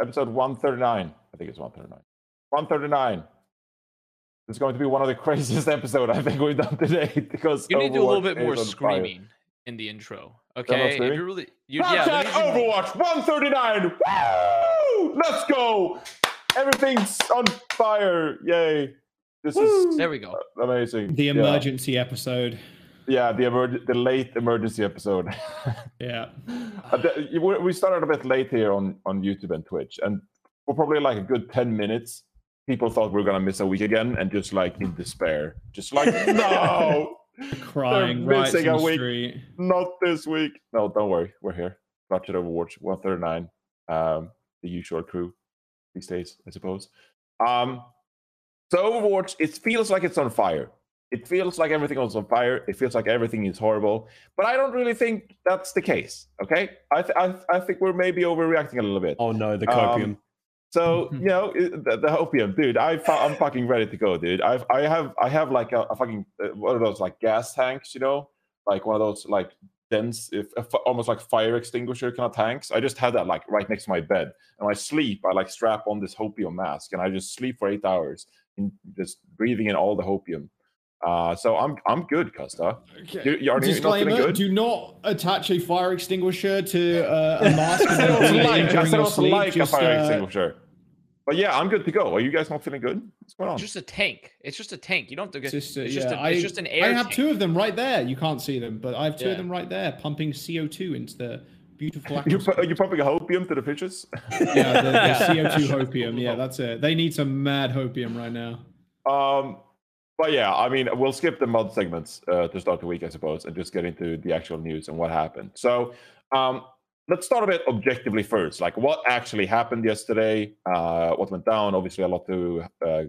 episode 139. I think it's 139. 139. It's going to be one of the craziest episodes I think we've done today because You need to do a little bit more is on fire. screaming in the intro. Okay, if you're really, you, yeah, Hashtag the Overwatch 139. Woo! Let's go. Everything's on fire. Yay. This is there we go. amazing. The Yeah. emergency episode. Yeah, the emer- the late emergency episode. Yeah. Uh, the- we started a bit late here on on YouTube and Twitch, and for probably like a good ten minutes, people thought we were gonna miss a week again, and just like in despair, just like no, Crying They're right missing in a week. street. not this week. No, don't worry, we're here. Ratchet Overwatch one thirty nine, um, the usual crew these days, I suppose. Um, so Overwatch, it feels like it's on fire. It feels like everything is on fire. It feels like everything is horrible, but I don't really think that's the case. Okay, I th- I, th- I think we're maybe overreacting a little bit. Oh no, the Um. So you know the, the opium, dude. I fu- I'm fucking ready to go, dude. I've I have I have like a, a fucking uh, one of those like gas tanks, you know, like one of those like dense, if, if almost like fire extinguisher kind of tanks. I just had that like right next to my bed, and when I sleep, I like strap on this opium mask, and I just sleep for eight hours, in just breathing in all the hopium. Uh, so I'm I'm good, Custa. You, you are you not feeling Disclaimer: good? Do not attach a fire extinguisher to uh, a mask. I and said it then was breathe it in like, I said it your was sleep. like a fire uh, extinguisher. But yeah, I'm good to go. Are you guys not feeling good? What's going on? It's just a tank. It's just a tank. You don't have to It's get. just, it's, yeah, just a, I, it's just an air. I have tank. two of them right there. You can't see them, but I have two Yeah. of them right there, pumping CO2 into the beautiful. You atmosphere. pu- are you pumping a hopium to the fishes? yeah, the, the CO2 hopium. Yeah, that's it. They need some mad hopium right now. Um, but yeah, I mean, we'll skip the mod segments uh, to start the week, I suppose, and just get into the actual news and what happened. So, um, let's start a bit objectively first. Like, what actually happened yesterday? Uh, what went down? Obviously, a lot to uh,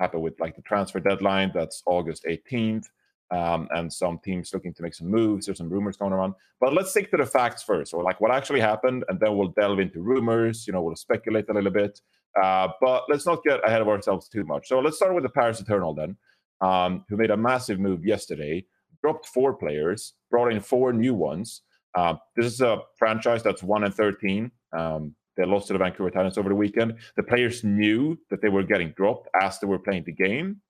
happen with like the transfer deadline. That's August 18th. Um, and some teams looking to make some moves. There's some rumors going around. But let's stick to the facts first, or like what actually happened, and then we'll delve into rumors. You know, we'll speculate a little bit. Uh, but let's not get ahead of ourselves too much. So let's start with the Paris Eternal then, um, who made a massive move yesterday, dropped four players, brought in four new ones. Uh, this is a franchise that's one and thirteen. Um, they lost to the Vancouver Titans over the weekend. The players knew that they were getting dropped as they were playing the game.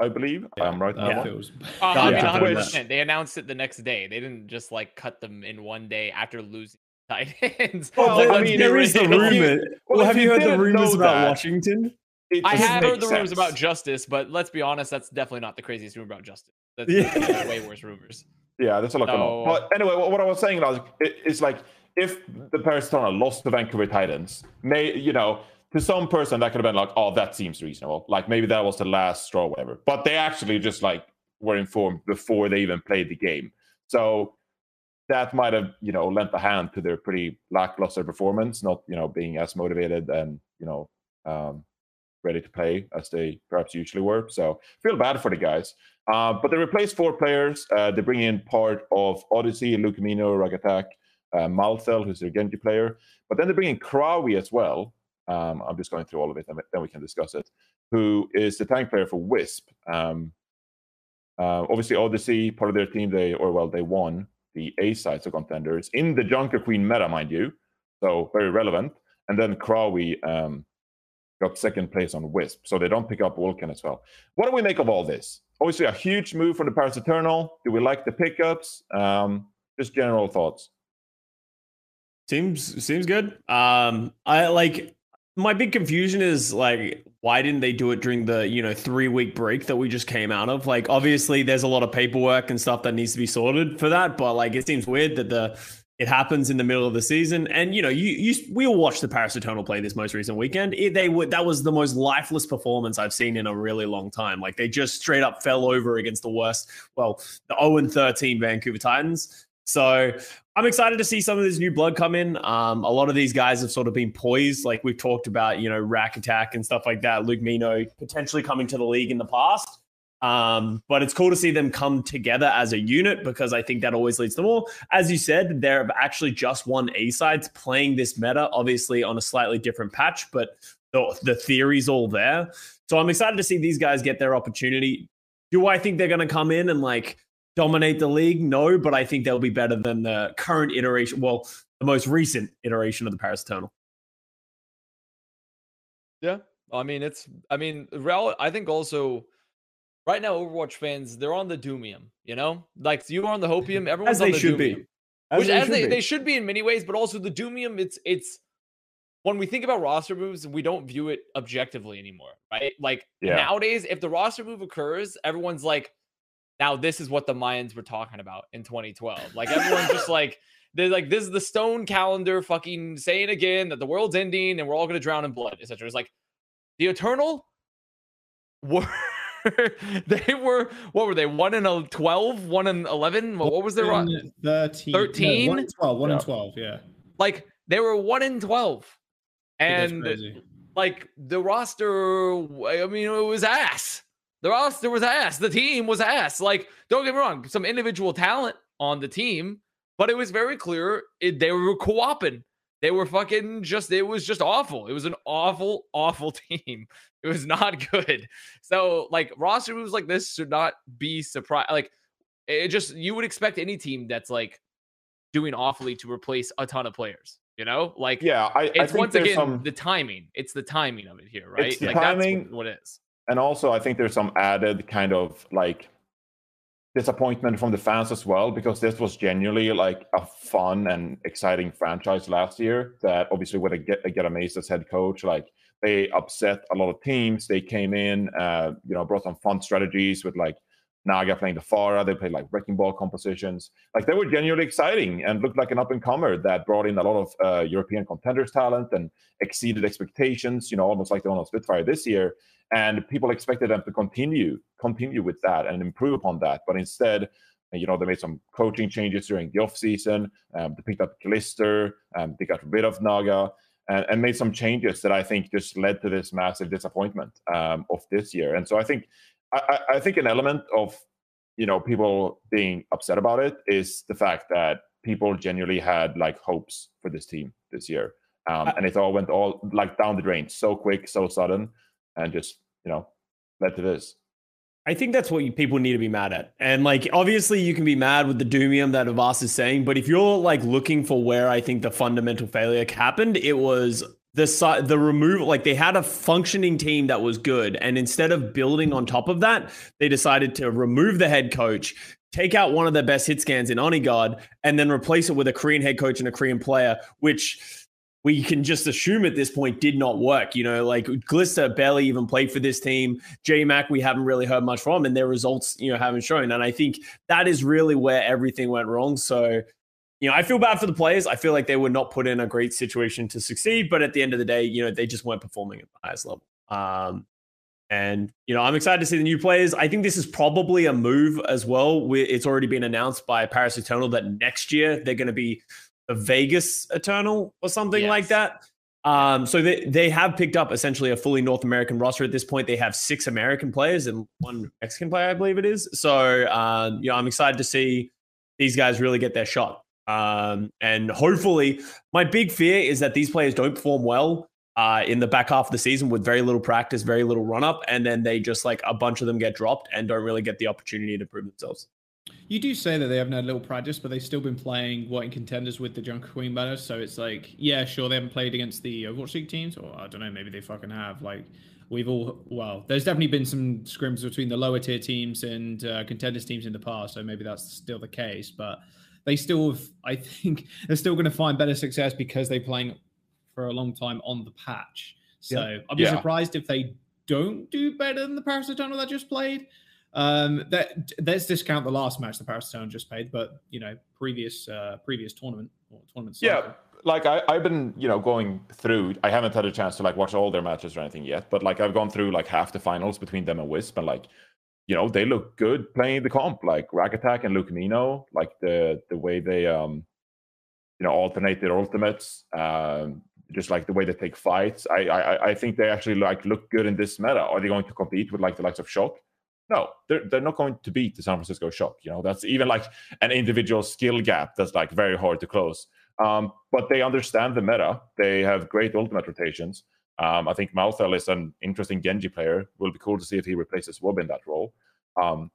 I believe I'm right. on that That one? feels. Uh, I mean, Yeah. 100. Which- percent They announced it the next day. They didn't just like cut them in one day after losing Titans. Well, Well, I mean, there if the rumor. Well, if have you heard the rumors about that, Washington? I have heard the rumors about. Justice, but let's be honest, that's definitely not the craziest rumor about Justice. That's, Yeah. way worse rumors. Yeah, that's a lot going on. So- But anyway, what, I was saying was, it's like if the Paris Eternal lost to Vancouver Titans, may you know, to some person that could have been like, oh, that seems reasonable. Like maybe that was the last straw, whatever. But they actually just like were informed before they even played the game, so that might have you know lent a hand to their pretty lackluster performance, not you know being as motivated and you know um, ready to play as they perhaps usually were. So feel bad for the guys. Uh, but they replaced four players. Uh, they bring in part of Odyssey, Lucamino, Ragatak, uh, Malthel, who's their Genji player. But then they bring in Krawi as well. Um, I'm just going through all of it, and then we can discuss it. Who is the tank player for Wisp? Um, uh, obviously, Odyssey, part of their team, they or well, they won the A side of contenders in the Junker Queen meta, mind you. So very relevant. And then Krawi um, got second place on Wisp, so they don't pick up Vulcan as well. What do we make of all this? Obviously, a huge move from the Paris Eternal. Do we like the pickups? Um, just general thoughts. Seems seems good. Um, I like my big confusion is like why didn't they do it during the you know three week break that we just came out of? Like obviously there's a lot of paperwork and stuff that needs to be sorted for that, but like it seems weird that the it happens in the middle of the season. And you know you you we all watched the Paris Eternal play this most recent weekend. It, they would that was the most lifeless performance I've seen in a really long time. Like they just straight up fell over against the worst, well the 0 and 13 Vancouver Titans. So I'm excited to see some of this new blood come in. Um, a lot of these guys have sort of been poised, like we've talked about, you know, Rack Attack and stuff like that. Luke Mino potentially coming to the league in the past. Um, but it's cool to see them come together as a unit because I think that always leads to more. As you said, there are actually just one A sides playing this meta, obviously on a slightly different patch, but the, the theory's all there. So I'm excited to see these guys get their opportunity. Do I think they're going to come in and like dominate the league? No, but I think they'll be better than the current iteration. Well, the most recent iteration of the Paris Eternal. Yeah, I mean it's. I mean, Real. I think also. Right now, Overwatch fans, they're on the Doomium, you know? Like you are on the Hopium, everyone's As on they the should Doomium. be. As Which they as should they, be. they should be in many ways, but also the Doomium, it's it's when we think about roster moves, we don't view it objectively anymore, right? Like Yeah. nowadays, if the roster move occurs, everyone's like, now this is what the Mayans were talking about in 2012. Like everyone's just like, they're like, this is the stone calendar fucking saying again that the world's ending and we're all gonna drown in blood, etc. It's like the Eternal were they were what were they? One in a 12, one in 11? What, was their in 13. 13? No, one in 12. One Yeah. in 12, yeah. like they were one in 12 and like the roster i mean it was ass the roster was ass the team was ass like don't get me wrong some individual talent on the team but it was very clear it, they were co-oping they were fucking just it was just awful it was an awful awful team it was not good so like roster moves like this should not be surprised like it just you would expect any team that's like doing awfully to replace a ton of players you know like Yeah, I, I it's think once there's again some, the timing. It's the timing of it here, right? the like that's timing. what, what it is. and also I think there's some added kind of like disappointment from the fans as well because this was genuinely like a fun and exciting franchise last year that obviously with a get, a get amazed as head coach like they upset a lot of teams. They came in uh you know brought some fun strategies with like naga playing the Pharah. they played like wrecking ball compositions. Like they were genuinely exciting and looked like an up and comer that brought in a lot of uh, european contenders talent and exceeded expectations you know almost like the London Spitfire this year and people expected them to continue continue with that and improve upon that. But instead you know they made some coaching changes during the off season um, they picked up Glister, um, they got rid of naga and, and made some changes that i think just led to this massive disappointment um, of this year. And so i think I, I I think an element of you know people being upset about it is the fact that people genuinely had like hopes for this team this year. Um, and it all went all like down the drain so quick so sudden and just you know led to this. I think that's what people need to be mad at. And like, obviously, you can be mad with the Doomium that Avast is saying, but if you're like looking for where I think the fundamental failure happened, it was the the removal. Like, they had a functioning team that was good, and instead of building on top of that, they decided to remove the head coach. Take out one of their best hit scans in Onigod and then replace it with a Korean head coach and a Korean player, which we can just assume at this point did not work. You know, like Glister barely even played for this team. J Mac, we haven't really heard much from, and their results, you know, haven't shown. And I think that is really where everything went wrong. So, you know, I feel bad for the players. I feel like they were not put in a great situation to succeed, but at the end of the day, you know, they just weren't performing at the highest level. Um, and you know, I'm excited to see the new players. I think this is probably a move as well. We- It's already been announced by Paris Eternal that next year they're going to be a Vegas Eternal or something like that. Um, so they they have picked up essentially a fully North American roster at this point. They have six American players and one Mexican player, I believe it is. So um, you know, I'm excited to see these guys really get their shot. Um, and hopefully, my big fear is that these players don't perform well uh, in the back half of the season with very little practice, very little run up, and then they just like a bunch of them get dropped and don't really get the opportunity to prove themselves. You do say that they haven't had little practice, but they've still been playing what in contenders with the Junker Queen banner. So it's like, yeah, sure, they haven't played against the Overwatch League teams, or I don't know, maybe they fucking have. Like, we've all, well, there's definitely been some scrims between the lower tier teams and uh, contenders teams in the past. So maybe that's still the case, but they still, have, I think, they're still going to find better success because they're playing for a long time on the patch. So I'd be Yeah. surprised if they don't do better than the Paris Eternal that just played. Um, that let's discount the last match the Paris Eternal just played, but you know, previous uh previous tournament or tournament. Yeah, like I, I've been, you know, going through. I haven't had a chance to like watch all their matches or anything yet, but like I've gone through like half the finals between them and Wisp, and like, you know, they look good playing the comp, like Rack Attack and Luke Mino, like the the way they um, you know, alternate their ultimates, um, just like the way they take fights. I I I think they actually like look good in this meta. Are they going to compete with like the likes of Shock? No, they're they're not going to beat the San Francisco Shock. You know, that's even like an individual skill gap that's like very hard to close. Um, but they understand the meta. They have great ultimate rotations. Um, I think Malthel is an interesting Genji player. Will be cool to see if he replaces Wob in that role. Um,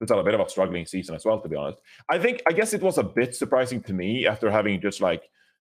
it's a bit of a struggling season as well, to be honest. I think I guess it was a bit surprising to me after having just like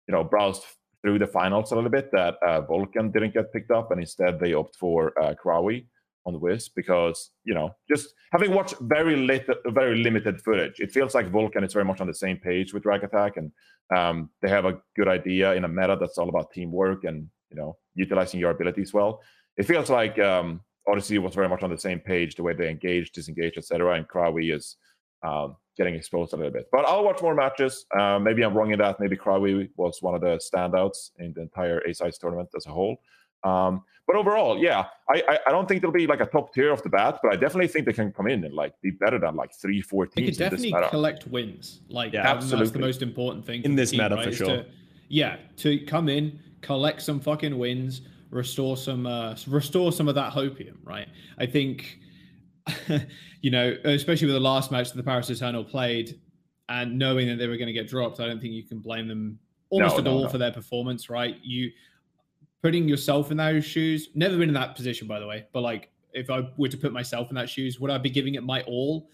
you know browsed through the finals a little bit that uh, Vulcan didn't get picked up, and instead they opt for uh, Krawi on the Wiz because you know just having watched very lit, very limited footage, it feels like Vulcan is very much on the same page with Drag Attack, and um, they have a good idea in a meta that's all about teamwork and you know utilizing your abilities well. It feels like um, Odyssey was very much on the same page, the way they engage, disengage, etc. And Krawi is um, getting exposed a little bit. But I'll watch more matches. Uh, maybe I'm wrong in that. Maybe Krawi was one of the standouts in the entire A size tournament as a whole. Um, but overall, yeah, I, I, I don't think they'll be like a top tier off the bat, but I definitely think they can come in and like be better than like three, four teams. They could definitely collect wins. Like yeah, absolutely. that's the most important thing in this team, meta right? for sure. To, yeah, to come in, collect some fucking wins, restore some uh restore some of that hopium, right? I think you know, especially with the last match that the Paris Eternal played and knowing that they were going to get dropped, I don't think you can blame them almost no, at no, all no. for their performance, right? You putting yourself in those shoes, never been in that position, by the way, but like if I were to put myself in that shoes, would I be giving it my all?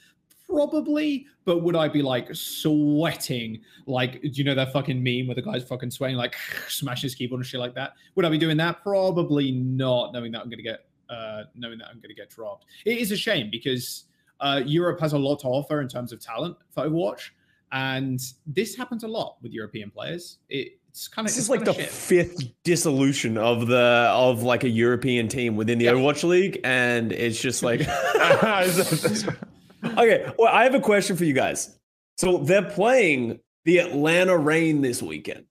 Probably, but would I be like sweating? Like, do you know that fucking meme where the guy's fucking sweating, like smashing his keyboard and shit like that? Would I be doing that? Probably not, knowing that I'm to get, uh, knowing that I'm to get dropped. It is a shame because uh, Europe has a lot to offer in terms of talent for Overwatch, and this happens a lot with European players. It, it's kind of this is like the shit. fifth dissolution of the of like a European team within the Overwatch League, and it's just like okay. Well, I have a question for you guys. So they're playing the Atlanta Reign this weekend.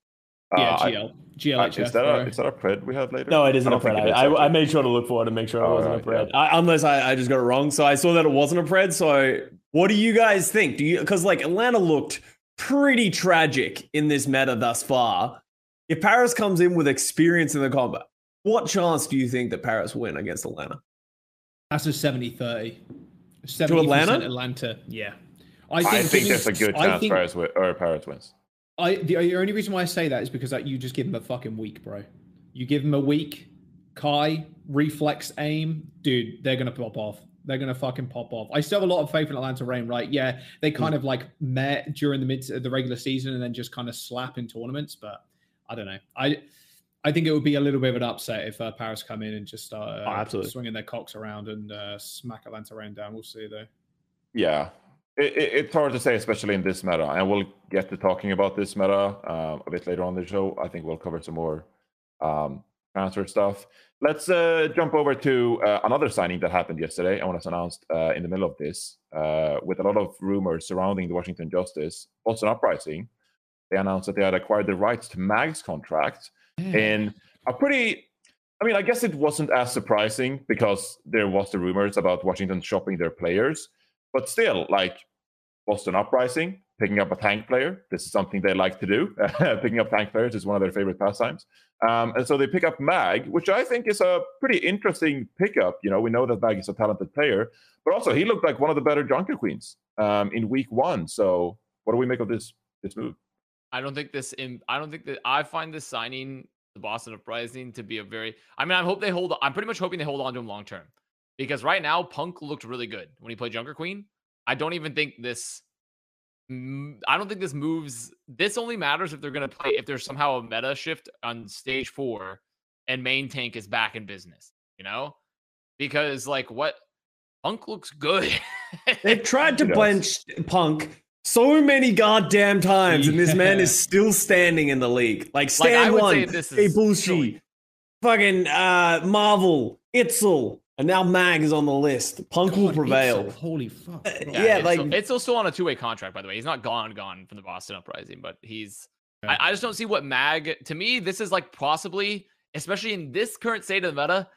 Yeah, uh, GL. GLHF. Uh, is, that a, is that a pred we have later? No, it isn't a pred. I, I, I, made sure to look for it and make sure it oh, wasn't right, a pred. Yeah. I, unless I, I just got it wrong. So I saw that it wasn't a pred. So what do you guys think? Do you because like Atlanta looked pretty tragic in this meta thus far. If Paris comes in with experience in the combat, what chance do you think that Paris win against Atlanta? That's a 70 30. To Atlanta? Atlanta, yeah. I think, I think there's a good chance think, Paris, or Paris wins. I the, the, only reason why I say that is because like, you just give him a fucking week, bro. You give him a week, Kai, reflex aim, dude, they're gonna pop off. They're gonna fucking pop off. I still have a lot of faith in Atlanta Reign, right? Yeah, they kind mm. of like met during the mid the regular season and then just kind of slap in tournaments, but I don't know. I I think it would be a little bit of an upset if uh, Paris come in and just start uh, oh, swinging their cocks around and uh, smack Atlanta Reign down. We'll see though. Yeah, it, it, it's hard to say, especially in this meta, and we'll get to talking about this meta uh, a bit later on the show. I think we'll cover some more um, transfer stuff. Let's uh, jump over to uh, another signing that happened yesterday and was announced uh, in the middle of this, uh, with a lot of rumors surrounding the Washington Justice. Boston Uprising, they announced that they had acquired the rights to Mag's contract mm. in a pretty. I mean, I guess it wasn't as surprising because there was the rumors about Washington shopping their players, but still, like Boston Uprising, picking up a tank player. This is something they like to do. picking up tank players is one of their favorite pastimes. Um, and so they pick up Mag, which I think is a pretty interesting pickup. You know, we know that Mag is a talented player, but also he looked like one of the better Junker Queens um, in week one. So what do we make of this this move? I don't think this. In, I don't think that I find this signing the Boston Uprising to be a very. I mean, I hope they hold. I'm pretty much hoping they hold on to him long term, because right now Punk looked really good when he played Junker Queen. I don't even think this I don't think this moves. This only matters if they're going to play, if there's somehow a meta shift on stage four and main tank is back in business, you know? Because, like, what Punk looks good. They've tried to bench Punk so many goddamn times, yeah. and this man is still standing in the league. Like, stand like, one, this is Bullshit, fucking uh, Marvel, Itzel, and now Mag is on the list. Punk God, will prevail. Holy fuck. Uh, yeah, yeah, like it's still, still on a two way contract, by the way. He's not gone, gone from the Boston Uprising, but he's. Yeah. I, I, just don't see what Mag. To me, this is like possibly, especially in this current state of the meta,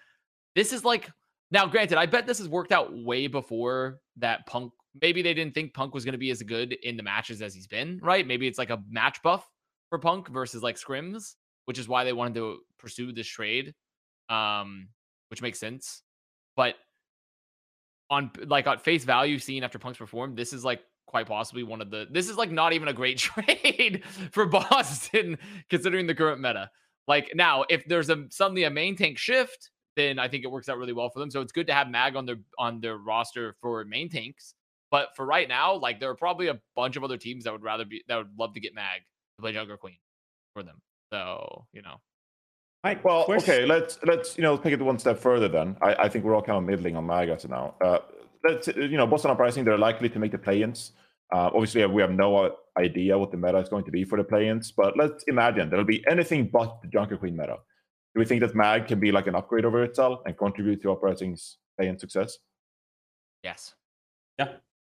this is like. Now, granted, I bet this has worked out way before that Punk. Maybe they didn't think Punk was going to be as good in the matches as he's been, right? Maybe it's like a match buff for Punk versus like scrims, which is why they wanted to pursue this trade, um, which makes sense. But on like at face value, seen after Punk's perform, this is like quite possibly one of the. This is like not even a great trade for Boston considering the current meta. Like now, if there's a suddenly a main tank shift, then I think it works out really well for them. So it's good to have Mag on their on their roster for main tanks. But for right now, like there are probably a bunch of other teams that would rather be that would love to get Mag to play Junker Queen for them. So you know, Right. Well, question- okay, let's let's you know take it one step further. Then I, I think we're all kind of middling on Mag as now. Uh, let's you know Boston Uprising they're likely to make the play-ins. Uh, obviously, we have no idea what the meta is going to be for the play-ins, but let's imagine there'll be anything but the Junker Queen meta. Do we think that Mag can be like an upgrade over itself and contribute to Uprising's play-in success? yes. Yeah.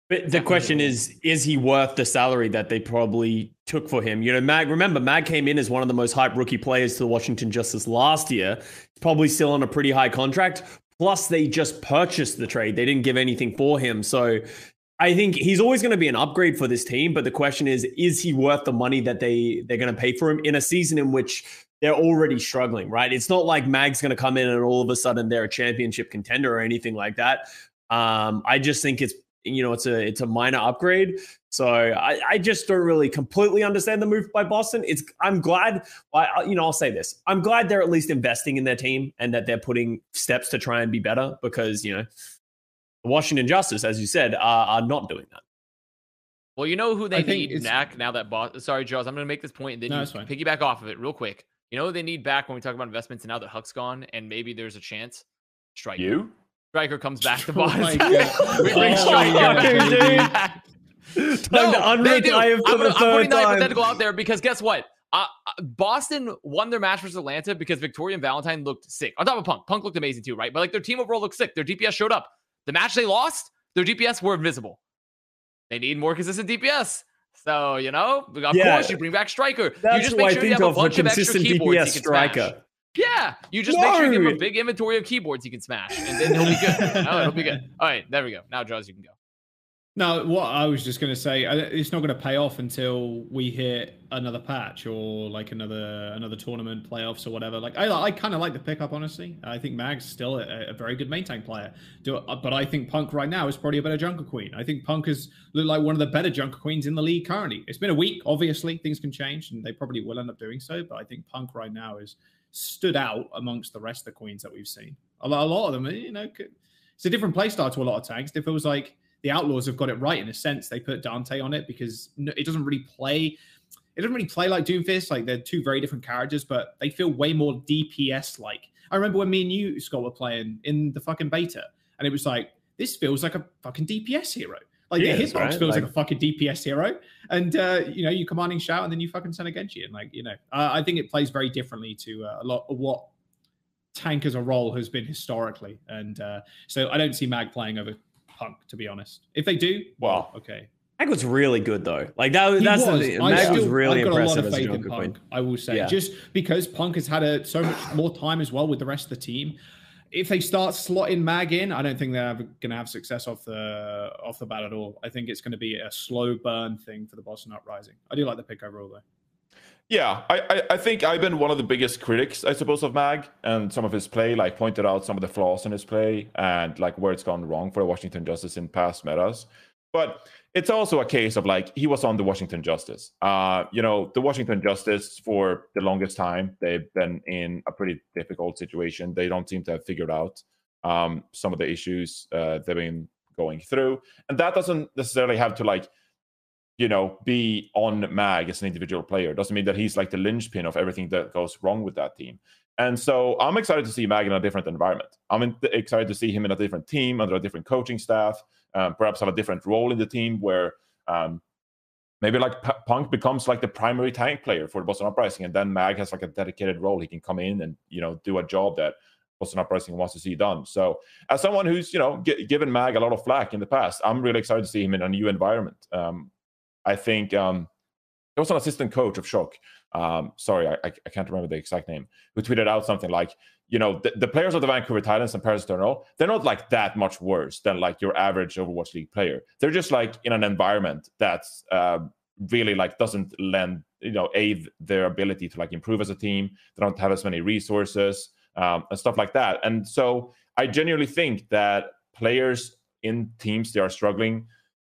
But the question is, is he worth the salary that they probably took for him? You know, Mag, remember, Mag came in as one of the most hyped rookie players to the Washington Justice last year. He's probably still on a pretty high contract. Plus, they just purchased the trade. They didn't give anything for him. So I think he's always going to be an upgrade for this team. But the question is, is he worth the money that they, they're going to pay for him in a season in which they're already struggling, right? It's not like Mag's going to come in and all of a sudden they're a championship contender or anything like that. Um, I just think it's you know it's a it's a minor upgrade. So I, I just don't really completely understand the move by Boston. It's I'm glad I I- you know I'll say this I'm glad they're at least investing in their team and that they're putting steps to try and be better because you know Washington Justice, as you said, are, are not doing that. Well, you know who they I need it's- back now that boston Sorry, Charles. I'm going to make this point and then No, you it's fine. piggyback off of it real quick. You know who they need back when we talk about investments and now that Huck's gone and maybe there's a chance. strike You? Striker comes back to Oh Boston. my God. we bring Oh Striker my back. God, Time No, to they unretire for I'm, the gonna- I'm third putting that time. hypothetical out there because guess what? Uh, uh, Boston won their match versus Atlanta because Victoria and Valentine looked sick. On top of Punk, Punk looked amazing too, right? But like their team overall looked sick. Their DPS showed up. The match they lost, their DPS were invisible. They need more consistent DPS. So you know, of Yeah. course, you bring back striker. you That's just who make sure you have a bunch of extra consistent keyboards DPS he can smash. Yeah, you just make sure you give him a big inventory of keyboards he can smash, and then he'll be good. no, it'll be good. All right, there we go. Now, Jaws, you can go. No, what I was just going to say, it's not going to pay off until we hit another patch or like another another tournament, playoffs or whatever. Like I, I kind of like the pickup, honestly. I think Mag's still a, a very good main tank player, Do, uh, but I think Punk right now is probably a better Junker Queen. I think Punk has looked like one of the better Junker Queens in the league currently. It's been a week, obviously things can change, and they probably will end up doing so. But I think Punk right now is stood out amongst the rest of the queens that we've seen. A lot, a lot of them, eh, you know, it's a different play style to a lot of tanks. It feels like the Outlaws have got it right in a sense. They put Danteh on it because it doesn't really play. It doesn't really play like Doomfist. Like they're two very different characters, but they feel way more DPS like. I remember when me and you, Scott, were playing in the fucking beta, and it was like this feels like a fucking DPS hero. Like It the is, hitbox right? feels like, Like- a fucking DPS hero, and uh, you know you commanding shout, and then you fucking send against you, and like you know, uh, I think it plays very differently to uh, a lot of what tank as a role has been historically, and uh, so I don't see Mag playing over Punk to be honest. If they do, Well, okay. Mag was really good though. Like that. He that's was. the thing. I was still- really I've got a lot impressive of faith in Punk. I will say, Yeah. just because Punk has had a, so much more time as well with the rest of the team. If they start slotting Mag in, I don't think they're going to have success off the off the bat at all. I think it's going to be a slow burn thing for the Boston Uprising. I do like the pick overall though. Yeah, I, I, I think I've been one of the biggest critics, I suppose, of Mag and some of his play, like pointed out some of the flaws in his play and like where it's gone wrong for Washington Justice in past metas. But it's also a case of like he was on the Washington Justice. Uh, you know, the Washington Justice for the longest time, they've been in a pretty difficult situation. They don't seem to have figured out um, some of the issues uh, they've been going through. And that doesn't necessarily have to like you know, be on Mag as an individual player. Doesn't mean that he's like the linchpin of everything that goes wrong with that team. And so I'm excited to see Mag in a different environment. I'm excited to see him in a different team, under a different coaching staff, um, perhaps have a different role in the team where um, maybe like P- Punk becomes like the primary tank player for the Boston Uprising, and then Mag has like a dedicated role. He can come in and you know do a job that Boston Uprising wants to see done. So as someone who's you know g- given Mag a lot of flack in the past, I'm really excited to see him in a new environment. Um, I think um, there was an assistant coach of Shock. Um, sorry, I, I I can't remember the exact name. Who tweeted out something like, you know, the, the players of the Vancouver Titans and Paris Eternal, they're not like that much worse than like your average Overwatch League player. They're just like in an environment that's uh, really like doesn't lend, you know, aid their ability to like improve as a team. They don't have as many resources um, and stuff like that. And so I genuinely think that players in teams they are struggling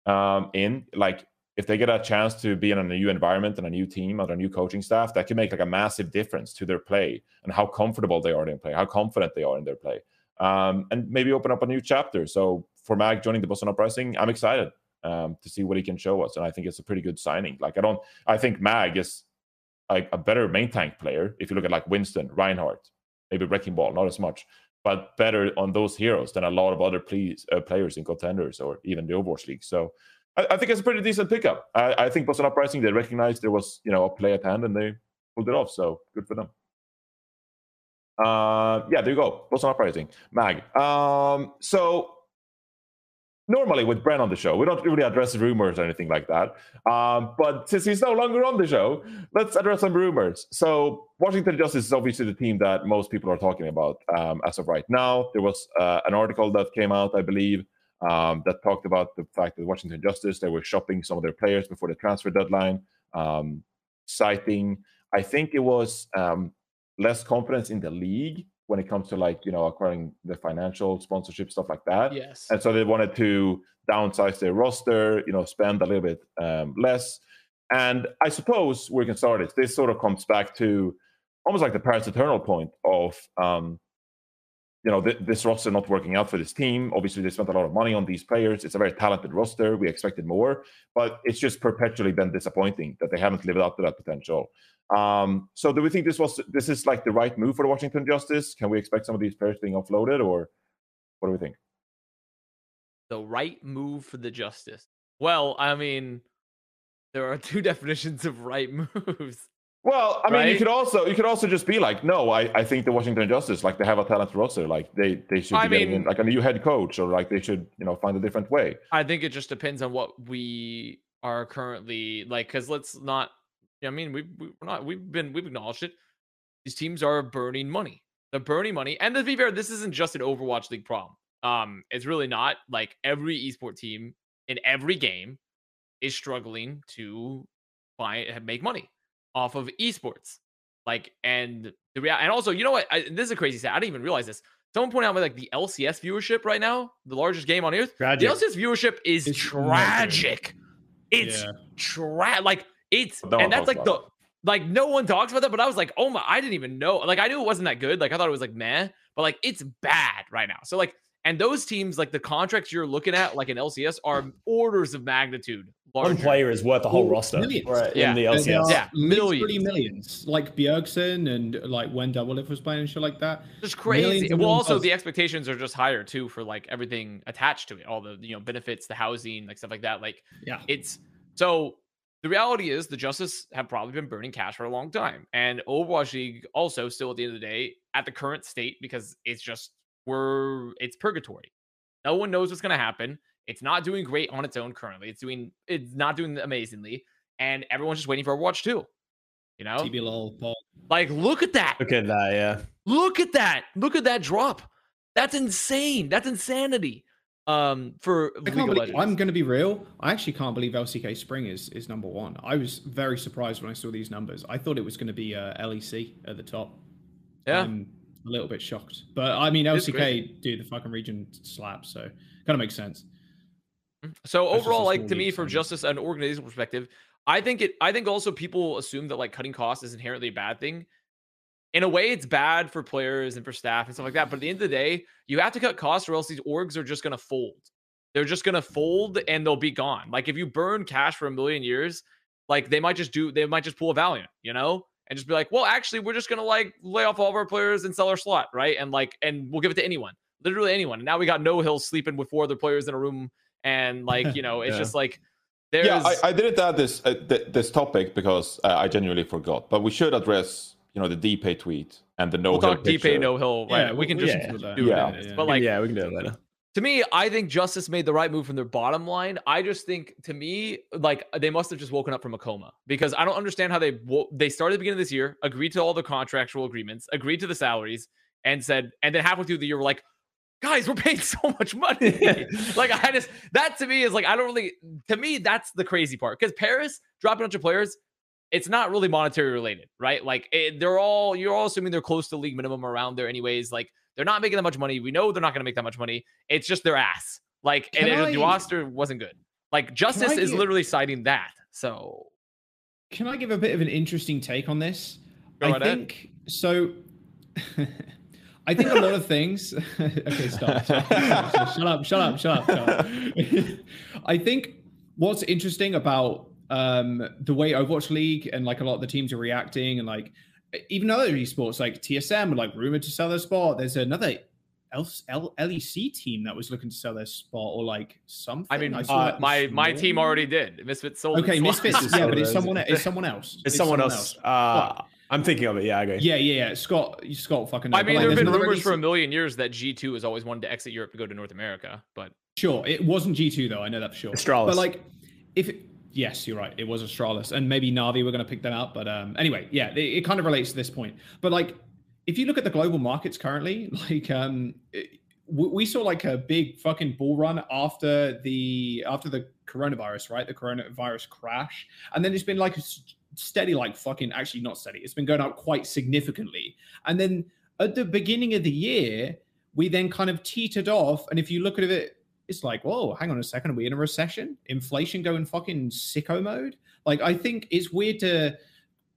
um, in like if they get a chance to be in a new environment and a new team and a new coaching staff, that can make like a massive difference to their play and how comfortable they are in play, how confident they are in their play, um, and maybe open up a new chapter. So for Mag joining the Boston Uprising, I'm excited um, to see what he can show us, and I think it's a pretty good signing. Like I don't, I think Mag is like a better main tank player. If you look at like Winston, Reinhardt, maybe Wrecking Ball, not as much, but better on those heroes than a lot of other please, uh, players in contenders or even the Overwatch League. So I, I think it's a pretty decent pickup. I, I think Boston Uprising they recognized there was you know a play at hand and they pulled it off. So good for them. Uh, yeah, there you go. Boston Uprising, Mag. Um, so normally with Bren on the show, we don't really address rumors or anything like that. Um, but since he's no longer on the show, let's address some rumors. So Washington Justice is obviously the team that most people are talking about um, as of right now. There was uh, an article that came out, I believe, um, that talked about the fact that Washington Justice they were shopping some of their players before the transfer deadline, um, citing I think it was um, less confidence in the league when it comes to like you know acquiring the financial sponsorship stuff like that. Yes. And so they wanted to downsize their roster, you know, spend a little bit um, less. And I suppose we can start it. This sort of comes back to almost like the Paris Eternal point of, um, you know, th- this roster not working out for this team. Obviously, they spent a lot of money on these players. It's a very talented roster. We expected more, but it's just perpetually been disappointing that they haven't lived up to that potential. Um, so, do we think this was this is like the right move for the Washington Justice? Can we expect some of these players being offloaded, or what do we think? the right move for the justice. Well, I mean, there are two definitions of right moves. Well, I mean, you could also you could also just be like, no, I, I think the Washington Justice like they have a talented roster, like they they should be I getting mean- in, like a new head coach, or like they should you know find a different way. I think it just depends on what we are currently like. Because let's not. I mean, we've we- we're not. We've been we've acknowledged it. These teams are burning money. They're burning money, and to be fair, this isn't just an Overwatch League problem. Um, it's really not. Like every esport team in every game is struggling to find make money off of esports. Like, and the real, and also, you know what? I, this is a crazy stat. I didn't even realize this. Someone pointed out like the LCS viewership right now, the largest game on earth. Tragic. The LCS viewership is It's tragic. It's Yeah. tra- like it's No one and that's like the about like no one talks about that, but I was like, oh my, I didn't even know. Like I knew it wasn't that good. Like I thought it was like meh, but like it's bad right now. So like, and those teams, like the contracts you're looking at, like in LCS, are orders of magnitude larger. One player is worth the whole Well, roster. millions. Right, Yeah. in the There- there LCS. Yeah, literally millions. millions. Like Bjergsen and like when Doublelift was playing and shit like that. just crazy. and Well, also of- the expectations are just higher too for like everything attached to it, all the you know benefits, the housing, like stuff like that. Like Yeah. it's so the reality is the Justice have probably been burning cash for a long time, and Overwatch League also still at the end of the day at the current state because it's just we're it's purgatory. No one knows what's going to happen. It's not doing great on its own currently. It's doing it's not doing amazingly, and everyone's just waiting for Overwatch 2. You know, TBLOL, Paul. like look at that. Look at that, yeah. Look at that. Look at that drop. That's insane. That's insanity. Um, for League of believe, I'm going to be real. I actually can't believe LCK Spring is is number one. I was very surprised when I saw these numbers. I thought it was going to be uh, LEC at the top. Yeah. I'm a little bit shocked, but I mean LCK, dude, the fucking region slaps, so kind of makes sense. Mm, so overall, like to me, from just as an organizational perspective, I think it. I think also people assume that like cutting costs is inherently a bad thing. In a way, it's bad for players and for staff and stuff like that. But at the end of the day, you have to cut costs, or else these orgs are just gonna fold. They're just gonna fold and they'll be gone. Like if you burn cash for a million years, like they might just do. They might just pull a Valiant, you know, and just be like, well, actually, we're just gonna like lay off all of our players and sell our slot, right? And like, and we'll give it to anyone, literally anyone. And now we got No Hill sleeping with four other players in a room, and like, you know, it's Yeah. just like there's Yeah, I, I didn't add this uh, th- this topic because uh, I genuinely forgot. But we should address, you know, the DP tweet and the no we'll hill talk deep picture. no hill. Right? Yeah, we we- can just can do that. Yeah. Yeah. But like, yeah, we can do it later. to me, I think Justice made the right move from their bottom line. I just think, to me, like they must have just woken up from a coma because I don't understand how they wo- they started at the beginning of this year, agreed to all the contractual agreements, agreed to the salaries, and said, and then halfway through the year, we're like, guys, we're paying so much money. like I just that to me is like I don't really. To me, that's the crazy part because Paris dropping a bunch of players. It's not really monetary related, right? Like it, they're all you're all assuming they're close to league minimum around there, anyways. Like they're not making that much money. We know they're not going to make that much money. It's just their ass. Like and Can it- the roster wasn't good. Like Justice is literally citing that. So Can I give a bit of an interesting take on this? I right ahead. think so. I think a lot of things. okay, stop. Stop, stop, Shut up! Shut up! Shut up! Shut up! I think what's interesting about um, the way Overwatch League and like a lot of the teams are reacting, and like even other esports like TSM were like rumored to sell their spot. There's another L- L- LEC team that was looking to sell their spot or like something. I mean, saw uh, my my team already did. Misfits sold. Okay, its Misfits, yeah, but it's It's- someone. It's someone else. It's someone else. Uh, I'm thinking of it. Yeah, I agree. Yeah, yeah, yeah. Scott, Scott, fucking. I know, but, mean, like, there have been another rumors for a million years that G2 has always wanted to exit Europe to go to North America, but Sure, it wasn't G two though. I know that for sure. Astralis. But like, if it, yes, you're right, it was Astralis, and maybe Navi were going to pick them out. But um, anyway, yeah, it, it kind of relates to this point. But like, if you look at the global markets currently, like um, it, we we saw like a big fucking bull run after the after the coronavirus, right? The coronavirus crash, and then it's been like a s- steady, like fucking actually not steady. It's been going up quite significantly, and then at the beginning of the year, we then kind of teetered off. And if you look at it, it's like, whoa, hang on a second, are we in a recession? Inflation going fucking sicko mode? Like, I think it's weird to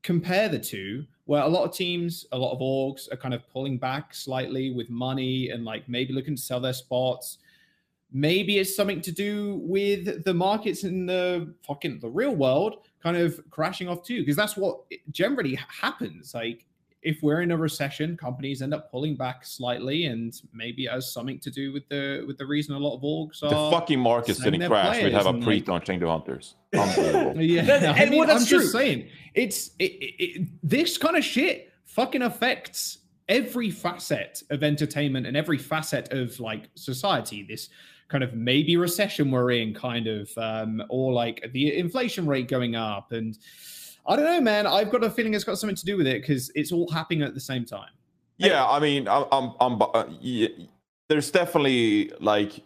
compare the two, where a lot of teams, a lot of orgs are kind of pulling back slightly with money and like maybe looking to sell their spots. Maybe it's something to do with the markets in the fucking the real world kind of crashing off too, because that's what generally happens. Like if we're in a recession, companies end up pulling back slightly, and maybe it has something to do with the with the reason a lot of orgs are the are. fucking market selling didn't crash. We'd have a and, pre like- on Chengdu Hunters. Unbelievable. Yeah, That- I mean, well, that's i'm true. just saying, it's it, it, it, this kind of shit fucking affects every facet of entertainment and every facet of like society. This kind of maybe recession we're in, kind of, um, or like the inflation rate going up, and I don't know, man. I've got a feeling it's got something to do with it because it's all happening at the same time. Yeah, I mean, I'm, I'm, I'm uh, yeah, there's definitely like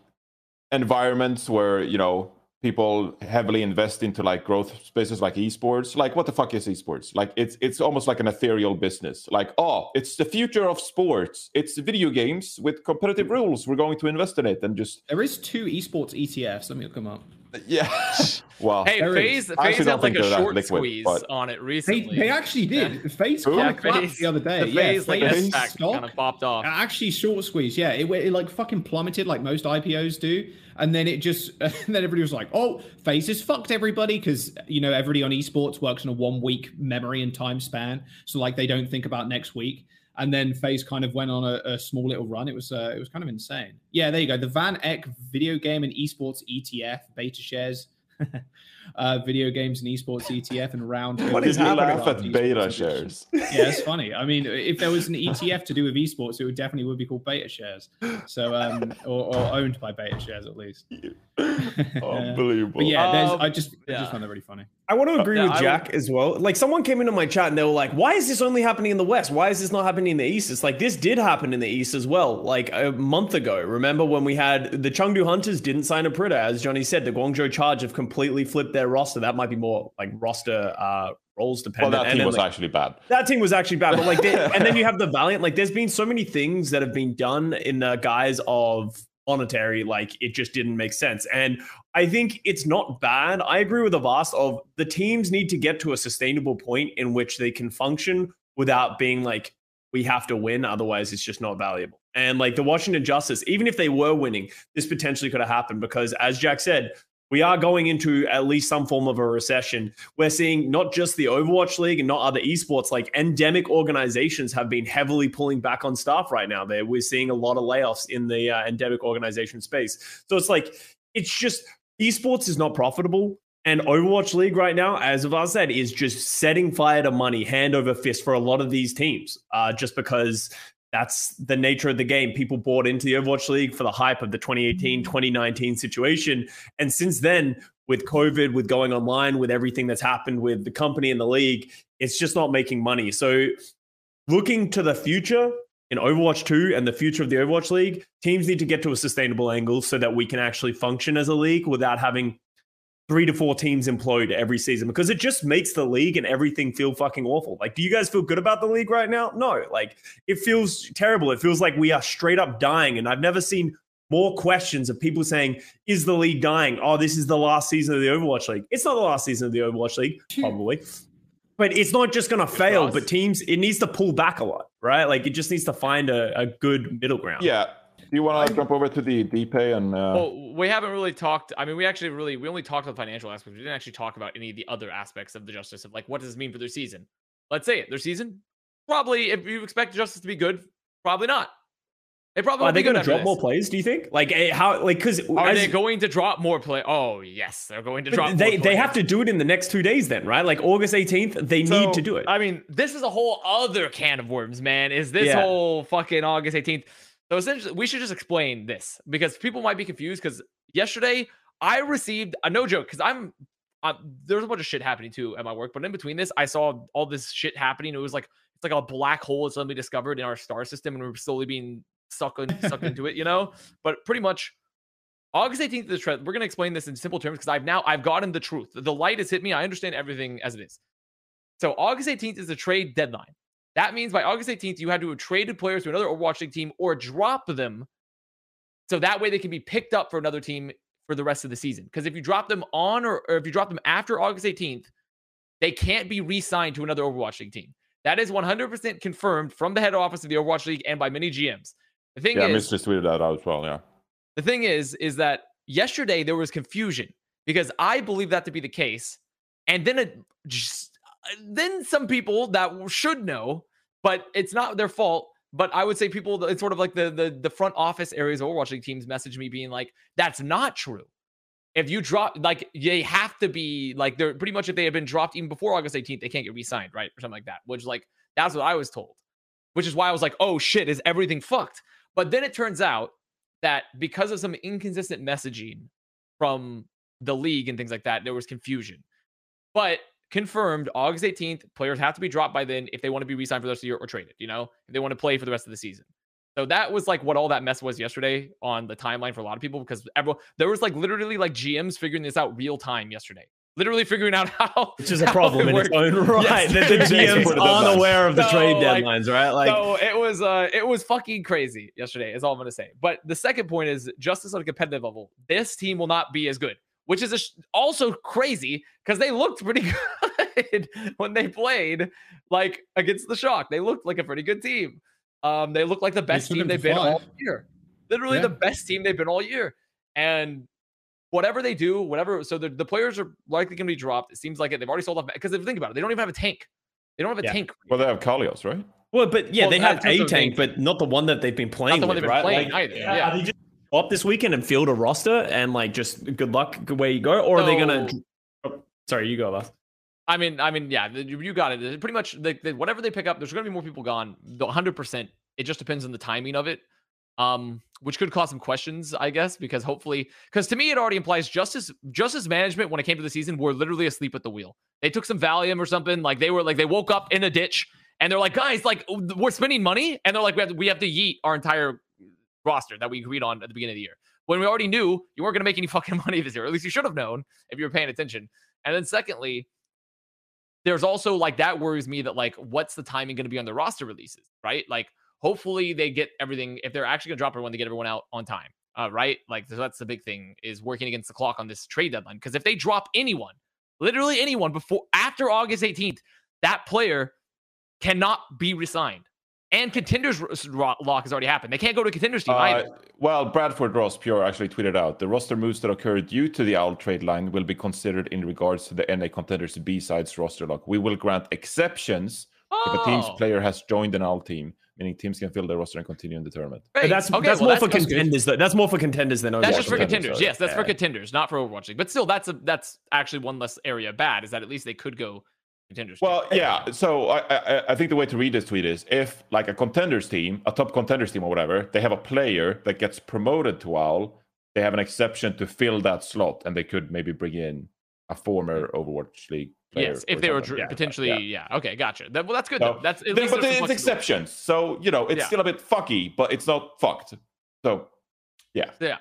environments where you know people heavily invest into like growth spaces like esports. Like, what the fuck is esports? Like, it's it's almost like an ethereal business. Like, oh, it's the future of sports. It's video games with competitive rules. We're going to invest in it and just There is two esports ETFs. Let me look them up. Yeah. well, hey, There FaZe, is. I had like think a short liquid, squeeze but- on it recently. they actually did. FaZe Who? kind yeah, of the other day. The yeah, FaZe like FaZe stock- kind of popped off. Actually, short squeeze, yeah. It, it like fucking plummeted like most IPOs do, and then it just, and then everybody was like, "Oh, FaZe has fucked everybody," because you know everybody on esports works in a one week memory and time span, so like they don't think about next week. And then FaZe kind of went on a, a small little run. It was uh, it was kind of insane. Yeah, there you go. The Van Eck video game and esports ETF beta shares. uh, video games and esports ETF and round. What is did is happening? laugh at beta ETF. shares? Yeah, it's funny. I mean, if there was an ETF to do with esports, it would definitely would be called Beta Shares. So, um, or, or owned by Beta Shares at least. Unbelievable. But yeah, there's, Um, I just, I just found that really funny. I want to agree Yeah, with I Jack as well. Like someone came into my chat and they were like, "Why is this only happening in the West? Why is this not happening in the East?" It's like this did happen in the East as well. Like a month ago, remember when we had the Chengdu Hunters didn't sign a Pritter, as Johnny said. The Guangzhou Charge have completely flipped their roster. That might be more like roster uh, roles well, dependent. that And team then, was like, actually bad. that team was actually bad, but like, they, and then you have the Valiant. Like, there's been so many things that have been done in the guise of monetary. Like, it just didn't make sense. And I think it's not bad. I agree with the vast of the teams need to get to a sustainable point in which they can function without being like we have to win, otherwise it's just not valuable. And like the Washington Justice, even if they were winning, this potentially could have happened because, as Jack said, we are going into at least some form of a recession. We're seeing not just the Overwatch League and not other esports, like endemic organizations have been heavily pulling back on staff right now. There, we're seeing a lot of layoffs in the uh, endemic organization space. So it's like it's just esports is not profitable. And Overwatch League right now, as Avast said, is just setting fire to money hand over fist for a lot of these teams, uh, just because that's the nature of the game. People bought into the Overwatch League for the hype of the 2018 mm-hmm. 2019 situation. And since then, with COVID, with going online, with everything that's happened with the company and the league, it's just not making money. So, looking to the future in Overwatch 2 and the future of the Overwatch League, teams need to get to a sustainable angle so that we can actually function as a league without having three to four teams implode every season because it just makes the league and everything feel fucking awful. Like, do you guys feel good about the league right now? No, like it feels terrible. It feels like we are straight up dying. And I've never seen more questions of people saying, is the league dying? Oh, this is the last season of the Overwatch League. It's not the last season of the Overwatch League, probably. But it's not just going to fail, but teams, it needs to pull back a lot, right? Like it just needs to find a, a good middle ground. Yeah. You want to jump over to the DPEI and? Uh... Well, we haven't really talked. I mean, we actually really we only talked about financial aspects. We didn't actually talk about any of the other aspects of the justice of like what does this mean for their season. Let's say it. Their season, probably if you expect justice to be good, probably not. They probably Are they going to drop more plays? Do you think? Like eh, how? Like because are as, they going to drop more play? Oh yes, they're going to drop. They they have to do it in the next two days, then, right? Like August eighteenth, they so, need to do it. I mean, this is a whole other can of worms, man. Is this yeah. whole fucking August eighteenth? So essentially, we should just explain this because people might be confused. Because yesterday I received a no joke because I'm uh, there's a bunch of shit happening too at my work, but in between this, I saw all this shit happening. It was like it's like a black hole suddenly discovered in our star system, and we're slowly being sucked, sucked into it, you know? But pretty much August 18th is the We're gonna explain this in simple terms because I've now I've gotten the truth. The light has hit me. I understand everything as it is. So August 18th is the trade deadline. That means by August 18th, you had to have traded players to another Overwatch League team or drop them. So that way they can be picked up for another team for the rest of the season. Because if you drop them on or, or if you drop them after August 18th, they can't be re-signed to another Overwatch League team. That is 100% confirmed from the head office of the Overwatch League and by many GMs. The thing yeah, is, just tweeted that out as well. Yeah. The thing is, is that yesterday there was confusion because I believe that to be the case, and then it just then some people that should know, but it's not their fault. But I would say people, it's sort of like the the the front office areas of Overwatch League teams message me being like, "That's not true." If you drop, like, they have to be like they're pretty much if they have been dropped even before August 18th, they can't get re-signed, right, or something like that. Which like that's what I was told. Which is why I was like, "Oh shit, is everything fucked?" But then it turns out that because of some inconsistent messaging from the league and things like that, there was confusion. But confirmed August 18th, players have to be dropped by then if they want to be re-signed for the rest of the year or traded, you know, if they want to play for the rest of the season. So that was like what all that mess was yesterday on the timeline for a lot of people because everyone there was like literally like GMs figuring this out real time yesterday literally figuring out how which is a problem in its own right that the GMs aren't of the so, trade deadlines, like, right? Like so it was uh it was fucking crazy yesterday, is all I'm gonna say. But the second point is justice on a competitive level. This team will not be as good, which is sh- also crazy because they looked pretty good when they played like against the shock. They looked like a pretty good team. Um, they look like the best team they've been all year. Literally yeah. the best team they've been all year. And whatever they do, whatever. So the, the players are likely going to be dropped. It seems like it. They've already sold off because if you think about it, they don't even have a tank. They don't have a yeah. tank. Well, they have Kalios, right? Well, but yeah, well, they have a tank, but not the one that they've been playing. Not the one with, they've been right? playing like, either. Yeah. Are they just up this weekend and field a roster and like just good luck where you go, or so, are they gonna? Oh, sorry, you go, last. I mean, I mean, yeah, you got it. Pretty much, whatever they pick up, there's going to be more people gone. The 100. percent It just depends on the timing of it um, which could cause some questions, I guess, because hopefully, because to me it already implies justice justice management when it came to the season were literally asleep at the wheel. They took some Valium or something, like they were like they woke up in a ditch and they're like, guys, like we're spending money, and they're like, we have to, we have to yeet our entire roster that we agreed on at the beginning of the year when we already knew you weren't going to make any fucking money this year. At least you should have known if you were paying attention. And then secondly, there's also like that worries me that like what's the timing going to be on the roster releases, right? Like hopefully they get everything if they're actually going to drop everyone they get everyone out on time uh, right like so that's the big thing is working against the clock on this trade deadline because if they drop anyone literally anyone before after august 18th that player cannot be resigned and contenders lock has already happened. They can't go to contenders team uh, either. Well, Bradford Ross Pure actually tweeted out the roster moves that occur due to the OWL trade line will be considered in regards to the NA contenders B sides roster lock. We will grant exceptions oh. if a team's oh. player has joined an OWL team meaning teams can fill their roster and continue in the tournament. Right. That's okay, that's well, more that's, for contenders. Though. That's more for contenders than Overwatch. That's just for contenders. Yes, that's yeah. for contenders, not for Overwatch League. But still, that's a that's actually one less area bad. Is that at least they could go contenders. Well, yeah. So I, I, I think the way to read this tweet is if like a contenders team, a top contenders team or whatever, they have a player that gets promoted to OWL, they have an exception to fill that slot, and they could maybe bring in a former mm-hmm. Overwatch League player. Yes, if they were yeah, potentially, yeah. yeah. Okay, gotcha. That, well, that's good. So, that's at least but it's exceptions. So you know, it's yeah. still a bit fucky, but it's not fucked. So yeah, yeah.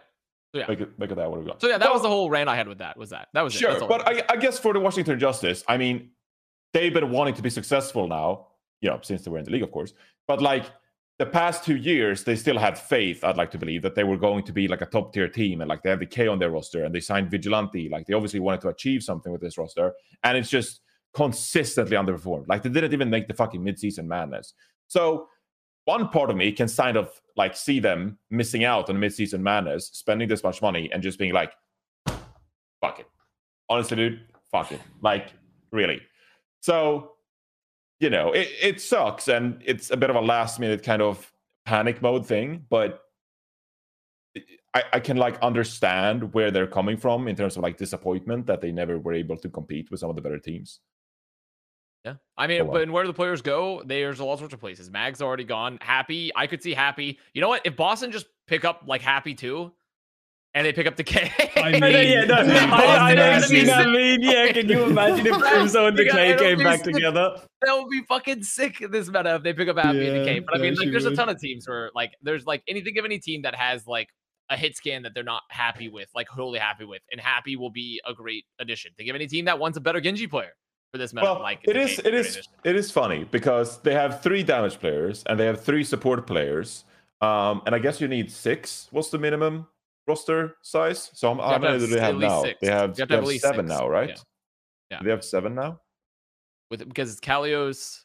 yeah. Make it, make it that what we got. So yeah, that well, was the whole rant I had with that. Was that that was sure? It. But I, I, guess for the Washington Justice, I mean, they've been wanting to be successful now, you know, since they were in the league, of course. But like the past two years, they still had faith. I'd like to believe that they were going to be like a top tier team, and like they have Decay on their roster, and they signed Vigilante. Like they obviously wanted to achieve something with this roster, and it's just consistently underperformed. Like they didn't even make the fucking midseason madness. So one part of me can kind of like see them missing out on midseason madness, spending this much money, and just being like, "Fuck it." Honestly, dude, fuck it. Like, really. So, you know, it, it sucks, and it's a bit of a last minute kind of panic mode thing, but I, I can like understand where they're coming from in terms of like disappointment that they never were able to compete with some of the better teams. Yeah. I mean, but where do the players go? There's all sorts of places. Mag's already gone. Happy. I could see Happy. You know what? If Boston just pick up like Happy too, and they pick up Decay. I No, no, mean, yeah, no, yeah. I, I Boston don't see that mean. Yeah, can you imagine if Crimson and the got- came back sick. together? that would be fucking sick in this meta if they pick up Happy and the Yeah, K. But I mean, like, actually there's a ton of teams where like there's like anything of any team that has like a hit scan that they're not happy with, like totally happy with, and Happy will be a great addition. Think of any team that wants a better Genji player for this meta. Well, like it the is K it great is addition. it is funny because they have three damage players and they have three support players. Um, and I guess you need six. What's the minimum roster size? So how many have do they have now? six. They have, have they have have at least seven six. now, right? Yeah. Yeah. Do they have seven now? with because it's Kalios,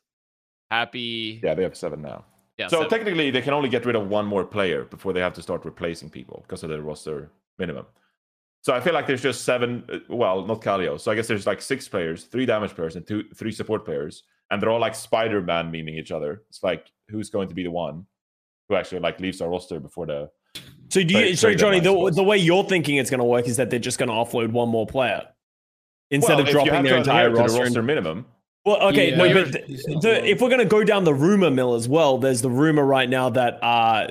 Happy. Yeah, they have seven now. yeah so seven. technically, they can only get rid of one more player before they have to start replacing people because of the roster minimum. So I feel like there's just seven. uh, Well, not Kalio. So I guess there's like six players, three damage players, and two, three support players, and they're all like Spider-Man memeing each other. It's like who's going to be the one who actually like leaves our roster before the? So do you? So trade Johnny, the, the way you're thinking it's going to work is that they're just going to offload one more player instead well, of dropping their to adhere entire to the roster. roster minimum. well, okay, Yeah, no, but the, the, if we're going to go down the rumor mill as well, there's the rumor right now that uh,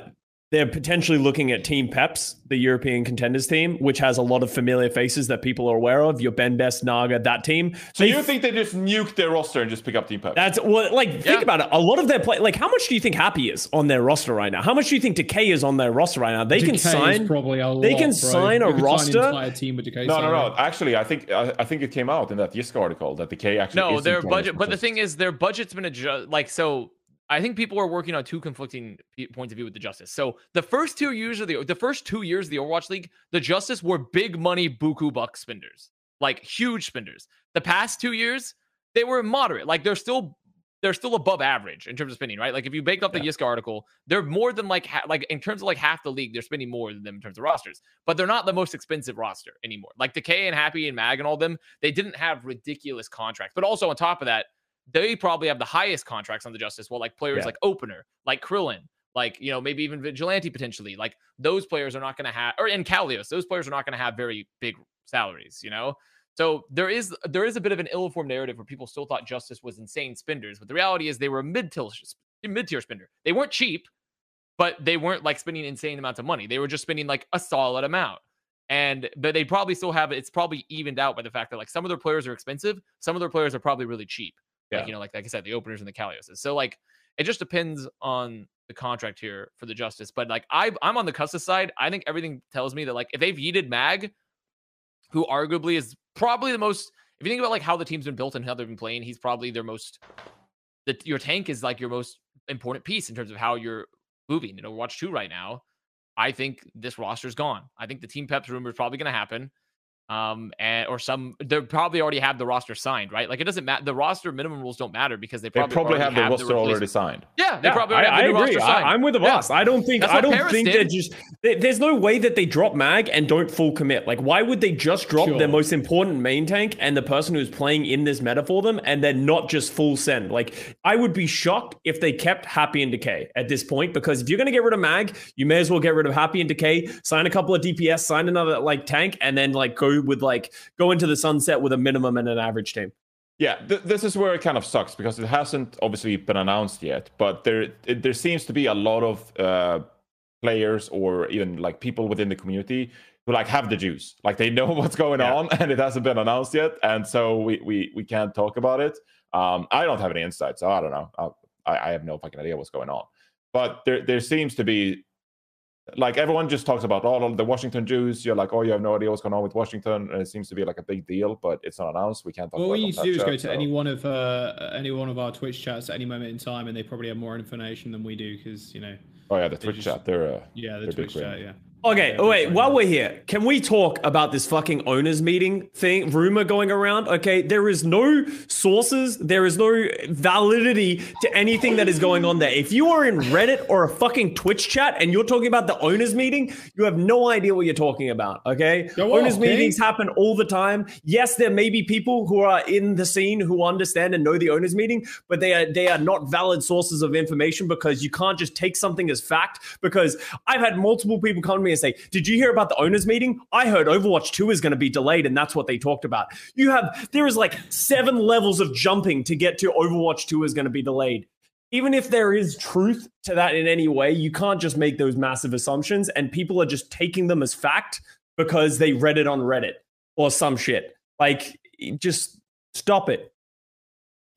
they're potentially looking at Team Peps, the European contenders team, which has a lot of familiar faces that people are aware of. Your Ben Best, Naga, that team. So They you think they just nuke their roster and just pick up Team Pep? That's well, like think about it. A lot of their play, like how much do you think Happy is on their roster right now? How much do you think Decay is on their roster right now? They can Decay is sign. probably a lot, they can bro. sign a You could roster- Sign an entire team with Decay no, no, no. salary. Actually, I think I, I think it came out in that Yiska article that Decay actually. No, isn't their budget. But the thing is, their budget's been adjusted. Like so, I think people are working on two conflicting points of view with the Justice. So the first two years of the the first two years of the Overwatch League, the Justice were big money buku buck spenders, like huge spenders. The past two years, they were moderate. Like they're still they're still above average in terms of spending, right? Like if you make up the Yiska article, they're more than like ha- like in terms of like half the league, they're spending more than them in terms of rosters, but they're not the most expensive roster anymore. Like Decay and Happy and Mag and all them, they didn't have ridiculous contracts. But also on top of that, they probably have the highest contracts on the Justice. Well, like players Yeah. like Opener, like Krillin, like you know maybe even Vigilante potentially. Like those players are not going to have, or in Kalios, those players are not going to have very big salaries. You know, so there is there is a bit of an ill-informed narrative where people still thought Justice was insane spenders, but the reality is they were mid-tier mid-tier spender. They weren't cheap, but they weren't like spending insane amounts of money. They were just spending like a solid amount. And but they probably still have it's probably evened out by the fact that like some of their players are expensive, some of their players are probably really cheap. Yeah. Like, you know, like like I said, the openers and the Kalioses. So like it just depends on the contract here for the Justice. But like I I'm on the Custa's side. I think everything tells me that like if they've yeeted Mag, who arguably is probably the most if you think about like how the team's been built and how they've been playing, he's probably their most that your tank is like your most important piece in terms of how you're moving in Overwatch 2 right now. I think this roster's gone. I think the team peps rumor is probably going to happen. Um, and or some they probably already have the roster signed, right? Like it doesn't matter. The roster minimum rules don't matter because they They probably, probably already have the roster replacement- already signed. Yeah, they Yeah, probably I, have I the agree. roster signed. I, am with the Yeah. boss. I don't think That's I don't Paris think did. they're just. there- there's no way that they drop mag and don't full commit. Like, why would they just drop Sure. their most important main tank and the person who's playing in this meta for them, and then not just full send? Like, I would be shocked if they kept Happy and Decay at this point because if you're going to get rid of mag, you may as well get rid of Happy and Decay, sign a couple of DPS, sign another like tank, and then like go with like go into the sunset with a minimum and an average team. Yeah, th- this is where it kind of sucks because it hasn't obviously been announced yet, but there it, there seems to be a lot of uh, players or even like people within the community who like have the juice, like they know what's going Yeah. on, and it hasn't been announced yet, and so we we we can't talk about it. Um, I don't have any insight, so I don't know. I, I have no fucking idea what's going on, but there there seems to be like everyone just talks about all of the Washington Jews. You're like, oh, you have no idea what's going on with Washington, and it seems to be like a big deal, but it's not announced. We can't talk All about it need to do is go to so- any one of uh, any one of our Twitch chats at any moment in time, and they probably have more information than we do because you know, Oh yeah, the Twitch just- chat. They're uh, yeah, the Twitch chat, yeah. Okay, wait, while we're here, can we talk about this fucking owners meeting thing, rumor going around? Okay, there is no sources, there is no validity to anything that is going on there. If you are in Reddit or a fucking Twitch chat and you're talking about the owners meeting, you have no idea what you're talking about, okay? Go owners meetings happen all the time. Yes, there may be people who are in the scene who understand and know the owners meeting, but they are they are not valid sources of information because you can't just take something as fact because I've had multiple people come to me and say, "Did you hear about the owners meeting? I heard Overwatch 2 is going to be delayed and that's what they talked about." You have there is like 7 levels of jumping to get to Overwatch 2 is going to be delayed. Even if there is truth to that in any way, you can't just make those massive assumptions and people are just taking them as fact because they read it on Reddit or some shit. Like just stop it.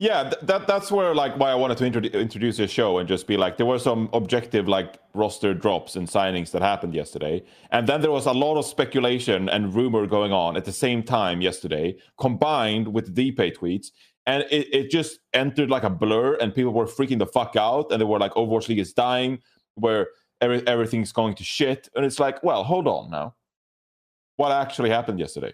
Yeah, th- that that's where like why I wanted to introdu- introduce this show and just be like there were some objective like roster drops and signings that happened yesterday, and then there was a lot of speculation and rumor going on at the same time yesterday, combined with DPEI tweets, and it, it just entered like a blur, and people were freaking the fuck out, and they were like Overwatch League is dying, where every, everything's going to shit, and it's like, well, hold on now, what actually happened yesterday?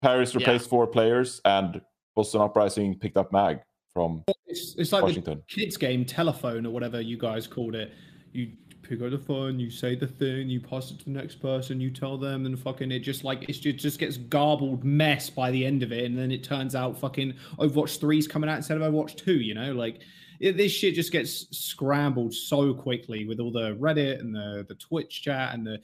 Paris Yeah. replaced four players, and Boston Uprising picked up Mag from It's, it's like Washington. the kids game telephone or whatever you guys called it. You pick up the phone, you say the thing, you pass it to the next person, you tell them, and fucking it just like it's just, just gets garbled mess by the end of it, and then it turns out fucking Overwatch 3's coming out instead of Overwatch 2, you know? Like it, this shit just gets scrambled so quickly with all the Reddit and the the Twitch chat and the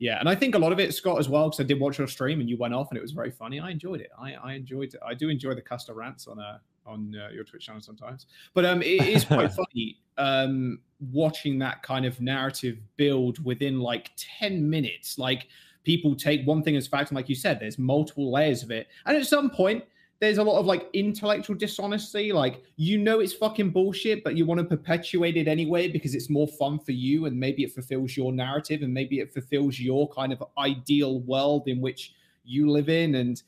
yeah, and I think a lot of it, Scott, as well, because I did watch your stream and you went off and it was very funny. I enjoyed it. I, I enjoyed it. I do enjoy the Custa rants on uh, on uh, your Twitch channel sometimes, but um, it is quite funny um watching that kind of narrative build within like ten minutes. Like people take one thing as fact, and like you said, there's multiple layers of it, and at some point. There's a lot of like intellectual dishonesty. Like, you know, it's fucking bullshit, but you want to perpetuate it anyway because it's more fun for you and maybe it fulfills your narrative and maybe it fulfills your kind of ideal world in which you live in. And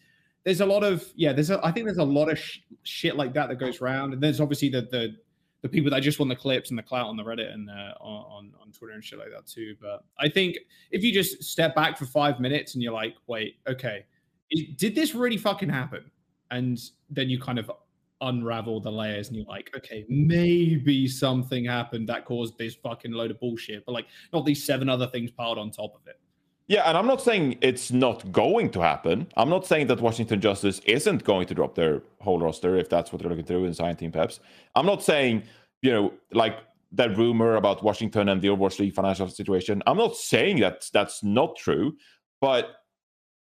there's a lot of, yeah, there's a, I think there's a lot of sh- shit like that that goes around. And there's obviously the, the, the people that just want the clips and the clout on the Reddit and on, on Twitter and shit like that too. But I think if you just step back for five minutes and you're like, wait, okay, did this really fucking happen? And then you kind of unravel the layers and you're like, okay, maybe something happened that caused this fucking load of bullshit, but like not these seven other things piled on top of it. Yeah, and I'm not saying it's not going to happen. I'm not saying that Washington Justice isn't going to drop their whole roster if that's what they're looking to do in sign team peps. I'm not saying, you know, like that rumor about Washington and the Overwatch League financial situation. I'm not saying that that's not true, but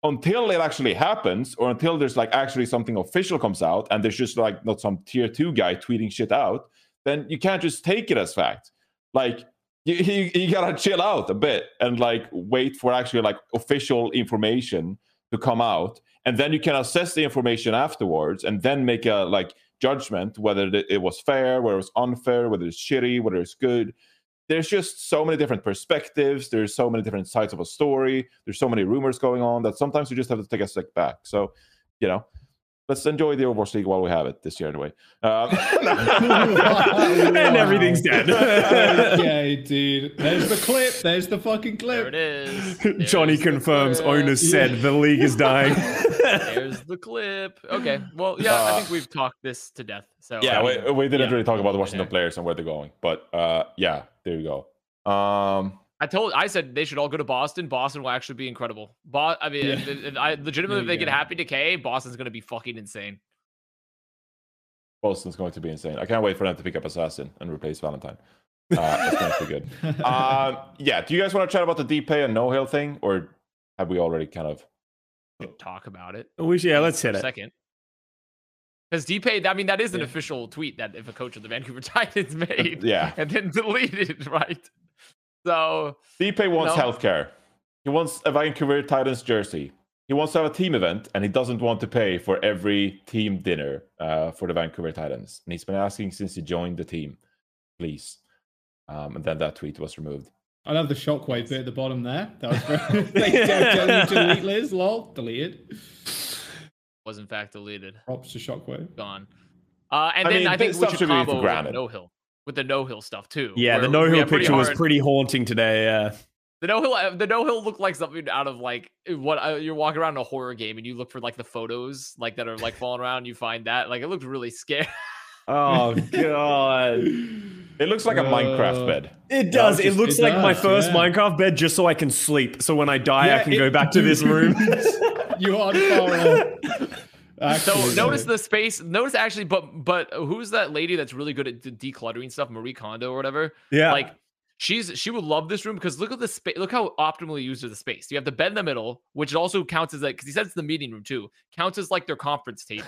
until it actually happens, or until there's like actually something official comes out, and there's just like not some tier two guy tweeting shit out, then you can't just take it as fact. Like you, you, you gotta chill out a bit and like wait for actually like official information to come out. And then you can assess the information afterwards and then make a like judgment whether it it was fair whether it was unfair whether it's shitty whether it's good. There's just so many different perspectives. There's so many different sides of a story. There's so many rumors going on that sometimes you just have to take a step back. So you know let's enjoy the overwatch league while we have it this year anyway um, and everything's dead. okay, dude. There's the clip. There's the fucking clip. There it is. There's Johnny confirms clip. owners said the league is dying. There's the clip. Okay. Well, yeah, I Uh, think we've talked this to death. So yeah, I we, we didn't yeah. really talk about the Washington Okay. players and where they're going, but uh, yeah, there you go. Um, I told, I said they should all go to Boston. Boston will actually be incredible. Bo- I mean, Yeah. if- if- I legitimately, if There they you get go. Happy Decay, Boston's gonna be fucking insane. Boston's going to be insane. I can't wait for them to pick up Assassin and replace Valentine. Uh, it's going to be good. Um, yeah, do you guys want to chat about the DPEI and No Hill thing, or have we already kind of? Talk about it. We should- yeah, let's hit a it. Second. Because DPEI, I mean, that is an Yeah. official tweet that if a coach of the Vancouver Titans made Yeah, and then deleted, right? So DPEI wants No. healthcare. He wants a Vancouver Titans jersey. He wants to have a team event, and he doesn't want to pay for every team dinner uh, for the Vancouver Titans. And he's been asking since he joined the team, please. Um, and then that tweet was removed. I love the shockwave bit at the bottom there. That was very. they tell you to delete Liz. Lol. Deleted. was in fact deleted, Props to shockwave. gone. Uh, and I then mean, I think this we should should be for combo with granted. no hill with the no hill stuff too. Yeah, the no hill have pretty picture was pretty haunting today. Yeah. The no hill, the no hill looked like something out of like what uh, you're walking around in a horror game and you look for like the photos like that are like falling around. You find that like it looked really scary. Oh god. It looks like a Minecraft Uh, bed. It does. just- it looks it like my first yeah. Minecraft bed just so I can sleep. So when I die, I can it- go back to this room. you are far off. So notice the space. Notice actually, but but who's that lady that's really good at de- decluttering stuff? Marie Kondo or whatever. yeah. Like she's she would love this room because look at the space. Look how optimally used is the space. You have the bed in the middle, which also counts as like because he said it's the meeting room too. Counts as like their conference table.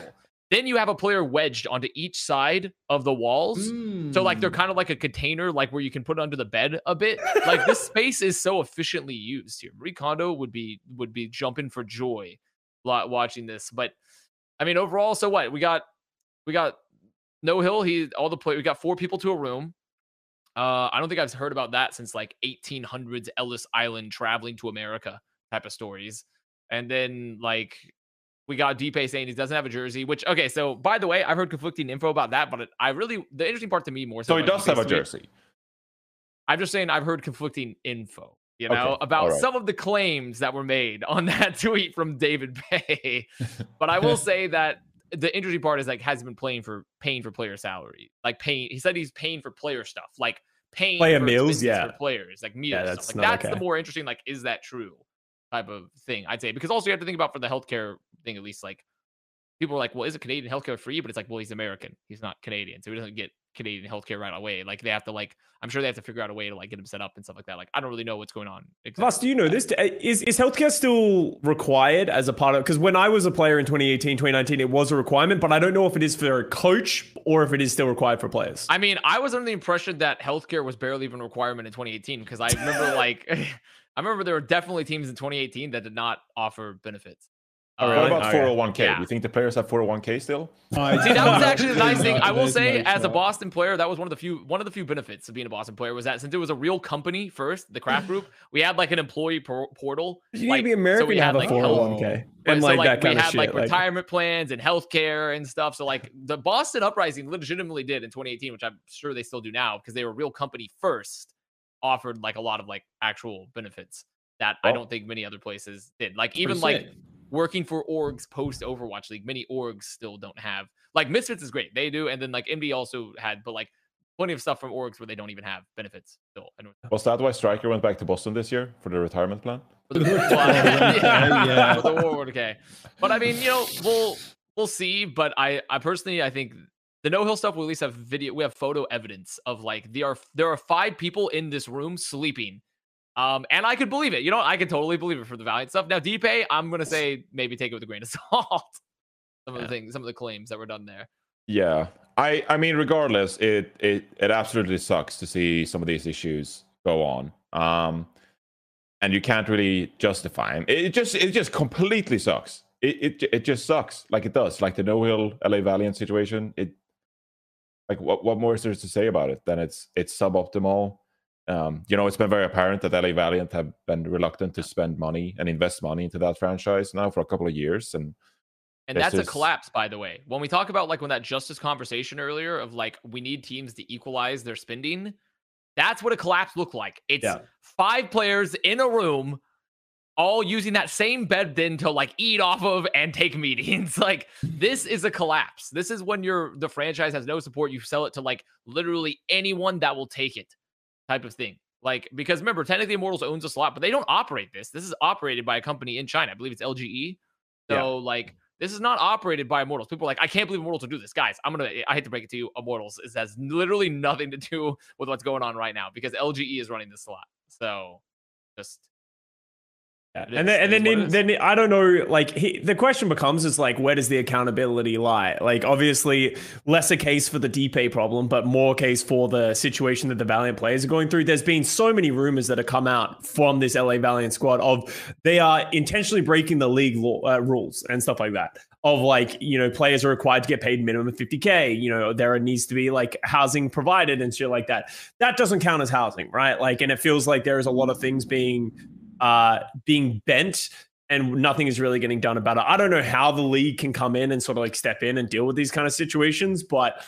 Then you have a player wedged onto each side of the walls. So like they're Mm. kind of like a container, like where you can put it under the bed a bit. Like this space is so efficiently used here. Marie Kondo would be would be jumping for joy lot watching this. But I mean, overall, so what? We got we got no hill. He all the play. We got four people to a room. Uh, I don't think I've heard about that since like 1800s Ellis Island traveling to America type of stories. And then like we got DPEI saying he doesn't have a jersey, which okay. So by the way, I've heard conflicting info about that, but I really the interesting part to me more so. So he does have a jersey. I'm just saying I've heard conflicting info, you Okay, know, about alright. some of the claims that were made on that tweet from David Bay. but I will say that the interesting part is like has been playing for paying for player salary, like paying. He said he's paying for player stuff, like paying Player for meals, yeah. for players, like meals. stuff. that's Like that's okay. the more interesting. Like, is that true? Type of thing, I'd say, because also you have to think about for the healthcare thing, at least like people are like, well, is it Canadian healthcare free? But it's like, well, he's American. He's not Canadian. So he doesn't get Canadian healthcare right away. Like they have to like, I'm sure they have to figure out a way to like get them set up and stuff like that. Like I don't really know what's going on. Exactly. Plus, do you know this? Eh, is, is healthcare still required as a part of? Because when I was a player in 2018, 2019, it was a requirement, but I don't know if it is for a coach or if it is still required for players. I mean, I was under the impression that healthcare was barely even a requirement in 2018 because I remember like I remember there were definitely teams in 2018 that did not offer benefits. Oh, Uh, really? What about Okay. 401k? Yeah. Do you think the players have 401k still? I See, that was actually the nice thing. I will say, as a. Boston player, that was one of the few one of the few benefits of being a Boston player was that since it was a real company first, the Kraft Group, we had like an employee por- portal. You need to be so American we to had, have a like, health- 401k Right, and so, like, like that kind we of had shit. like like- retirement plans and healthcare and stuff. So like the Boston Uprising legitimately did in 2018, which I'm sure they still do now because they were a real company first, offered like a lot of like actual benefits that I Oh. don't think many other places did. Like even like sick. Working for orgs post Overwatch League, many orgs still don't have. Like Misfits is great, they do, and then like MD also had, but like plenty of stuff from orgs where they don't even have benefits still. Was that why Striker went back to Boston this year for the retirement plan? for the, Yeah, yeah, yeah. for the Warlord okay. But I mean, you know, we'll we'll see. But I I personally I think the no hill stuff we at least have video. We have photo evidence of like there are there are five people in this room sleeping. Um, and I could believe it. You know, I could totally believe it for the Valiant stuff. Now, DPEI, I'm gonna say maybe take it with a grain of salt. some of Yeah. the things, some of the claims that were done there. Yeah, I I mean, regardless, it it it absolutely sucks to see some of these issues go on. Um, and you can't really justify them. It just it just completely sucks. It it it just sucks like it does. Like the No Hill LA Valiant situation. It like what what more is there to say about it than it's it's suboptimal. Um, you know, it's been very apparent that LA Valiant have been reluctant to spend money and invest money into that franchise now for a couple of years, and And that's a collapse, by the way. When we talk about like when that justice conversation earlier of like we need teams to equalize their spending, that's what a collapse looked like. It's Yeah. five players in a room all using that same bed then to like eat off of and take meetings. like this is a collapse. This is when your the franchise has no support. You sell it to like literally anyone that will take it, type of thing. Like because remember, technically Immortals owns a slot, but they don't operate this. This is operated by a company in China. I believe it's LGE. So Yeah. like this is not operated by Immortals. People are like, I can't believe Immortals will do this. Guys, I'm gonna I hate to break it to you, Immortals is, has literally nothing to do with what's going on right now because LGE is running this slot. So just Yeah. And then, and then, then, I don't know. Like he, the question becomes is like, where does the accountability lie? Like, obviously, less a case for the DPEI problem, but more case for the situation that the Valiant players are going through. There's been so many rumors that have come out from this LA Valiant squad of they are intentionally breaking the league law, uh, rules and stuff like that. Of like, you know, players are required to get paid minimum of 50k. You know, there needs to be like housing provided and shit like that. That doesn't count as housing, right? Like, and it feels like there is a lot of things being uh, being bent and nothing is really getting done about it. I don't know how the league can come in and sort of like step in and deal with these kind of situations, but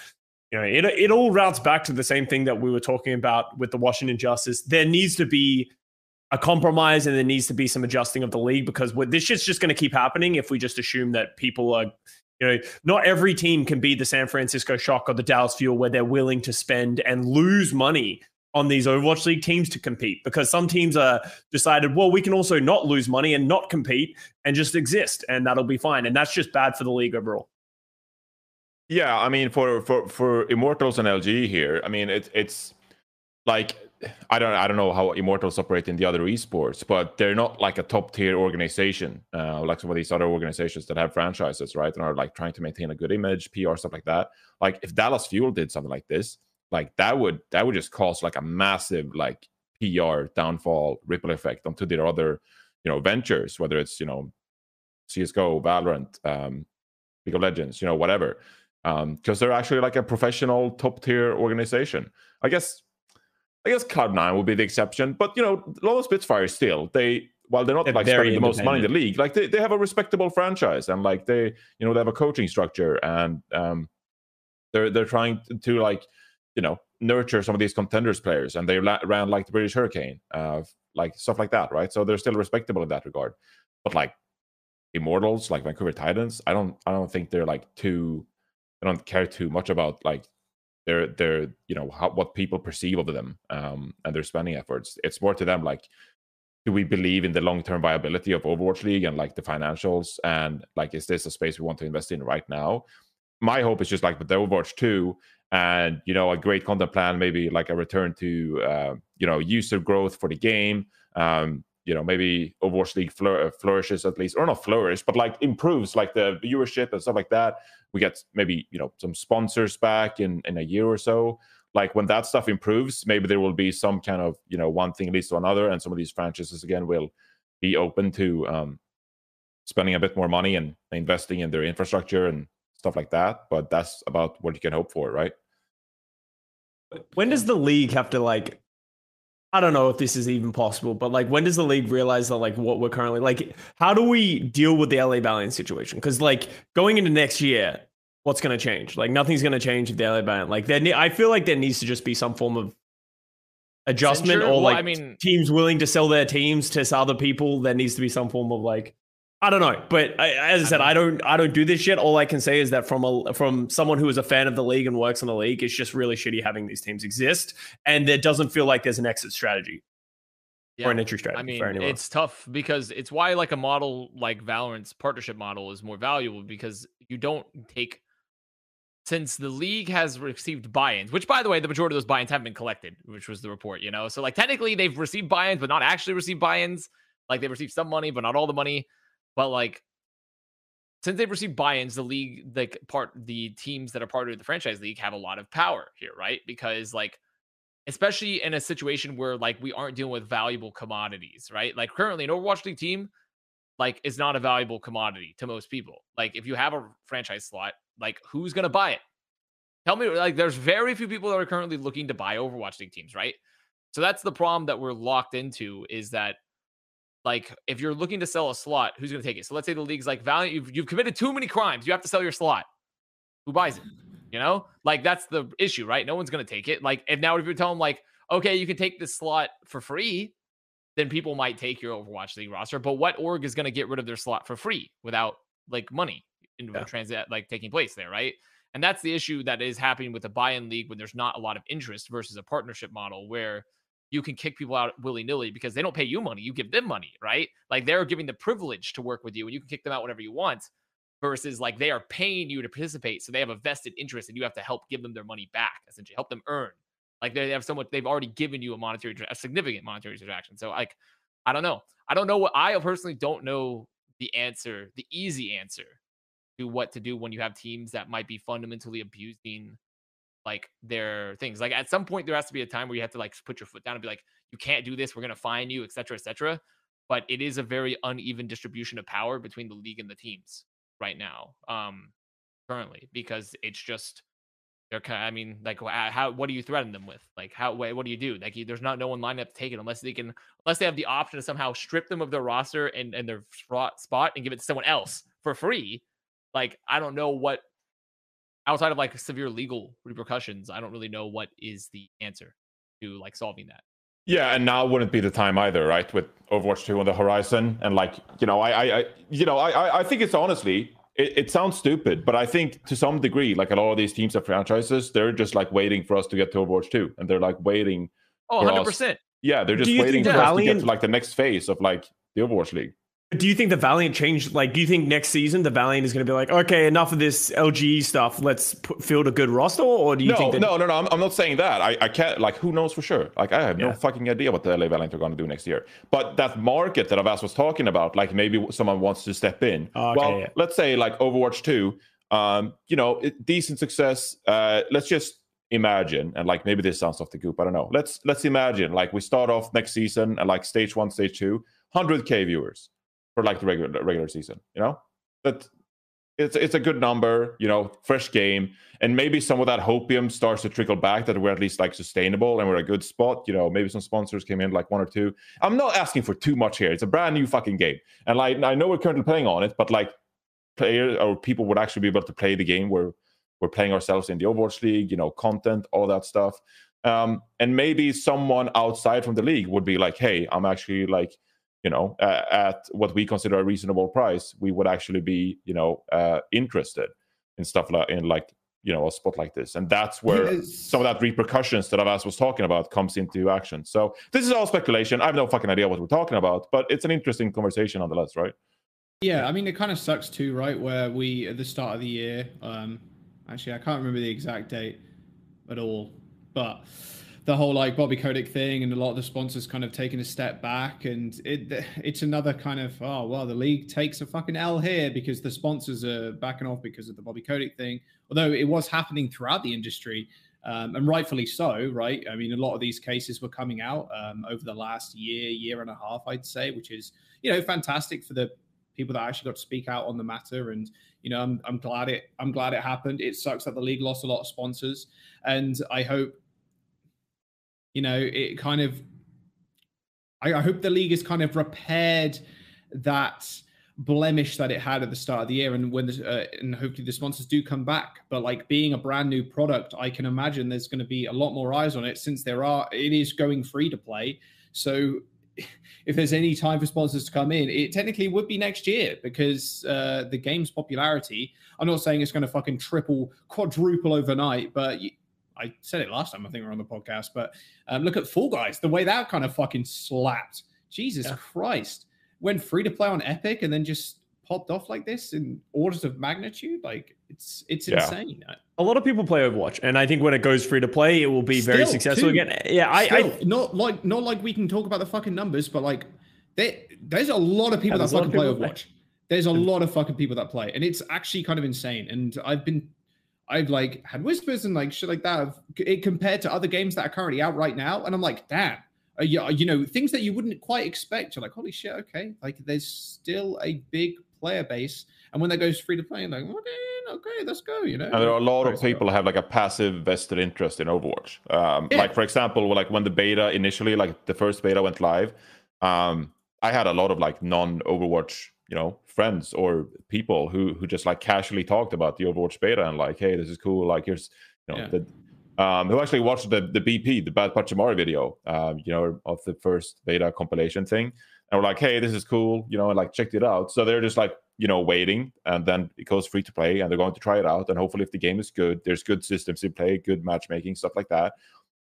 you know, it it all routes back to the same thing that we were talking about with the Washington Justice. There needs to be a compromise and there needs to be some adjusting of the league because this shit's just going to keep happening if we just assume that people are you know, not every team can be the San Francisco Shock or the Dallas Fuel where they're willing to spend and lose money on these Overwatch League teams to compete because some teams are decided, well, we can also not lose money and not compete and just exist, and that'll be fine. And that's just bad for the league overall. Yeah, I mean, for for for Immortals and LG here, I mean, it's it's like I don't I don't know how Immortals operate in the other esports, but they're not like a top tier organization, uh, like some of these other organizations that have franchises, right, and are like trying to maintain a good image, PR stuff like that. Like if Dallas Fuel did something like this, like that would that would just cause like a massive like PR downfall ripple effect onto their other you know ventures, whether it's you know CS:GO, Valorant, um, League of Legends, you know whatever, because um, they're actually like a professional top tier organization. I guess I guess Cloud9 would be the exception, but you know, London Spitfire still they while they're not they're like spending the most money in the league, like they, they have a respectable franchise and like they you know they have a coaching structure and um they're they're trying to, to like you know nurture some of these contenders players and they ran like the British Hurricane, uh like stuff like that, right? So they're still respectable in that regard, but like Immortals, like Vancouver Titans, I don't I don't think they're like too I don't care too much about like their their you know how, what people perceive of them um, and their spending efforts. It's more to them like, do we believe in the long term viability of Overwatch League and like the financials and like is this a space we want to invest in right now? My hope is just like with the Overwatch two and you know a great content plan, maybe like a return to uh, you know user growth for the game. Um, you know maybe Overwatch League flour- flourishes at least, or not flourish, but like improves like the viewership and stuff like that we get maybe you know some sponsors back in in a year or so like when that stuff improves maybe there will be some kind of you know one thing leads to another and some of these franchises again will be open to um, spending a bit more money and investing in their infrastructure and stuff like that but that's about what you can hope for right when does the league have to like I don't know if this is even possible, but like, when does the league realize that like what we're currently like? How do we deal with the LA Valiant situation? Because like going into next year, what's going to change? Like nothing's going to change if the LA Valiant. Like there, I feel like there needs to just be some form of adjustment, or like well, I mean, teams willing to sell their teams to other people. There needs to be some form of like I don't know, but I, as I said, I don't, I don't do this shit. All I can say is that from a from someone who is a fan of the league and works in the league, it's just really shitty having these teams exist, and it doesn't feel like there's an exit strategy yeah. or an entry strategy. I mean, it's tough because it's why like a model like Valorant's partnership model is more valuable because you don't take since the league has received buy-ins, which by the way, the majority of those buy-ins haven't been collected, which was the report, you know. So like technically they've received buy-ins, but not actually received buy-ins. Like they've received some money, but not all the money. But like since they've received buy-ins, the league, like part the teams that are part of the franchise league have a lot of power here, right? Because like especially in a situation where like we aren't dealing with valuable commodities, right? Like currently an Overwatch League team like is not a valuable commodity to most people. Like if you have a franchise slot, like who's gonna buy it? Tell me, like there's very few people that are currently looking to buy Overwatch League teams, right? So that's the problem that we're locked into is that like if you're looking to sell a slot, who's going to take it? So let's say the league's like Valiant, you've, you've committed too many crimes. You have to sell your slot. Who buys it? You know, like that's the issue, right? No one's going to take it. Like if now if you tell them like, okay, you can take this slot for free, then people might take your Overwatch League roster. But what org is going to get rid of their slot for free without like money in yeah. transit like taking place there, right? And that's the issue that is happening with the buy-in league when there's not a lot of interest versus a partnership model where you can kick people out willy nilly because they don't pay you money. You give them money, right? Like they're giving the privilege to work with you and you can kick them out whenever you want versus like they are paying you to participate. So they have a vested interest and you have to help give them their money back, essentially, help them earn. Like they have so much, they've already given you a monetary, a significant monetary transaction. So, like, I don't know. I don't know what I personally don't know the answer, the easy answer to what to do when you have teams that might be fundamentally abusing like their things. Like at some point, there has to be a time where you have to like put your foot down and be like, you can't do this. We're gonna fine you, etc., etc. But it is a very uneven distribution of power between the league and the teams right now, um, currently, because it's just they're kind. Of, I mean, like how what do you threaten them with? Like how what do you do? Like there's not no one lined up to take it unless they can unless they have the option to somehow strip them of their roster and and their spot and give it to someone else for free. Like I don't know what outside of like severe legal repercussions, I don't really know what is the answer to like solving that. Yeah, and now wouldn't be the time either, right? With Overwatch 2 on the horizon. And like, you know, I I, I you know, I I think it's honestly it, it, sounds stupid, but I think to some degree, like a lot of these teams and franchises, they're just like waiting for us to get to Overwatch 2. And they're like waiting. Oh, 100%. Yeah, they're just waiting for us to get to like the next phase of like the Overwatch League. Do you think the Valiant changed? Like, do you think next season the Valiant is going to be like, okay, enough of this LGE stuff. Let's put, field a good roster, or do you no, think? That- no, no, no. I'm, I'm not saying that. I, I can't. Like, who knows for sure? Like, I have yeah. no fucking idea what the LA Valiant are going to do next year. But that market that Avast was talking about, like maybe someone wants to step in. okay, well, yeah. let's say like Overwatch Two. Um, you know, it, decent success. Uh, let's just imagine and like maybe this sounds off the goop i don't know let's let's imagine like we start off next season and like stage one stage two 100k viewers for like the regular regular season. You know that it's it's a good number. You know, fresh game, and maybe some of that hopium starts to trickle back. That we're at least like sustainable and we're a good spot. You know, maybe some sponsors came in like one or two. I'm not asking for too much here. It's a brand new fucking game, and like I know we're currently playing on it, but like players or people would actually be able to play the game where we're playing ourselves in the Overwatch League. You know, content, all that stuff. Um, and maybe someone outside from the league would be like, "Hey, I'm actually like you know, uh, at what we consider a reasonable price, we would actually be, you know, uh, interested in stuff like in like you know a spot like this. And that's where yes. some of that repercussions that Avast was talking about comes into action. So this is all speculation. I have no fucking idea what we're talking about but it's an interesting conversation nonetheless right? Yeah i mean it kind of sucks too right? Where we at the start of the year um actually i can't remember the exact date at all but the whole like Bobby Kotick thing and a lot of the sponsors kind of taking a step back and it it's another kind of oh well the league takes a fucking L here because the sponsors are backing off because of the Bobby Kotick thing. Although it was happening throughout the industry um, and rightfully so right? I mean a lot of these cases were coming out um, over the last year year and a half I'd say which is you know fantastic for the people that actually got to speak out on the matter. And you know I'm, I'm glad it I'm glad it happened. It sucks that the league lost a lot of sponsors. And I hope you know, it kind of. I, I hope the league has kind of repaired that blemish that it had at the start of the year, and when the, uh, and hopefully the sponsors do come back. But like being a brand new product, I can imagine there's going to be a lot more eyes on it since there are. It is going free to play, so if there's any time for sponsors to come in, it technically would be next year because uh, the game's popularity. I'm not saying it's going to fucking triple, quadruple overnight, but I said it last time, I think we are on the podcast, but um, look at Fall Guys, the way that kind of fucking slapped. Jesus yeah. Christ. Went free to play on Epic and then just popped off like this in orders of magnitude. Like it's it's yeah. insane. A lot of people play Overwatch, and I think when it goes free to play, it will be Still, very successful too. again. Yeah, I, I, not like not like we can talk about the fucking numbers, but like there, there's a lot of people that fucking play Overwatch. Play. There's a lot of fucking people that play, and it's actually kind of insane. And I've been I've like had whispers and like shit like that of it compared to other games that are currently out right now, and I'm like, damn, uh, you, you know, things that you wouldn't quite expect. You're like, holy shit, okay, like there's still a big player base, and when that goes free to play, you're like, okay, okay, let's go. You know, and there are a lot of people have like a passive vested interest in Overwatch. Um, yeah. Like for example, like when the beta initially, like the first beta went live, um, I had a lot of like non-Overwatch you know friends or people who who just like casually talked about the Overwatch beta and like, hey, this is cool. Like here's you know yeah. the um, who actually watched the the BP the Bad Pachimari video, um, you know, of the first beta compilation thing, and we're like, hey, this is cool, you know, and like checked it out. So they're just like you know waiting, and then it goes free to play, and they're going to try it out, and hopefully, if the game is good, there's good systems in play, good matchmaking, stuff like that.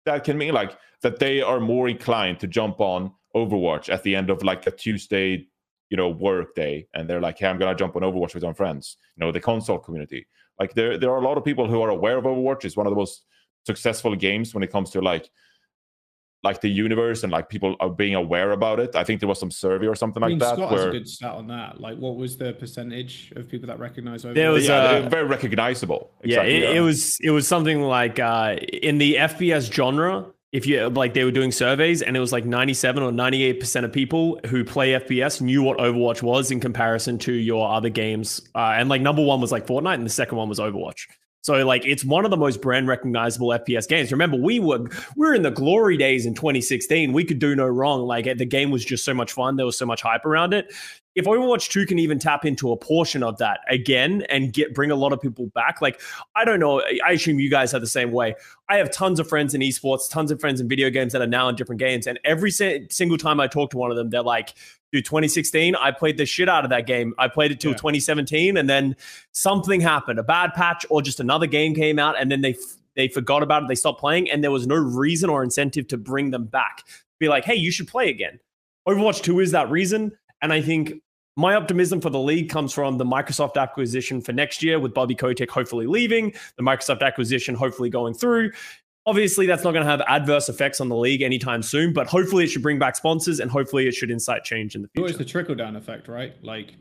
That can mean like that they are more inclined to jump on Overwatch at the end of like a Tuesday you know work day and they're like hey i'm gonna jump on overwatch with some friends you know the console community like there there are a lot of people who are aware of overwatch it's one of the most successful games when it comes to like like the universe and like people are being aware about it. I think there was some survey or something I mean, like that. Scott where... has a good stat on that. Like, what was the percentage of people that recognize? Overwatch? There was yeah, uh, very recognizable. Exactly, yeah, it, yeah, it, was it was something like uh, in the FPS genre if you like they were doing surveys and it was like 97 or 98% of people who play fps knew what overwatch was in comparison to your other games uh, and like number one was like fortnite and the second one was overwatch so like it's one of the most brand recognizable FPS games. Remember, we were we were in the glory days in 2016. We could do no wrong. Like the game was just so much fun. There was so much hype around it. If Overwatch 2 can even tap into a portion of that again and get bring a lot of people back, like I don't know, I assume you guys are the same way. I have tons of friends in esports, tons of friends in video games that are now in different games, and every si- single time I talk to one of them, they're like, "Dude, 2016, I played the shit out of that game. I played it till Yeah. 2017, and then something happened, a bad patch, or just another game came out, and then they." f- They forgot about it. They stopped playing, and there was no reason or incentive to bring them back. Be like, hey, you should play again. Overwatch 2 is that reason. And I think my optimism for the league comes from the Microsoft acquisition for next year with Bobby Kotick hopefully leaving, the Microsoft acquisition hopefully going through. Obviously, that's not going to have adverse effects on the league anytime soon, but hopefully it should bring back sponsors and hopefully it should incite change in the future. the trickle down effect, right? Like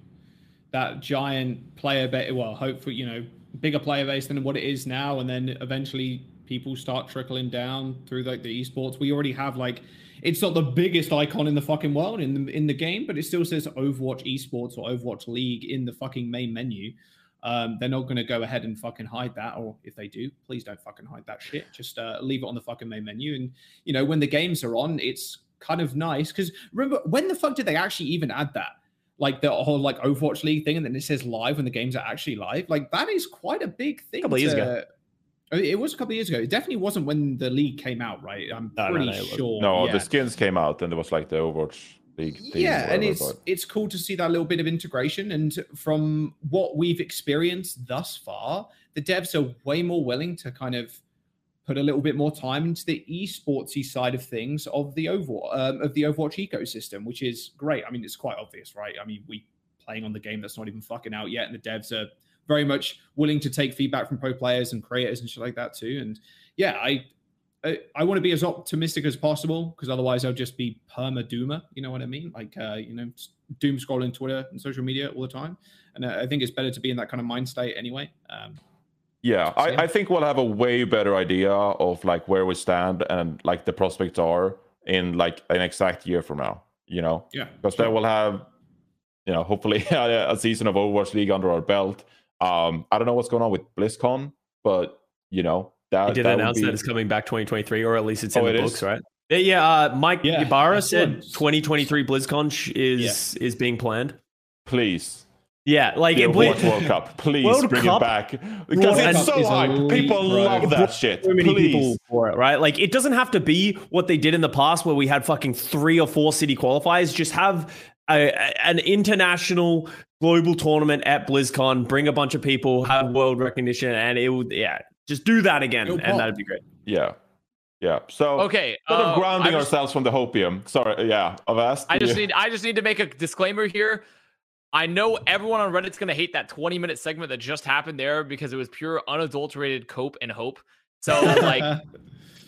that giant player base. Well, hopefully, you know, bigger player base than what it is now, and then eventually people start trickling down through like the esports. We already have like it's not the biggest icon in the fucking world in the in the game, but it still says Overwatch Esports or Overwatch League in the fucking main menu. Um, they're not going to go ahead and fucking hide that, or if they do, please don't fucking hide that shit. Just uh, leave it on the fucking main menu, and you know when the games are on, it's kind of nice because remember when the fuck did they actually even add that? Like the whole like Overwatch League thing, and then it says live when the games are actually live. Like that is quite a big thing. Couple of years ago. To- I mean, It was a couple of years ago. It definitely wasn't when the league came out, right? I'm No, no, pretty no, wasn't. sure. No, yeah. the skins came out, and there was like the Overwatch League. yeah, and it's but- it's cool to see that little bit of integration. And from what we've experienced thus far, the devs are way more willing to kind of put a little bit more time into the esportsy side of things of the Overwatch um, of the Overwatch ecosystem, which is great. I mean, it's quite obvious, right? I mean, we playing on the game that's not even fucking out yet, and the devs are very much willing to take feedback from pro players and creators and shit like that too. And yeah, I I, I want to be as optimistic as possible because otherwise I'll just be perma doomer. You know what I mean? Like, uh, you know, doom scrolling Twitter and social media all the time. And uh, I think it's better to be in that kind of mind state anyway. Um, Yeah. I, I think we'll have a way better idea of like where we stand and like the prospects are in like an exact year from now. You know, yeah. because then we'll have, you know, hopefully a, a season of Overwatch League under our belt. Um, I don't know what's going on with BlizzCon, but you know that He did that would announce be- that it's coming back 2023, or at least it's in Oh, the it books, is? right? Yeah, yeah. Uh, Mike Yeah, Ybarra said saw 2023 BlizzCon sh- is is being planned. Please, Yeah, like it, Overwatch World Cup, please World bring Cup- it back because World it's Cup so is hype. elite, People bro. love It that shit. so many Please. people for it, right? Like it doesn't have to be what they did in the past, where we had fucking three or four city qualifiers. Just have a, a- an international global tournament at BlizzCon, bring a bunch of people, have world recognition, and it would, yeah, just do that again, It'll and pop. that'd be great. Yeah, yeah. So Okay. Instead uh, of grounding I just- ourselves from the hopium. Sorry, yeah, I've asked. I just you- need I just need to make a disclaimer here. I know everyone on Reddit's gonna hate that 20 minute segment that just happened there because it was pure unadulterated cope and hope. So like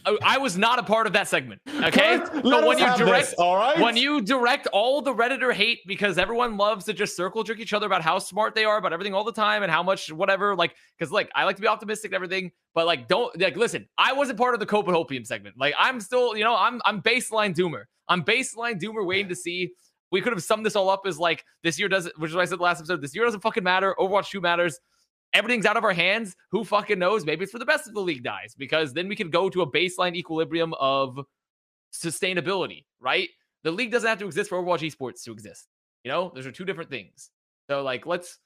I, was not a part of that segment. Okay. Kurt, But when you direct this, all right? when you direct all the redditor hate because everyone loves to just circle jerk each other about how smart they are about everything all the time and how much whatever like because like i like to be optimistic and everything but like don't like listen i wasn't part of the cope and hopium segment like i'm still you know i'm i'm baseline doomer i'm baseline doomer waiting to see we could have summed this all up as like this year doesn't which is what i said last episode this year doesn't fucking matter overwatch 2 matters everything's out of our hands who fucking knows maybe it's for the best if the league dies because then we can go to a baseline equilibrium of sustainability, right? The league doesn't have to exist for Overwatch esports to exist. You know, those are two different things. So, like, let's.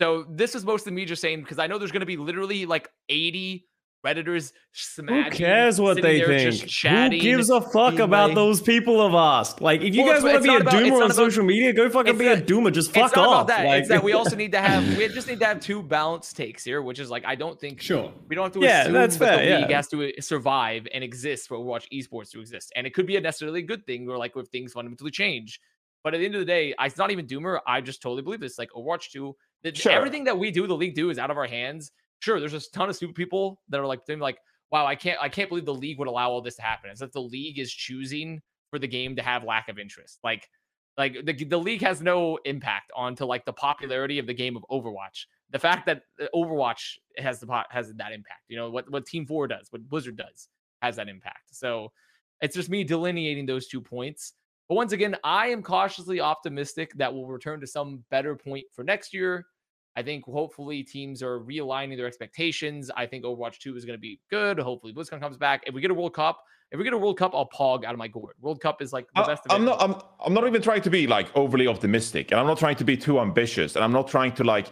So, this is mostly me just saying because I know there's going to be literally like 80 Redditors smacking. Who cares what they think? Chatting. Who gives a fuck about like- those people of asked? Like, if you Well, guys want to be a about- doomer on about- social media, go fucking be a doomer. Just fuck it's not off. about that. Like- it's that we also need to have we just need to have two balanced takes here, which is like I don't think sure. we don't have to Yeah, assume that's that the league yeah. has to uh, survive and exist for Overwatch esports to exist. And it could be a necessarily good thing or like if things fundamentally change. But at the end of the day, it's not even Doomer. I just totally believe this. Like Overwatch 2, that Sure. everything that we do, the league do is out of our hands. Sure, there's a ton of stupid people that are like, like, wow, I can't I can't believe the league would allow all this to happen. It's that the league is choosing for the game to have lack of interest. Like like the, the league has no impact onto like the popularity of the game of Overwatch. The fact that uh, Overwatch has the po- has that impact. You know what what Team Four does, what Blizzard does, has that impact. So it's just me delineating those two points. But once again, I am cautiously optimistic that we'll return to some better point for next year. I think hopefully teams are realigning their expectations. I think Overwatch 2 is going to be good. Hopefully BlizzCon comes back. If we get a World Cup, if we get a World Cup, I'll pog out of my gourd. World Cup is like the I- best. I'm not. I'm. I'm not even trying to be like overly optimistic, and I'm not trying to be too ambitious, and I'm not trying to like,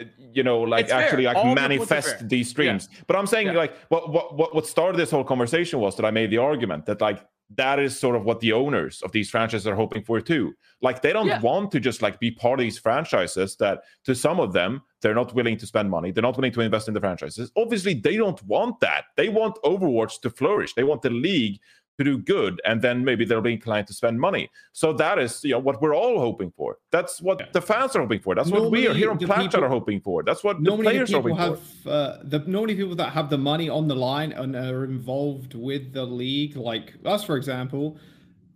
eh, you know, like It's fair. actually like All the points are fair. manifest these streams. But I'm saying Yeah. like what what what what started this whole conversation was that I made the argument that like that is sort of what the owners of these franchises are hoping for too. Like they don't Yeah. want to just like be part of these franchises that to some of them they're not willing to spend money. They're not willing to invest in the franchises. Obviously, they don't want that. They want Overwatch to flourish. They want the league to do good, and then maybe they'll be inclined to spend money. So that is you know what we're all hoping for. That's what Yeah. the fans are hoping for. That's what we are here on Plat Chat people- are hoping for. That's what the normally the are people hoping for. have uh, the normally people that have the money on the line and are involved with the league, like us, for example,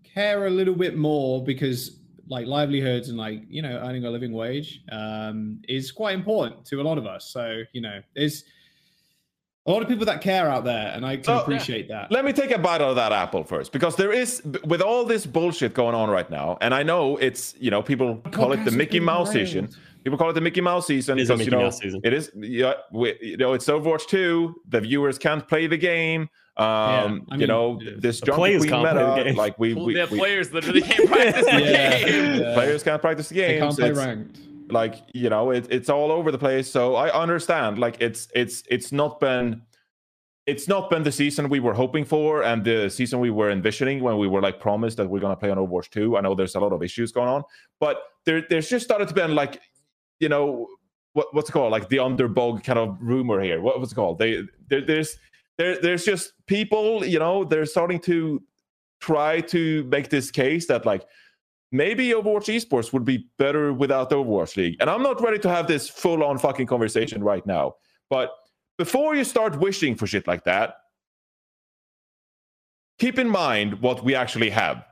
care a little bit more because like livelihoods and like you know earning a living wage um, is quite important to a lot of us. So you know, there's a lot of people that care out there, and I can So- Yeah. appreciate that. Let me take a bite out of that apple first, because there is, with all this bullshit going on right now, and I know it's, you know, people call it the Mickey Mouse being season. People call it the Mickey Mouse season It is a because you know Mouse season. it is. Yeah, we, you know, it's Overwatch 2. The viewers can't play the game. Um, I you know, this The Jungle players Queen can't play the meta, game. like we, Well, we, the we- players literally can't practice the Yeah. game. Yeah. players can't practice the game. They games. can't play ranked. Like you know it, it's all over the place. So i understand like it's it's it's not been it's not been the season we were hoping for and the season we were envisioning when we were like promised that we're going to play on overwatch 2 i know there's a lot of issues going on but there there's just started to be like you know what, what's it called? Like the underbog kind of rumor here. What was it called? They there, there's there, there's just people you know they're starting to try to make this case that like maybe Overwatch esports would be better without the Overwatch League. And I'm not ready to have this full on fucking conversation right now. But before you start wishing for shit like that, keep in mind what we actually have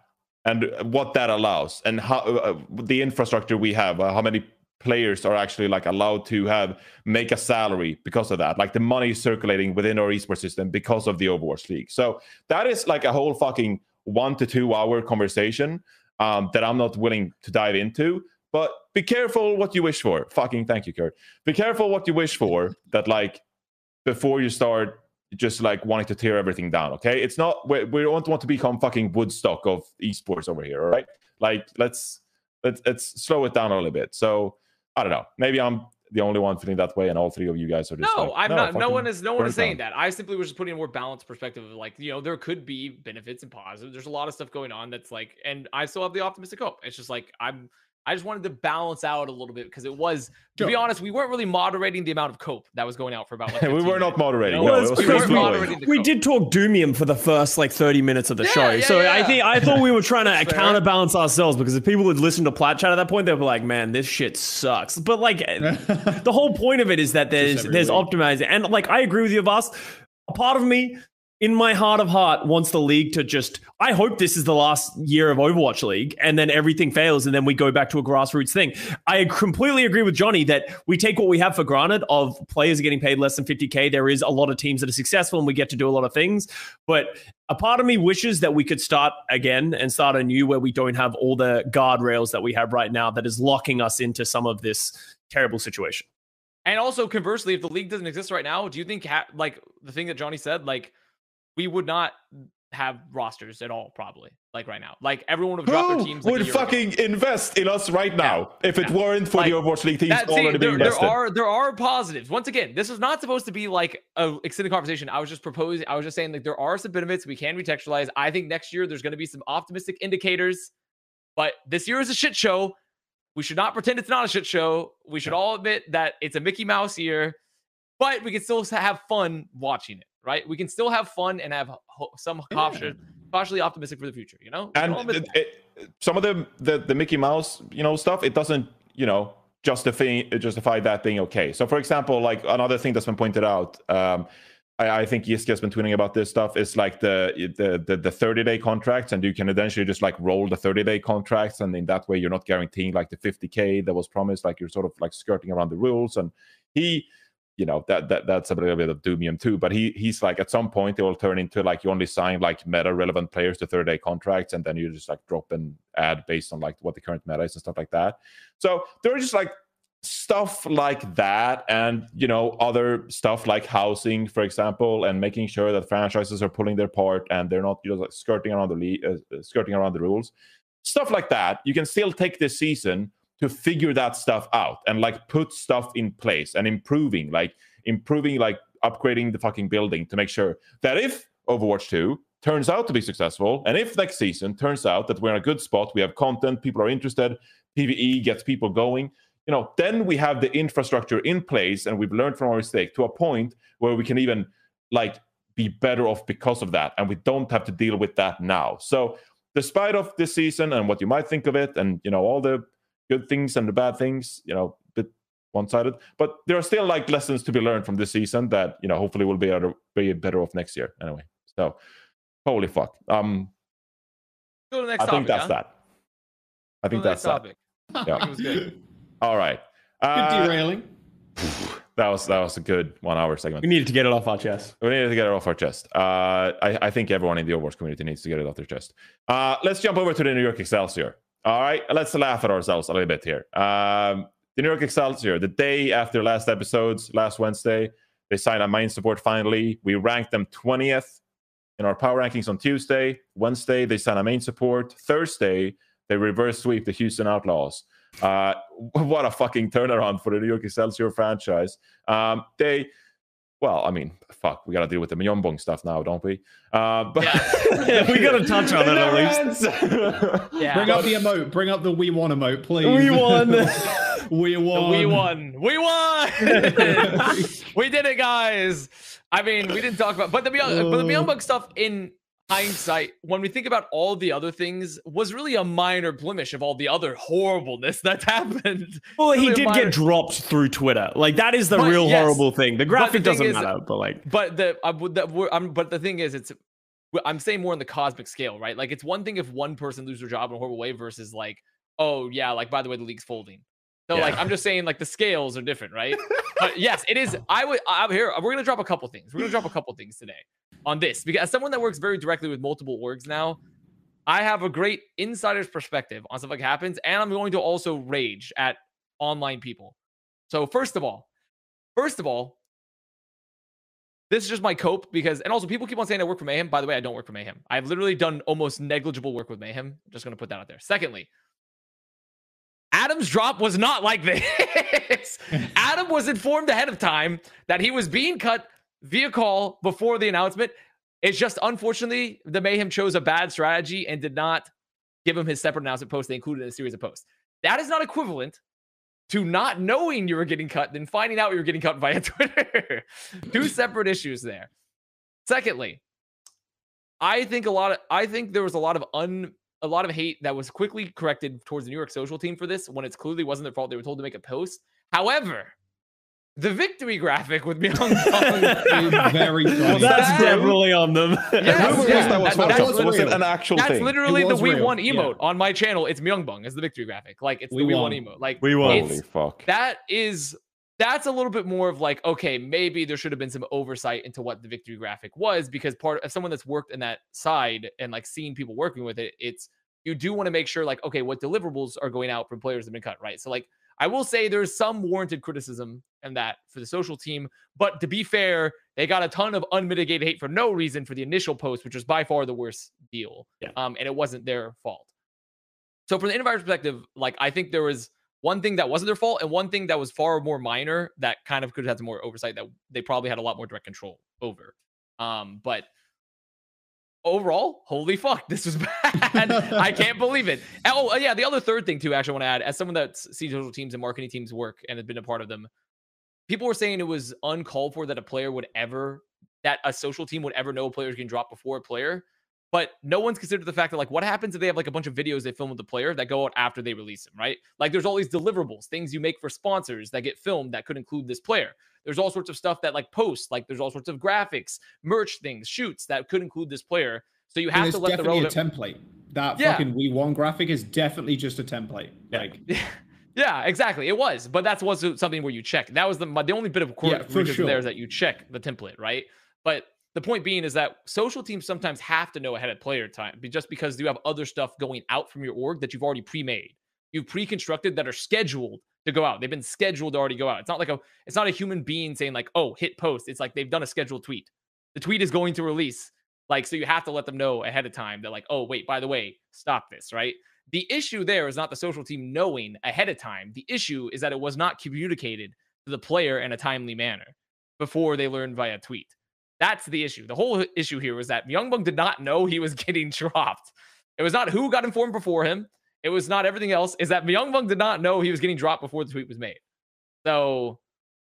and what that allows and how uh, the infrastructure we have, uh, how many players are actually like allowed to have make a salary because of that like the money circulating within our esports system because of the overwatch league so that is like a whole fucking one to two hour conversation um, that I'm not willing to dive into. But be careful what you wish for. Fucking thank you, Kurt. Be careful what you wish for. That like before you start just like wanting to tear everything down. Okay, it's not we, we don't want to become fucking Woodstock of esports over here. All right, like let's let's let's slow it down a little bit. So I don't know. Maybe I'm the only one feeling that way, and all three of you guys are just No, like, I'm not. No one is. No one is saying down." that. I simply was just putting a more balanced perspective of like, you know, there could be benefits and positives. There's a lot of stuff going on that's like, and I still have the optimistic hope. It's just like I'm. I just wanted to balance out a little bit because it was, to be honest, we weren't really moderating the amount of cope that was going out for about like. we were not minutes. moderating. No, No, was we- flowing. moderating We did talk Doomium for the first like 30 minutes of the Yeah, show. yeah, so I think I thought we were trying to Fair. counterbalance ourselves because if people had listened to Plat Chat at that point, they'd be like, man, this shit sucks. But like the whole point of it is that there's there's optimizing. And like I agree with you, Voss. A part of me in my heart of heart wants the league to just I hope this is the last year of Overwatch League and then everything fails and then we go back to a grassroots thing. I completely agree with Johnny that we take what we have for granted of players getting paid less than 50k. There is a lot of teams that are successful and we get to do a lot of things, but a part of me wishes that we could start again and start anew where we don't have all the guardrails that we have right now that is locking us into some of this terrible situation. And also conversely, if the league doesn't exist right now, do you think ha- like the thing that Johnny said, like we would not have rosters at all, probably like right now. Like everyone would have dropped their teams. Like, would year ago. fucking invest in us right now if it yeah. weren't for the Like, Overwatch League teams That- see, already being there, there are there are positives. Once again, this is not supposed to be like a extended conversation. I was just proposing. I was just saying like there are some benefits we can retextualize. I think next year there's going to be some optimistic indicators, but this year is a shit show. We should not pretend it's not a shit show. We should all admit that it's a Mickey Mouse year, but we can still have fun watching it. Right? We can still have fun and have ho- some cautious, cautiously optimistic for the future. You know, We can all and it, it, some of the, the the Mickey Mouse, you know, stuff. It doesn't, you know, justify justify that being okay. So, for example, like another thing that's been pointed out, um, I, I think Yiska has been tweeting about this stuff. Is like the the the, the 30 day contracts, and you can eventually just like roll the 30 day contracts, and in that way, you're not guaranteeing like the 50k that was promised. Like you're sort of like skirting around the rules, and he you know that that that's a little bit of doomium too. But he he's like at some point it will turn into like you only sign like meta relevant players to third day contracts, and then you just like drop and add based on like what the current meta is and stuff like that. So there are just like stuff like that and you know other stuff like housing for example and making sure that franchises are pulling their part and they're not you know like skirting around the le- uh, skirting around the rules stuff like that you can still take this season to figure that stuff out and like put stuff in place and improving like improving like upgrading the fucking building to make sure that if overwatch 2 turns out to be successful and if next season turns out that we're in a good spot we have content people are interested pve gets people going you know, then we have the infrastructure in place and we've learned from our mistake to a point where we can even like be better off because of that. And we don't have to deal with that now. So despite of this season and what you might think of it and you know, all the good things and the bad things, you know, bit one-sided, but there are still like lessons to be learned from this season that, you know, hopefully we'll be able to be better off next year anyway. So holy fuck. Um Go to the next I topic, think that's huh? that. I think that's next that. Yeah. It was good. All right. Good Uh, derailing. that was that was a good one hour segment. We needed to get it off our chest. We needed to get it off our chest. Uh, I, I think everyone in the Overwatch community needs to get it off their chest. Uh, let's jump over to the New York Excelsior. All right, let's laugh at ourselves a little bit here. Um, the New York Excelsior, the day after last episodes, last Wednesday, they signed a main support finally. We ranked them 20th in our power rankings on Tuesday. Wednesday, they signed a main support. Thursday, they reverse sweep the Houston Outlaws. Uh, what a fucking turnaround for the New York Excelsior franchise. Um, they, well, I mean, fuck, we got to deal with the Myunbong stuff now, don't we? Uh, but Yeah, we gotta touch on it at least. Yeah. Bring up the emote. Bring up the we won emote, please. We won. we won. we won. We won. we did it, guys. I mean, we didn't talk about, but the Beyond, but the Beyond stuff in hindsight, when we think about all the other things, was really a minor blemish of all the other horribleness that's happened. well, he did minor- get dropped through Twitter. Like that is the But real yes. horrible thing. The graphic thing doesn't is- matter, but like But the, I we're, I'm, but the thing is, it's I'm saying more on the cosmic scale, right? Like it's one thing if one person loses their job in a horrible way versus like, oh yeah, like by the way, the league's folding. So like I'm just saying like the scales are different, right? but yes, it is. I would. I'm here. We're gonna drop a couple things. We're gonna drop a couple things today on this because as someone that works very directly with multiple orgs now, I have a great insider's perspective on stuff like happens, and I'm going to also rage at online people. So first of all, first of all, this is just my cope because, and also people keep on saying I work for Mayhem. By the way, I don't work for Mayhem. I've literally done almost negligible work with Mayhem. Just gonna put that out there. Secondly, Adam's drop was not like this. Adam was informed ahead of time that he was being cut via call before the announcement. It's just unfortunately the Mayhem chose a bad strategy and did not give him his separate announcement post. They included in a series of posts. That is not equivalent to not knowing you were getting cut, then finding out you were getting cut via Twitter. Two separate issues there. Secondly, I think a lot of I think there was a lot of un a lot of hate that was quickly corrected towards the New York social team for this when it clearly wasn't their fault. They were told to make a post. However, the victory graphic with Myung Is very funny. well, that's That- definitely on them. Yes, Rumor was that was that- Photoshop. that's It wasn't an actual That's thing. literally the We real, Won yeah. emote on my channel. It's Myunbong as the victory graphic. Like it's the We We Won won. emote. Like We won. Holy fuck. that is that's a little bit more of like okay maybe there should have been some oversight into what the victory graphic was because part of someone that's worked in that side and like seeing people working with it it's you do want to make sure like okay what deliverables are going out from players that have been cut right so like i will say there's some warranted criticism in that for the social team but to be fair they got a ton of unmitigated hate for no reason for the initial post which was by far the worst deal Yeah. um and it wasn't their fault so from the enterprise perspective like i think there was one thing that wasn't their fault and one thing that was far more minor that kind of could have had some more oversight that they probably had a lot more direct control over. Um, but overall, holy fuck, this was bad. I can't believe it. Oh, yeah. The other third thing too, actually, I want to add, as someone that sees social teams and marketing teams work and has been a part of them, people were saying it was uncalled for that a player would ever, that a social team would ever know a player getting dropped before a player. But no one's considered the fact that, like, what happens if they have like a bunch of videos they film with the player that go out after they release them, right? Like, there's all these deliverables, things you make for sponsors that get filmed that could include this player. There's all sorts of stuff that like posts, like there's all sorts of graphics, merch things, shoots that could include this player. So you have to let the relevant a template. That Yeah. fucking we won graphic is definitely just a template. Yeah. Like Yeah, exactly. It was, but that's was something where you check. That was the my, the only bit of course Yeah, for there sure. is that you check the template, right? But the point being is that social teams sometimes have to know ahead of player time, just because you have other stuff going out from your org that you've already pre-made. you've pre-constructed that are scheduled to go out. They've been scheduled to already go out. It's not like a it's not a human being saying like, "Oh, hit post." It's like they've done a scheduled tweet. The tweet is going to release. Like so you have to let them know ahead of time that like, "Oh, wait, by the way, stop this," right? The issue there is not the social team knowing ahead of time. The issue is that it was not communicated to the player in a timely manner before they learned via tweet. That's the issue. The whole issue here was that Myunbong did not know he was getting dropped. It was not who got informed before him. It was not everything else. Is that Myunbong did not know he was getting dropped before the tweet was made. So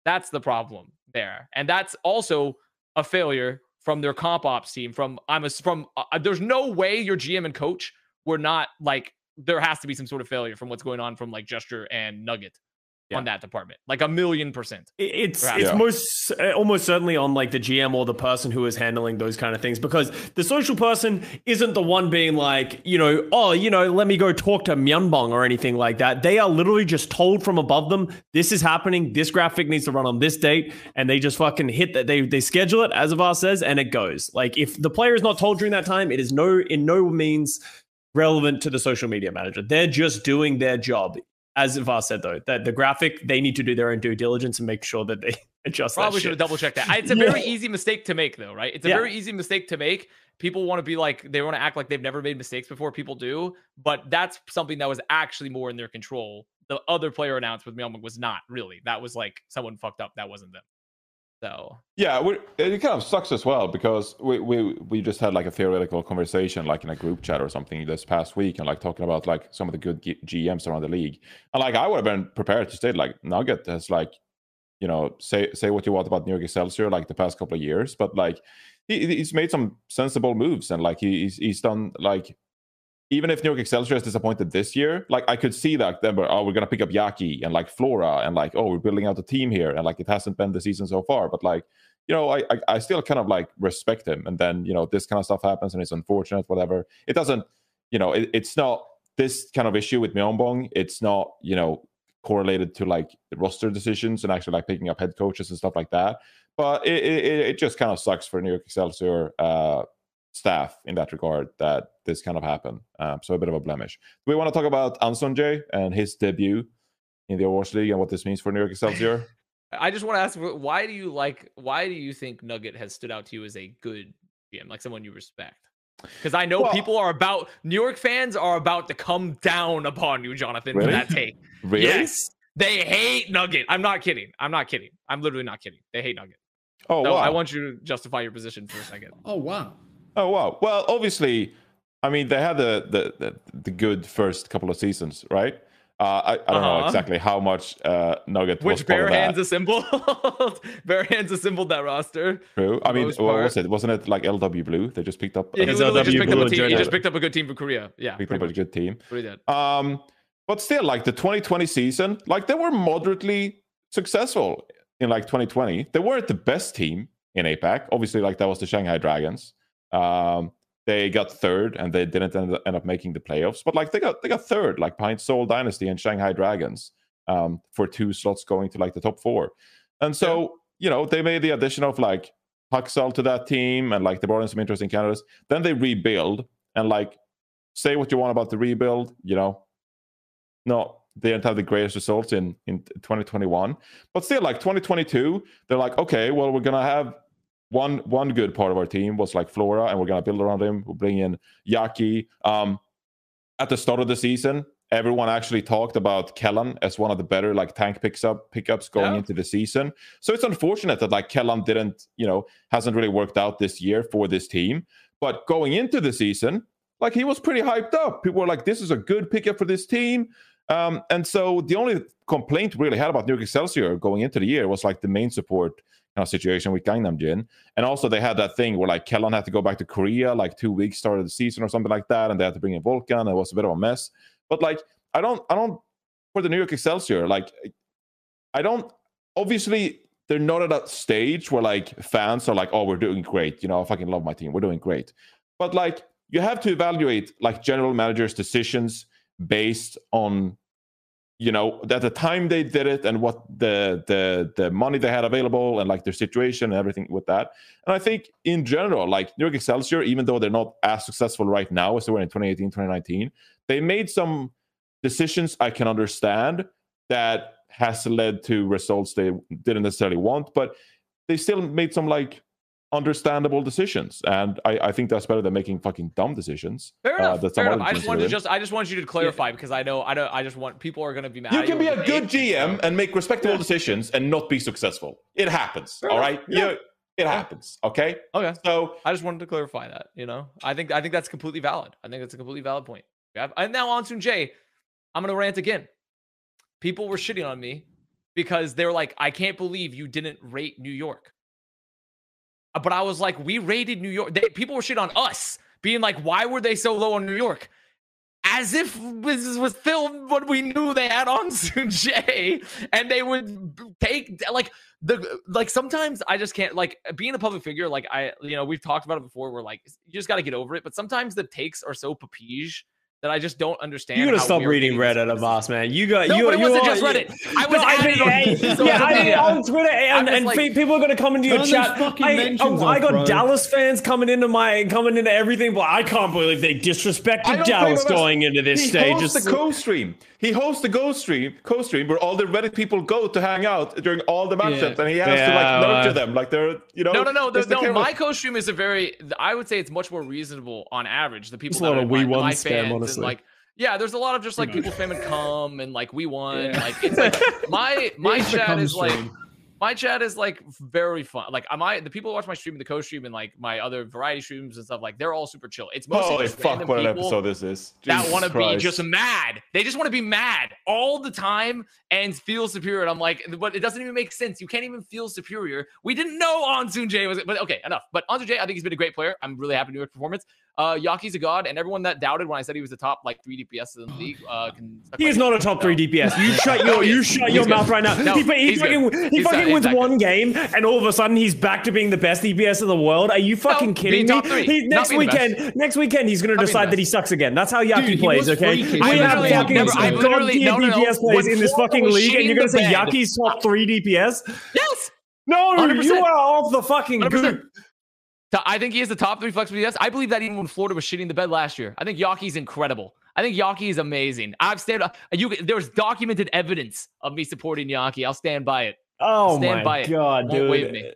that's the problem there, and that's also a failure from their comp ops team. From I'm a from uh, there's no way your GM and coach were not like there has to be some sort of failure from what's going on from like Gesture and Nugget yeah. on that department, like a million percent. It's it's yeah. most uh, almost certainly on like the GM or the person who is handling those kind of things because the social person isn't the one being like you know oh you know let me go talk to Myunbong or anything like that. They are literally just told from above them this is happening. This graphic needs to run on this date, and they just fucking hit that. They they schedule it as Avast says, and it goes. Like if the player is not told during that time, it is no in no means relevant to the social media manager. They're just doing their job as Avast said though, that the graphic they need to do their own due diligence and make sure that they adjust. Probably should have double checked that. It's a yeah. very easy mistake to make though, right? It's a yeah. very easy mistake to make. People want to be like they want to act like they've never made mistakes before. People do, but that's something that was actually more in their control. The other player announced with Myunbong was not really. That was like someone fucked up. That wasn't them. So yeah, it kind of sucks as well because we, we we just had like a theoretical conversation like in a group chat or something this past week and like talking about like some of the good G- GMs around the league. And like I would have been prepared to state like Nugget has like you know say say what you want about New York Excelsior like the past couple of years but like he, he's made some sensible moves and like he's he's done like even if New York Excelsior is disappointed this year, like I could see that then, but oh, we're gonna pick up Yaki and like Flora and like, oh, we're building out a team here, and like it hasn't been the season so far, but like, you know, I, I, I still kind of like respect him, and then you know this kind of stuff happens and it's unfortunate, whatever. It doesn't, you know, it, it's not this kind of issue with Myunbong. It's not, you know, correlated to like roster decisions and actually like picking up head coaches and stuff like that. But it it, it just kind of sucks for New York Excelsior. Uh, staff in that regard that this kind of happened. Um, so a bit of a blemish. Do we want to talk about Ansoonjae and his debut in the Overwatch League and what this means for New York Excelsior? I just want to ask, why do you like? Why do you think Nugget has stood out to you as a good GM, like someone you respect? Because I know well, people are about New York fans are about to come down upon you, Jonathan, really? for that take. Really? Yes, they hate Nugget. I'm not kidding. I'm not kidding. I'm literally not kidding. They hate Nugget. Oh, so wow. I want you to justify your position for a second. Oh wow. Oh wow. Well, obviously, I mean they had the the the, the good first couple of seasons, right? Uh, I, I don't uh-huh. know exactly how much uh, Nugget which bare hands assembled. bare hands assembled that roster. True. I mean, what was it? Wasn't it like LW Blue? They just picked up. Yeah, he, just picked up a team. he just picked up a good team from Korea. Yeah, picked up much. a good team. Pretty. Um, but still, like the 2020 season, like they were moderately successful in like 2020. They weren't the best team in APAC. Obviously, like that was the Shanghai Dragons. Um, they got third and they didn't end, end, up making the playoffs, but like they got they got third, like behind Seoul Dynasty and Shanghai Dragons, um, for two slots going to like the top four. And so yeah. you know they made the addition of like Haksal to that team and like they brought in some interesting candidates. Then they rebuild and like say what you want about the rebuild, you know, no, they didn't have the greatest results in in 2021, but still like 2022, they're like okay, well we're gonna have one one good part of our team was like Flora, and we're gonna build around him. We'll bring in Yaki. Um, at the start of the season, everyone actually talked about Kellan as one of the better like tank picks up pickups going yeah. into the season. So it's unfortunate that like Kellan didn't, you know, hasn't really worked out this year for this team. But going into the season, like he was pretty hyped up. People were like, "This is a good pickup for this team." Um, and so the only complaint we really had about New York Excelsior going into the year was like the main support kind of situation with Gangnamjin. And also they had that thing where like Kellan had to go back to Korea like two weeks started the season or something like that, and they had to bring in Volkan. It was a bit of a mess. But like I don't I don't for the New York Excelsior, like I don't obviously they're not at that stage where like fans are like, oh, we're doing great. You know, I fucking love my team. We're doing great. But like you have to evaluate like general managers' decisions based on you know at the time they did it and what the the the money they had available and like their situation and everything with that. And i think in general like new york excelsior even though they're not as successful right now as they were in 2018 2019 they made some decisions I can understand that has led to results they didn't necessarily want, but they still made some like understandable decisions, and I, I think that's better than making fucking dumb decisions. Fair uh, enough. that fair enough. I just teams wanted to just I just wanted you to clarify because I know I don't I just want people are gonna be mad. You can be a good GM and make respectable decisions and not be successful. It happens. Fair all enough. right. Yeah. You- it happens. Okay. Okay. So I just wanted to clarify that. You know, I think I think that's completely valid. I think that's a completely valid point. Yeah. And now on to Jay. I'm gonna rant again. People were shitting on me because they're like, I can't believe you didn't rate New York. But I was like, we rated New York. They, people were shit on us, being like, why were they so low on New York? As if this was filmed when we knew they had on Jay, and they would take like the like. Sometimes I just can't like being a public figure. Like I, you know, we've talked about it before. We're like, you just got to get over it. But sometimes the takes are so papige that I just don't understand. You gotta how stop reading getting this Reddit, Avast, man. You got No, you. but it you wasn't are- just Reddit. I was No, I mean, on hey, social yeah, I mean, on Twitter, and, and like- people are gonna come into your chat. I, oh, I got bro. Dallas fans coming into my coming into everything, but I can't believe they I disrespected Dallas going into this he stage. hosts It's- the co-stream. He hosts the co-stream, co-stream where all the Reddit people go to hang out during all the matchups, Yeah. and he has to Yeah, like nurture well. them like they're you know. No, no, no, just no. the no camera. my co-stream is a very. I would say it's much more reasonable on average. The people It's a that lot are of we my, won spam, fans honestly. and like. Yeah, there's a lot of just like people spamming come and like we won. Yeah. Like it's like my my It's chat is like my chat is like very fun. Like am I the people who watch my stream, the co-stream, and like my other variety streams and stuff. Like they're all super chill. It's mostly Holy just fuck! What an episode this is. that want to be just mad. They just want to be mad all the time and feel superior. And I'm like, but it doesn't even make sense. You can't even feel superior. We didn't know Ansoonjae was, but okay, enough. But Ansoonjae, I think he's been a great player. I'm really happy with New York's performance. Uh, Yaki's a god, and everyone that doubted when I said he was the top like three DPS in the league. Uh, can he is not a top three DPS. You shut your you shut He's your good. mouth right now. No, he he he's fucking, he He's fucking wins he's one game, and all of a sudden he's back to being the best DPS in the world. Are you fucking being kidding me? He, next weekend, next weekend he's gonna Not decide that he sucks again. That's how Yaki Dude, plays. Okay, freakish. we I have literally have fucking never- I literally- no, no, no. DPS players in this fucking league, and you're gonna say. Yaki's top three DPS? Yes. No, you are off the fucking 100%. goop. I think he is the top three flex DPS. I believe that even when Flora was shitting the bed last year. I think Yaki's incredible. I think Yaki is amazing. I've stand. Uh, you there's documented evidence of me supporting Yaki. I'll stand by it. Oh Stand my by it. god, Won't wave dude.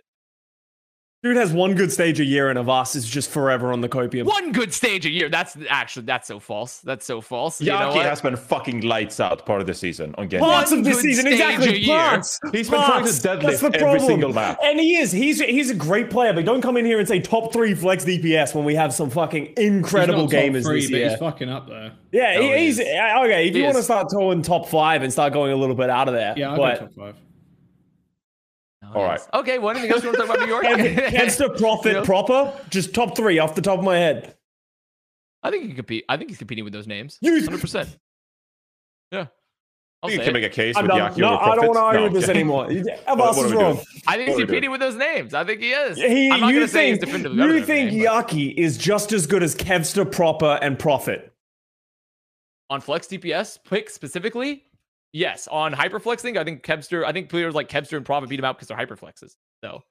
Me. Dude has one good stage a year, and Avast is just forever on the copium. One good stage a year. That's actually that's so false. That's so false. You know Yaki what? has been fucking lights out part of the season on Genji. Parts of this good season, exactly. a year. Parts. He's been trying to deadlift That's the every single map. And he is. He's he's a great player, but don't come in here and say top three flex DPS when we have some fucking incredible He's not top gamers three, this but year. He's fucking up there. yeah, No, he, he he's is. okay. If He you want to start throwing top five and start going a little bit out of there, Yeah, I'll but go top five. All yes. Okay. Well, anything else you want to talk about New York? Kev- Kevster profit Yeah. proper, just top three off the top of my head. I think he can compete. I think he's competing with those names. You- Hundred percent. Yeah. I'll you say can it. make a case I'm with done. Yaki No, I don't want to argue No, with this okay. anymore. What- Avast are we wrong. doing? I think he's What are we competing doing? with those names. I think he is. He, I'm not you gonna say he's think, you think every name, but- Yaki is just as good as Kevster proper and profit? on flex DPS pick specifically, yes. On hyperflexing, I think Kevster, I think players like Kevster and Profit beat him out because they're hyperflexes. So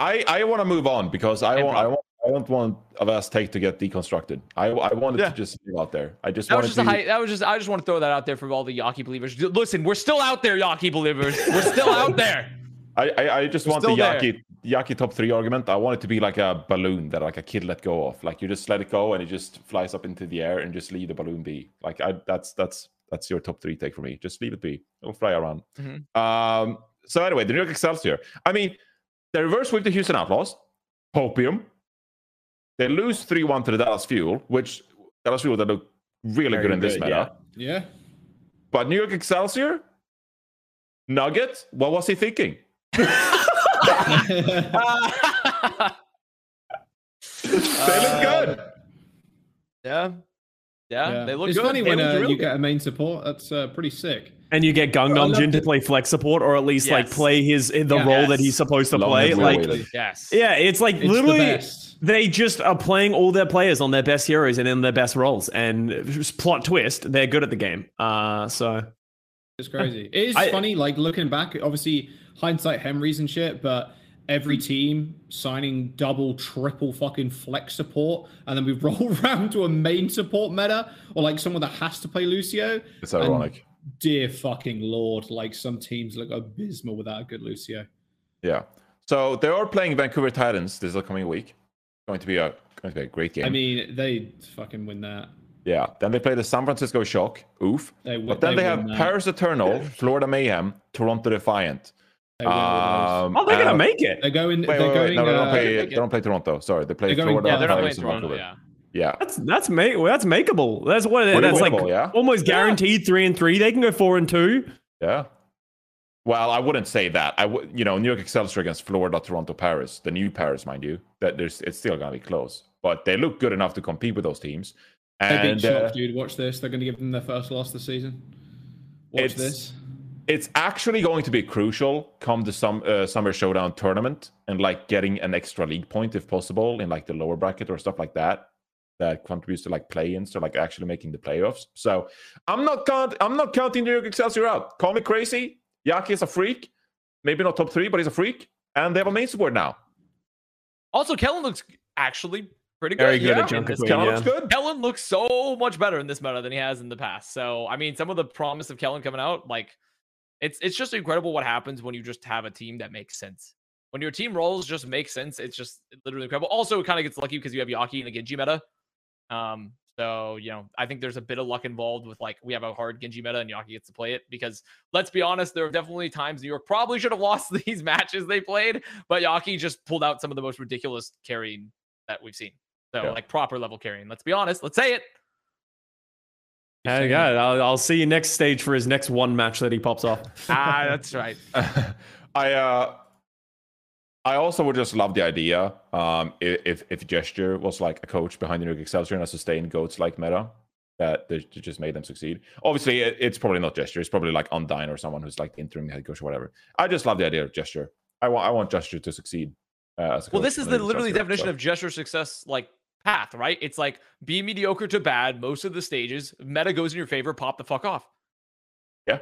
I, I want to move on because I And want I want I don't want Avast take to get deconstructed. I I wanted Yeah. to just leave out there. I just that was just a to. high, that was just I just want to throw that out there for all the Yaki believers. Listen, we're still out there, Yaki believers. We're still out there. I, I, I just We're want the still there. Yaki Yaki top three argument. I want it to be like a balloon that like a kid let go of. Like you just let it go and it just flies up into the air and just leave the balloon be. Like I that's that's that's your top three take for me. Just leave it be. It'll fly around. Mhm. Um. So anyway, the New York Excelsior. I mean, they reverse with the Houston Outlaws. Hopium. They lose three one to the Dallas Fuel, which Dallas Fuel they look really Very good in this good, meta. Yeah. But New York Excelsior, Nugget, what was he thinking? They look good. yeah. Yeah, they look it's good. funny They when uh, you good. get a main support. That's uh, pretty sick. And you get Gung I Namjin loved to play flex support, or at least like play his the Yeah. role that he's supposed to Long play. Like, well-weighted. Yes. yeah, it's like It's literally best. they just are playing all their players on their best heroes and in their best roles. And just plot twist, they're good at the game. Uh, so It's crazy. It is I- funny, like looking back. Obviously, hindsight, Henrys and shit. But every team signing double, triple fucking flex support, and then we roll around to a main support meta, or like someone that has to play Lucio. It's ironic. Dear fucking lord, like some teams look abysmal without a good Lucio. Yeah. So they are playing Vancouver Titans this upcoming week. Going to be a going to be a great game. I mean, they fucking win that. yeah. Then they play the San Francisco Shock. Oof. They. But then they, have that. Paris Eternal, Florida Mayhem, Toronto Defiant. They win all those. Um, Oh, they're gonna and- make it. They're going. Wait, they're wait, wait. going. No, they don't uh, play. they They don't play Toronto. Sorry, they play They're going- Florida. yeah, Yeah, they're not Paris, playing Toronto. Yeah. Yeah. That's that's make that's makeable. That's what Pretty that's like yeah. almost guaranteed three and three. They can go four and two. Yeah. Well, I wouldn't say that. I would, you know, New York Excelsior against Florida, Toronto, Paris, the new Paris, mind you. That there's, it's still gonna be close, but they look good enough to compete with those teams. They And beat uh, Shock, dude. Watch this. They're going to give them their first loss this season. Watch this. It's actually going to be crucial come the sum, uh, summer showdown tournament and like getting an extra league point if possible in like the lower bracket or stuff like that that contributes to like play-ins or like actually making the playoffs. So i'm not count i'm not counting new york excelsior out. Call me crazy. Yaki is a freak. Maybe not top three but he's a freak. And they have a main support now. Also, Kellan looks actually pretty good. Very good yeah, at Junker in Queen, Kellan meta. looks good? Kellan looks so much better in this meta than he has in the past. So, I mean, some of the promise of Kellan coming out, like, it's it's just incredible what happens when you just have a team that makes sense. When your team roles just make sense, it's just literally incredible. Also, it kind of gets lucky because you have Yaki and a Genji meta. Um, so you know, I think there's a bit of luck involved with like we have a hard Genji meta and Yaki gets to play it because let's be honest, there are definitely times New York probably should have lost these matches they played, but Yaki just pulled out some of the most ridiculous carrying that we've seen. So Yeah. like proper level carrying. Let's be honest. Let's say it. There you go. I'll, I'll see you next stage for his next one match that he pops off. ah, that's right. I uh I also would just love the idea um if if gesture was like a coach behind the New York Excelsior and a sustained goats like meta that they ju- just made them succeed. Obviously, it, it's probably not gesture. It's probably like Undyne or someone who's like the interim head coach or whatever. I just love the idea of gesture. I want I want gesture to succeed. Uh, as a Well, coach this is the literally Excelsior, definition so- of gesture success like path, right? It's like be mediocre to bad most of the stages. Meta goes in your favor, pop the fuck off. yeah.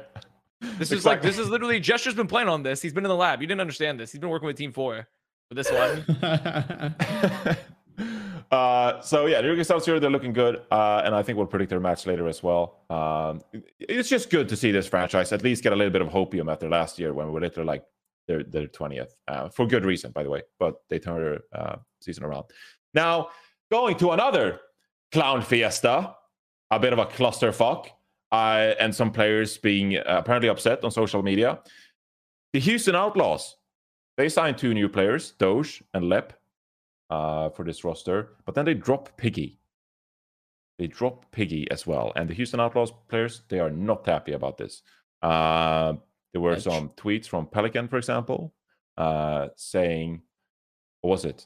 This is like this is literally Gesture's been playing on this. He's been in the lab. You didn't understand this. He's been working with Team Four for this one. uh, so yeah, New York Excelsior, they're looking good, uh, and I think we'll predict their match later as well. Um, it's just good to see this franchise at least get a little bit of hopium after last year when we were literally like their their twentieth uh, for good reason, by the way. But they turned their uh, season around. Now going to another clown fiesta, a bit of a clusterfuck, uh, and some players being uh, apparently upset on social media. The Houston Outlaws they signed two new players, Doge and Lep, uh, for this roster, but then they drop Piggy. They drop Piggy as well, and the Houston Outlaws players they are not happy about this. Uh, there were some tweets from Pelican, for example, uh, saying, "What was it?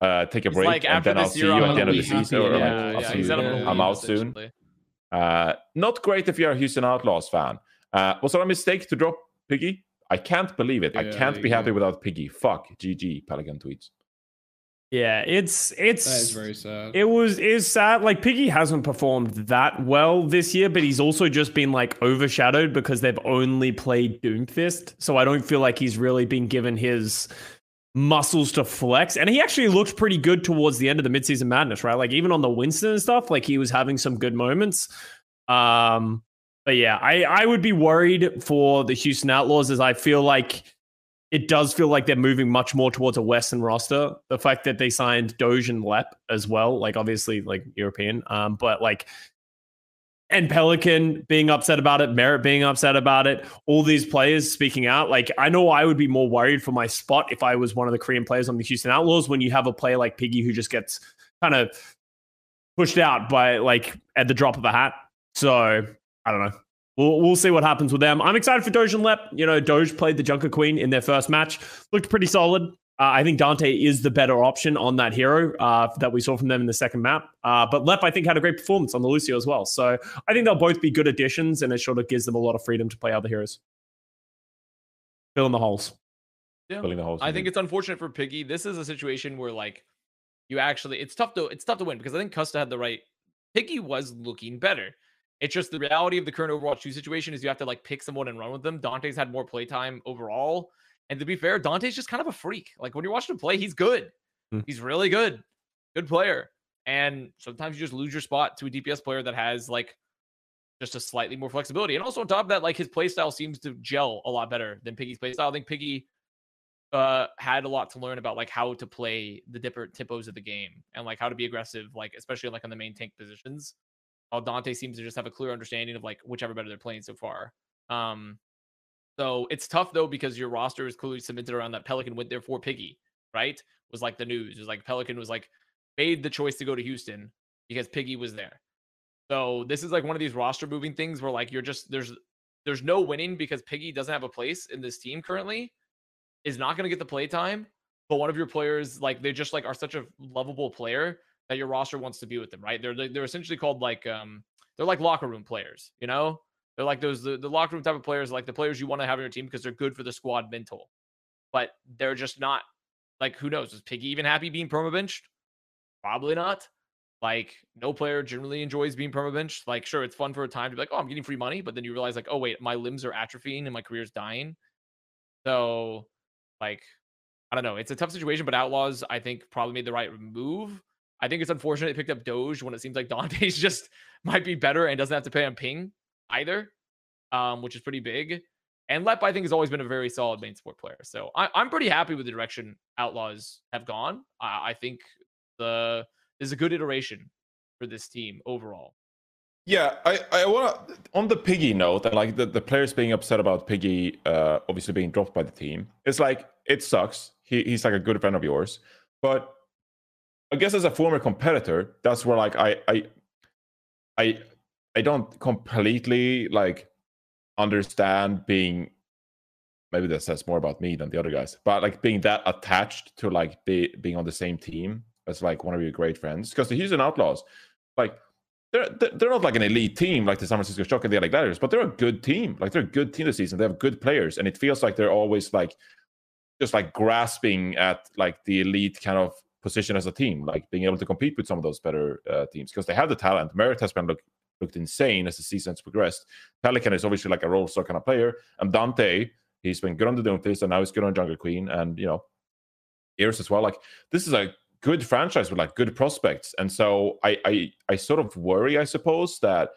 Uh, take a He's break, like, and then I'll see you at the end of the season." happy. Or like, yeah, I'll see you. Yeah, i'm out soon. Uh, not great if you're a Houston Outlaws fan. Uh, was it a mistake to drop Piggy? I can't believe it. I can't be yeah. happy without Piggy. Fuck. GG. Pelican tweets. Yeah, it's it's that is very sad. It was is sad. Like Piggy hasn't performed that well this year, but he's also just been like overshadowed because they've only played Doomfist. So I don't feel like he's really been given his muscles to flex. And he actually looked pretty good towards the end of the midseason madness, right? Like even on the Winston and stuff, like he was having some good moments. Um, but yeah, I I would be worried for the Houston Outlaws as I feel like it does feel like they're moving much more towards a Western roster. The fact that they signed Doge and Lep as well, like obviously like European, um, but like and Pelican being upset about it, MER1T being upset about it, all these players speaking out. Like I know I would be more worried for my spot if I was one of the Korean players on the Houston Outlaws when you have a player like Piggy who just gets kind of pushed out by like at the drop of a hat. So I don't know. We'll, we'll see what happens with them. I'm excited for Doge and Lep. You know, Doge played the Junker Queen in their first match, looked pretty solid. Uh, I think Danteh is the better option on that hero uh, that we saw from them in the second map. Uh, but Lep, I think, had a great performance on the Lucio as well. So I think they'll both be good additions, and it sort of gives them a lot of freedom to play other heroes. Fill in the holes. Yeah. Filling the holes. I think indeed. it's unfortunate for Piggy. This is a situation where like you actually it's tough to it's tough to win because I think Custa had the right Piggy was looking better. It's just the reality of the current Overwatch 2 situation is you have to like pick someone and run with them. Danteh's had more playtime overall. And to be fair, Danteh's just kind of a freak. Like when you're watching him play, he's good. Hmm. He's really good. Good player. And sometimes you just lose your spot to a DPS player that has like just a slightly more flexibility. And also on top of that, like his playstyle seems to gel a lot better than Piggy's playstyle. I think Piggy uh had a lot to learn about like how to play the different tempos of the game and like how to be aggressive, like especially like on the main tank positions. While Danteh seems to just have a clear understanding of like whichever better they're playing so far. Um so it's tough though because your roster is clearly cemented around that Pelican went there for Piggy, right? Was like the news. It was like Pelican was like made the choice to go to Houston because Piggy was there. So this is like one of these roster moving things where like you're just there's there's no winning because Piggy doesn't have a place in this team currently, is not going to get the play time. But one of your players, like they just like are such a lovable player that your roster wants to be with them, right? They're they're essentially called like um they're like locker room players, you know? They're like those the, the locker room type of players, like the players you want to have on your team because they're good for the squad mental. But they're just not like who knows? Is Piggy even happy being perma benched? Probably not. Like no player generally enjoys being perma benched. Like sure, it's fun for a time to be like, oh, I'm getting free money, but then you realize like, oh wait, my limbs are atrophying and my career's dying. So, like, I don't know. It's a tough situation, but Outlaws I think probably made the right move. I think it's unfortunate they picked up Doge when it seems like Danteh's just might be better and doesn't have to pay on ping either, um, which is pretty big. And Lep, I think, has always been a very solid main support player. So I, am pretty happy with the direction Outlaws have gone. I, I think the is a good iteration for this team overall. Yeah, I, I want to on the Piggy note, and like the, the players being upset about Piggy uh, obviously being dropped by the team. It's like it sucks. He, he's like a good friend of yours, but I guess as a former competitor, that's where like I I I I don't completely like understand being maybe that says more about me than the other guys, but like being that attached to like be, being on the same team as like one of your great friends because the Houston Outlaws, like they're they're not like an elite team like the San Francisco Shock and the LA Gladiators, but they're a good team. Like they're a good team this season. They have good players, and it feels like they're always like just like grasping at like the elite kind of position as a team, like being able to compete with some of those better uh, teams because they have the talent. MER1T has been look, looked insane as the season's progressed. Pelican is obviously like a role star kind of player, and Danteh he's been good on the Doomfist, and now he's good on Junker Queen, and you know, Ears as well. Like this is a good franchise with like good prospects, and so I I I sort of worry, I suppose, that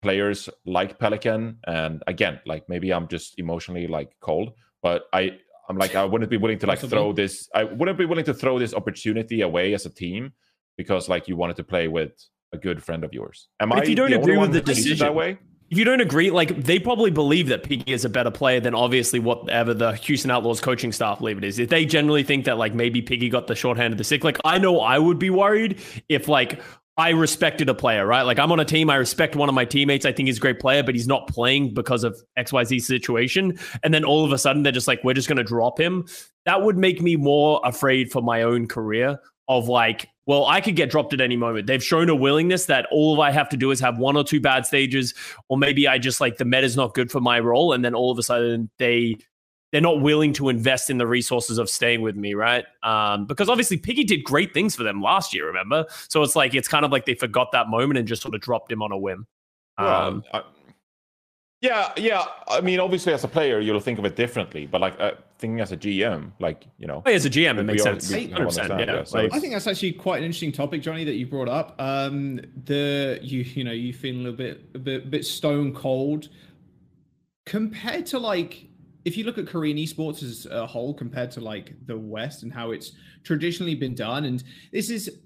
players like Pelican, and again, like maybe I'm just emotionally like cold, but I I'm like I wouldn't be willing to like throw this. I wouldn't be willing to throw this opportunity away as a team because like you wanted to play with a good friend of yours. Am but I if you don't the agree with the who sees it decision, that way? if you don't agree, like they probably believe that Piggy is a better player than obviously whatever the Houston Outlaws coaching staff believe it is. If they generally think that like maybe Piggy got the shorthand of the sick, like I know I would be worried if like I respected a player, right? Like I'm on a team, I respect one of my teammates. I think he's a great player, but he's not playing because of XYZ situation. And then all of a sudden they're just like, we're just going to drop him. That would make me more afraid for my own career of like, well, I could get dropped at any moment. They've shown a willingness that all I have to do is have one or two bad stages, or maybe I just like the meta's not good for my role. And then all of a sudden they they're not willing to invest in the resources of staying with me, right? Um, because obviously Piggy did great things for them last year, remember? So it's like it's kind of like they forgot that moment and just sort of dropped him on a whim. Well, Um, I- yeah, yeah. I mean, obviously, as a player, you'll think of it differently. But like uh, thinking as a GM, like you know, as a GM, it makes all- sense. we 100%, understand, yeah. yeah, so I think that's actually quite an interesting topic, Johnny, that you brought up. Um, the you you know you feel a little bit a bit a bit stone cold compared to like if you look at Korean esports as a whole compared to like the West and how it's traditionally been done, and this is,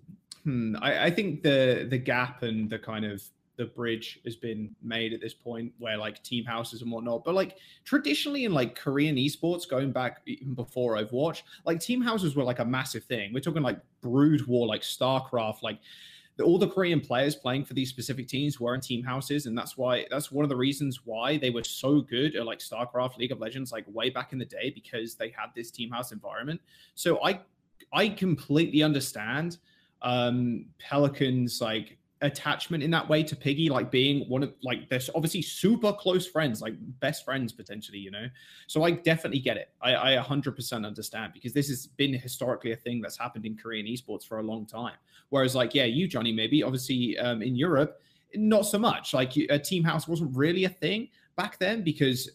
hmm, I, I think the the gap and the kind of the bridge has been made at this point where like team houses and whatnot. But like traditionally in like Korean esports, going back even before Overwatch, like team houses were like a massive thing. We're talking like Brood War, like StarCraft, like all the Korean players playing for these specific teams were in team houses, and that's why that's one of the reasons why they were so good at like StarCraft, League of Legends, like way back in the day, because they had this team house environment. So I I completely understand um Pelicans like attachment in that way to Piggy, like being one of like they're obviously super close friends, like best friends potentially, you know. So I definitely get it. I, I 100% understand because this has been historically a thing that's happened in Korean esports for a long time. Whereas, like, yeah, you Johnny, maybe obviously um, in Europe, not so much. Like a team house wasn't really a thing back then because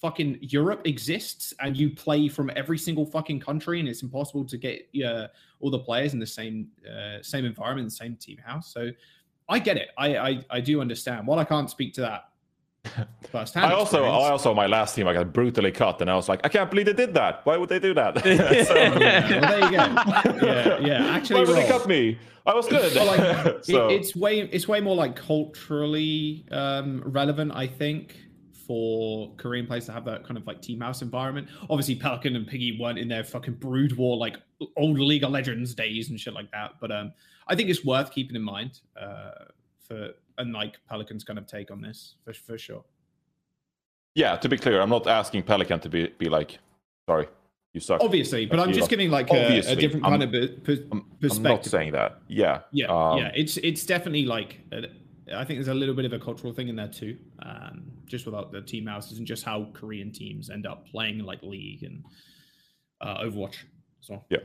fucking Europe exists and you play from every single fucking country and it's impossible to get uh, all the players in the same uh, same environment, the same team house. So I get it. I I, I do understand. While I can't speak to that firsthand, I also, I also, my last team, I got brutally cut, and I was like, I can't believe they did that. Why would they do that? so, Yeah, well, there you go. Yeah, yeah. Actually, why would they cut me? I was good. Well, like, it- it's way it's way more like culturally um, relevant, I think, for Korean players to have that kind of like team house environment. Obviously, Pelican and Piggy weren't in their fucking brood war like old League of Legends days and shit like that. But um, I think it's worth keeping in mind uh, for and like Pelican's kind of take on this for for sure. yeah, to be clear, I'm not asking Pelican to be be like, sorry, you suck. Obviously, but I'm just giving like a, a different I'm- kind of per- I'm, I'm not saying that. Yeah, Yeah, um, yeah. It's it's definitely like uh, I think there's a little bit of a cultural thing in there too, um, just without the team houses and just how Korean teams end up playing like League and uh, Overwatch. So yeah.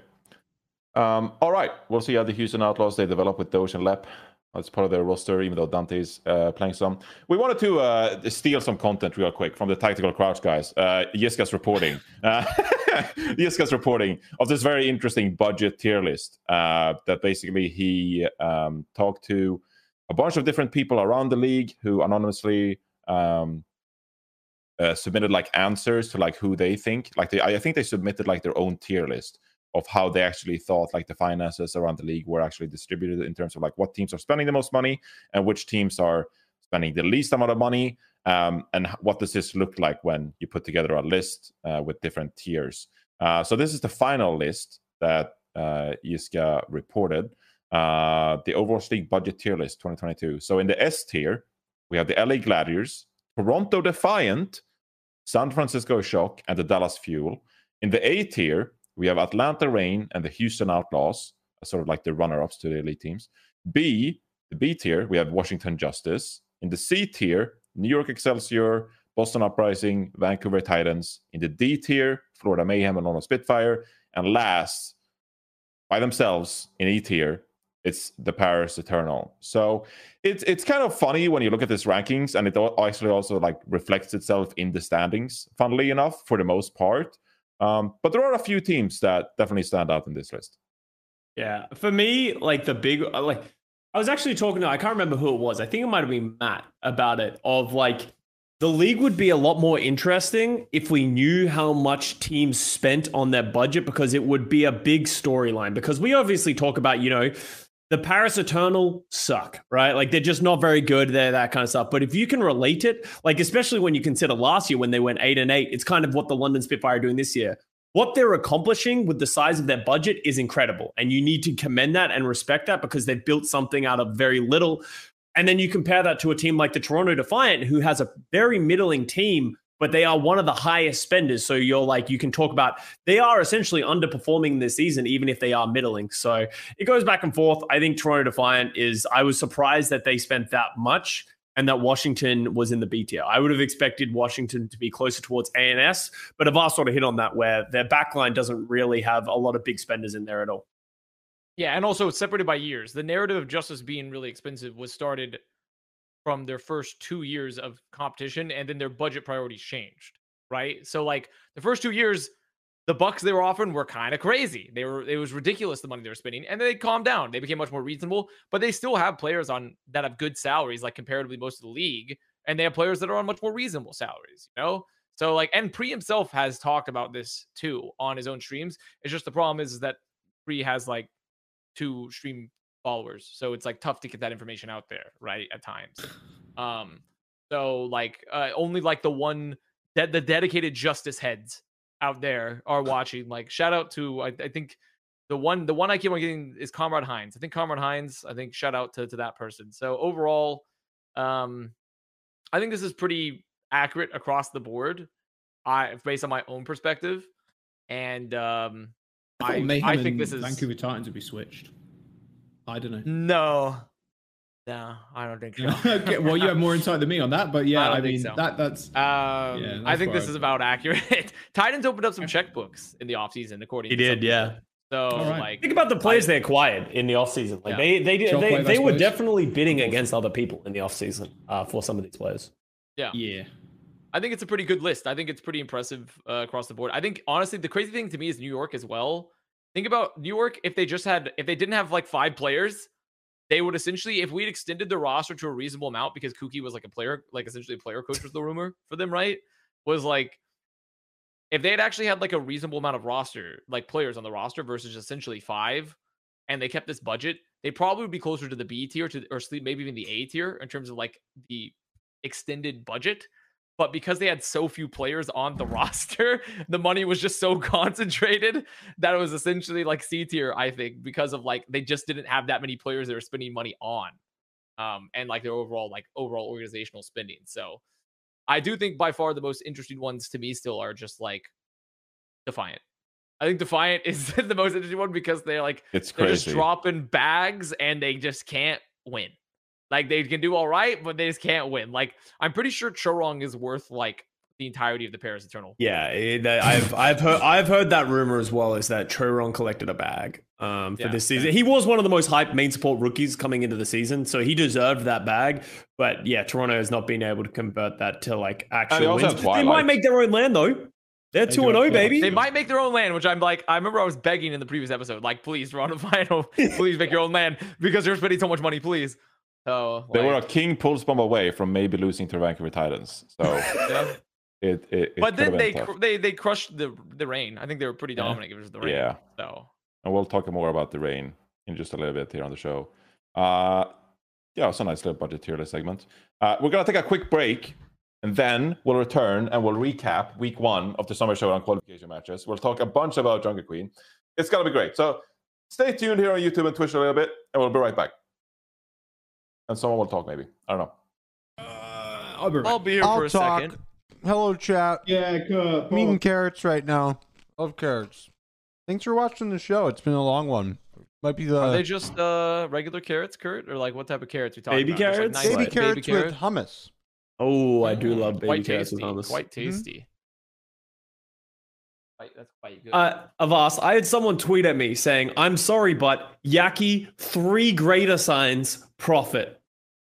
Um, all right, we'll see how the Houston Outlaws they develop with Doge and Lep. That's part of their roster, even though Danteh's uh, playing some. We wanted to uh, steal some content real quick from the Tactical Crouch guys. Uh, Yiska's reporting. Uh, Yiska's reporting of this very interesting budget tier list uh, that basically he um, talked to a bunch of different people around the league who anonymously um, uh, submitted like answers to like who they think. Like they, I think they submitted like their own tier list of how they actually thought like the finances around the league were actually distributed in terms of like what teams are spending the most money and which teams are spending the least amount of money um, and what does this look like when you put together a list uh, with different tiers uh, so this is the final list that uh, reported uh, the overall League budget tier list 2022 so in the S tier we have the LA Gladiators Toronto Defiant San Francisco Shock and the Dallas Fuel in the A tier we have Atlanta Reign and the Houston Outlaws, sort of like the runner-ups to the elite teams. B, the B tier, we have Washington Justice. In the C tier, New York Excelsior, Boston Uprising, Vancouver Titans. In the D tier, Florida Mayhem and London Spitfire. And last, by themselves in E tier, it's the Paris Eternal. So it's it's kind of funny when you look at this rankings, and it al- actually also like reflects itself in the standings. Funnily enough, for the most part. Um, but there are a few teams that definitely stand out in this list. Yeah, for me, like the big, uh, like I was actually talking to, I can't remember who it was. I think it might have been Matt about it. Of like, the league would be a lot more interesting if we knew how much teams spent on their budget because it would be a big storyline. Because we obviously talk about, you know, the Paris Eternal suck, right? Like they're just not very good. They're that kind of stuff. But if you can relate it, like especially when you consider last year when they went eight and eight, it's kind of what the London Spitfire are doing this year. What they're accomplishing with the size of their budget is incredible. And you need to commend that and respect that because they've built something out of very little. And then you compare that to a team like the Toronto Defiant, who has a very middling team, but they are one of the highest spenders. So you're like, you can talk about they are essentially underperforming this season, even if they are middling. So it goes back and forth. I think Toronto Defiant is, I was surprised that they spent that much and that Washington was in the B tier. I would have expected Washington to be closer towards ANS, but Avar sort of hit on that where their backline doesn't really have a lot of big spenders in there at all. Yeah, and also it's separated by years. The narrative of Justice being really expensive was started from their first two years of competition, and then their budget priorities changed. Right. So like the first two years, the bucks they were offering were kind of crazy. They were it was ridiculous the money they were spending, and then they calmed down. They became much more reasonable, but they still have players on that have good salaries, like comparatively most of the league, and they have players that are on much more reasonable salaries. You know. So like, and Pre himself has talked about this too on his own streams. It's just the problem is, is that Pre has like two stream followers so it's like tough to get that information out there right at times. Um so like uh, only like the one that the dedicated justice heads out there are watching like shout out to I, I think the one the one i keep on getting is comrade hines. I think comrade hines i think shout out to, to that person. So overall um i think this is pretty accurate across the board i based on my own perspective and um I, I, I think this is Vancouver Titans would be switched. I don't know. no no i don't think so okay, well, you have more insight than me on that, but yeah, I I, mean so. that that's Um, Yeah, I think this I- is about accurate. Titans opened up some checkbooks in the offseason, according He to some did, yeah. So All right. like Think about the players they acquired in the offseason. Like Yeah. they they did, they, they were suppose. definitely bidding against other people in the offseason uh, for some of these players. yeah. yeah. I think it's a pretty good list. I think it's pretty impressive uh, across the board. I think honestly, the crazy thing to me is New York as well. Think about New York if they just had if they didn't have like five players, they would essentially if we'd extended the roster to a reasonable amount because Kuki was like a player, like essentially a player coach was the rumor for them, right? Was like if they had actually had like a reasonable amount of roster, like players on the roster versus essentially five, and they kept this budget, they probably would be closer to the B tier to or maybe even the A tier in terms of like the extended budget. But because they had so few players on the roster, the money was just so concentrated that it was essentially like C tier, I think, because of like they just didn't have that many players they were spending money on. Um, and like their overall like overall organizational spending. So I do think by far the most interesting ones to me still are just like Defiant. I think Defiant is the most interesting one because they're like It's they're just dropping bags and they just can't win. Like they can do all right, but they just can't win. Like I'm pretty sure Chorong is worth like the entirety of the Paris Eternal. Yeah, it, uh, I've I've heard I've heard that rumor as well. Is that Chorong collected a bag um, for Yeah, this season? He was one of the most hyped main support rookies coming into the season, so he deserved that bag. But yeah, Toronto has not been able to convert that to like they actual also wins. have They might make their own land though. They're They two and have zero, baby. They might make their own land, which I'm like, I remember I was begging in the previous episode, like, please, Toronto Final, please make your own land because you're spending so much money, please. So They were a king pulse bomb away from maybe losing to the Vancouver Titans. So yeah. it, it, it but then they cr- they they crushed the the Reign. I think they were pretty dominant. It was the Reign. Yeah. So and we'll talk more about the Reign in just a little bit here on the show. Uh, yeah, it's a nice little budget tier list segment. Uh, we're gonna take a quick break, and then we'll return and we'll recap week one of the summer Showdown qualification matches. We'll talk a bunch about Junker Queen. It's gonna be great. So stay tuned here on YouTube and Twitch a little bit, and we'll be right back. And someone will talk, maybe. I don't know. Uh, I'll be right. I'll be here I'll for a talk. second. Hello, chat. Yeah, good. I'm eating carrots right now. Love carrots. Thanks for watching the show. It's been a long one. Might be the Are they just uh regular carrots, Kurt, or like what type of carrots are we talking Baby about? Just, like, carrots? nice baby Like carrots with hummus. Oh, I do Mm, love baby quite carrots tasty. with hummus. Quite Mhm. tasty. Quite, that's quite good. Uh, Avast, I had someone tweet at me saying, "I'm sorry, but Yaki three greater signs profit."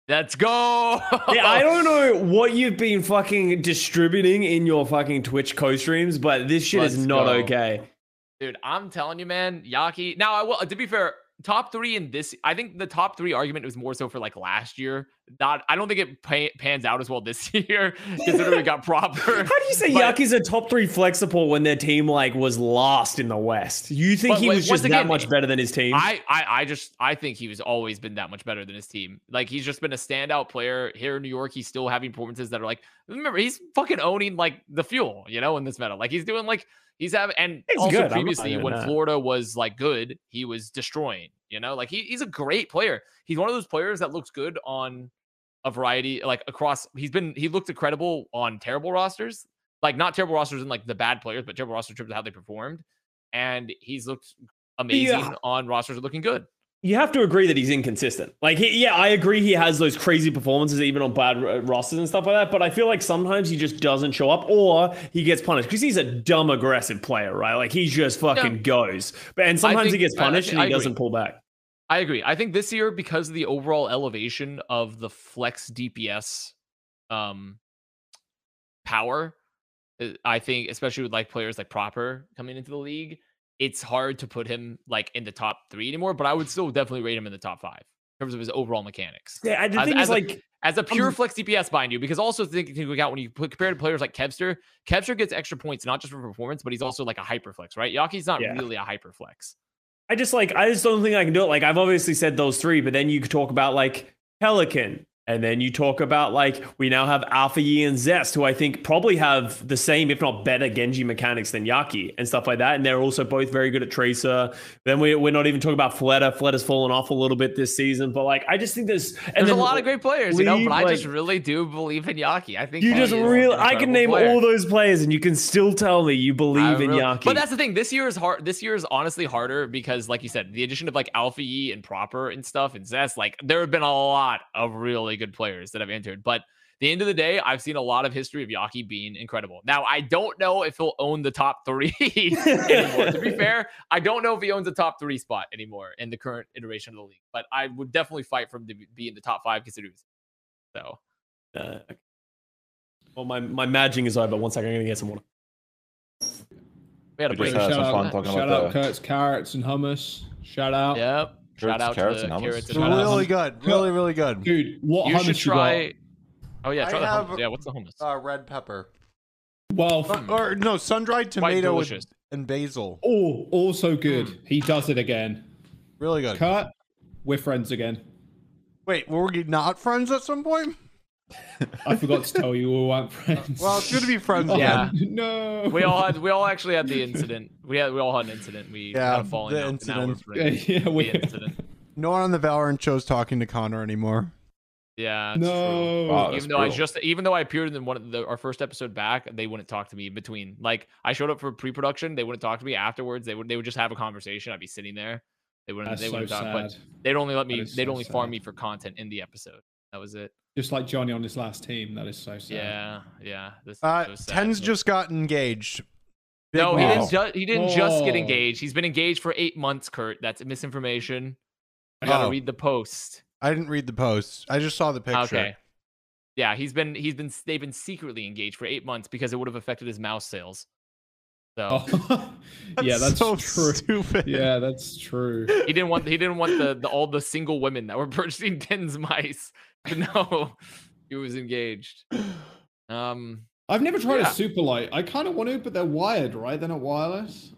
Let's go. Yeah, I don't know what you've been fucking distributing in your fucking Twitch co-streams, but this shit is Let's not go. okay. Dude, I'm telling you, man, Yaki. Now, I will. To be fair, top three in this. I think the top three argument was more so for like last year. Not. I don't think it pa- pans out as well this year, considering we got proper. How do you say But- Yaki's a top three flex support when their team like was last in the West? You think But, he was just again, that much better than his team? I, I, I just, I think he was always been that much better than his team. Like he's just been a standout player here in New York. He's still having performances that are like, remember, he's fucking owning like the fuel, you know, in this meta. Like he's doing like he's having, and He's also good. Previously when that. Florida was like good, he was destroying. You know, like he, he's a great player. He's one of those players that looks good on a variety, like across. He's been, he looked incredible on terrible rosters, like not terrible rosters and like the bad players, but terrible rosters in terms of how they performed. And he's looked amazing Yeah. on rosters looking good. You have to agree that he's inconsistent. Like, he, yeah, I agree he has those crazy performances even on bad rosters and stuff like that. But I feel like sometimes he just doesn't show up, or he gets punished because he's a dumb aggressive player, right? Like he just fucking goes. But and sometimes he think- gets I- I punished and he doesn't pull back. I agree. I think this year, because of the overall elevation of the flex DPS um power, uh, I think, especially with like players like Proper coming into the league, it's hard to put him like in the top three anymore. But I would still definitely rate him in the top five in terms of his overall mechanics. Yeah, the As- thing is like. As a pure Um, flex DPS, mind you, because also think to look out when you put compare to players like Kevster, Kevster gets extra points not just for performance, but he's also like a hyper flex, right? Yaki's not Yeah. really a hyper flex. I just like I just don't think I can do it. Like I've obviously said those three, but then you could talk about like Pelican, and then you talk about like we now have Alpha Yi and Zest, who I think probably have the same, if not better, Genji mechanics than Yaki and stuff like that. And they're also both very good at Tracer. Then we, we're not even talking about Fleta. Fleta's fallen off a little bit this season, but like I just think there's and There's a lot of great players, you know, but I just really do believe in Yaki. I think You just is real. I can name player. all those players, and you can still tell me you I believe in really- Yaki. But that's the thing. This year is hard. This year is honestly harder because, like you said, the addition of like Alpha Yi and Proper and stuff and Zest, like there have been a lot of really good players that have entered. But the end of the day, I've seen a lot of history of Yaki being incredible. Now, I don't know if he'll own the top three anymore. to be fair, I don't know if he owns a top three spot anymore in the current iteration of the league. But I would definitely fight for him to be in the top five considering. So Uh, Well, my, my madging is over. One second, I'm going to get some water. We had a We break. just had shout some fun out, talking shout about out the- Kurt's carrots and hummus. Shout out, Yep. Shout Carrots, out carrots, to the and hummus. carrots and Shout hummus. Really good. Really, really good. dude. What You hummus should you got? try. Oh yeah, I try the have- hummus. Yeah, what's the hummus? Uh, red pepper. Well, Uh, or no, sun-dried Quite tomato with- and basil. oh, also good. He does it again. Really good. Kurt, we're friends again. Wait, were we not friends at some point? I forgot to tell you we weren't friends. Well, it's good to be friends Yeah. again. no. We all had. We all actually had the incident. We had. We all had an incident. We Yeah, had a falling the out. and now we're incident. yeah, we. The incident. No one on the Valorant show's talking to Connor anymore. Yeah. No. Wow, oh, even though I just, even though I appeared in one of the, our first episode back, they wouldn't talk to me in between. Like I showed up for pre-production, they wouldn't talk to me afterwards. They would, they would just have a conversation. I'd be sitting there. They wouldn't, That's they wouldn't talk, but they'd only let me, they'd so only farm me for content in the episode. That was it. Just like Johnny on his last team. That is so sad. Yeah, yeah. This, Uh, it was sad, Tens just got engaged. Big no, he didn't. Ju- he didn't just get engaged. He's been engaged for eight months. Kurt, that's misinformation. I gotta Oh. read the post. I didn't read the post. I just saw the picture. Okay. Yeah, he's been he's been they've been secretly engaged for eight months because it would have affected his mouse sales. So Oh. yeah, that's so true. stupid. Yeah, that's true. he didn't want he didn't want the, the all the single women that were purchasing Den's mice to know he was engaged. Um, I've never tried Yeah. a super light. I kind of want to, but they're wired, right? They're not wireless.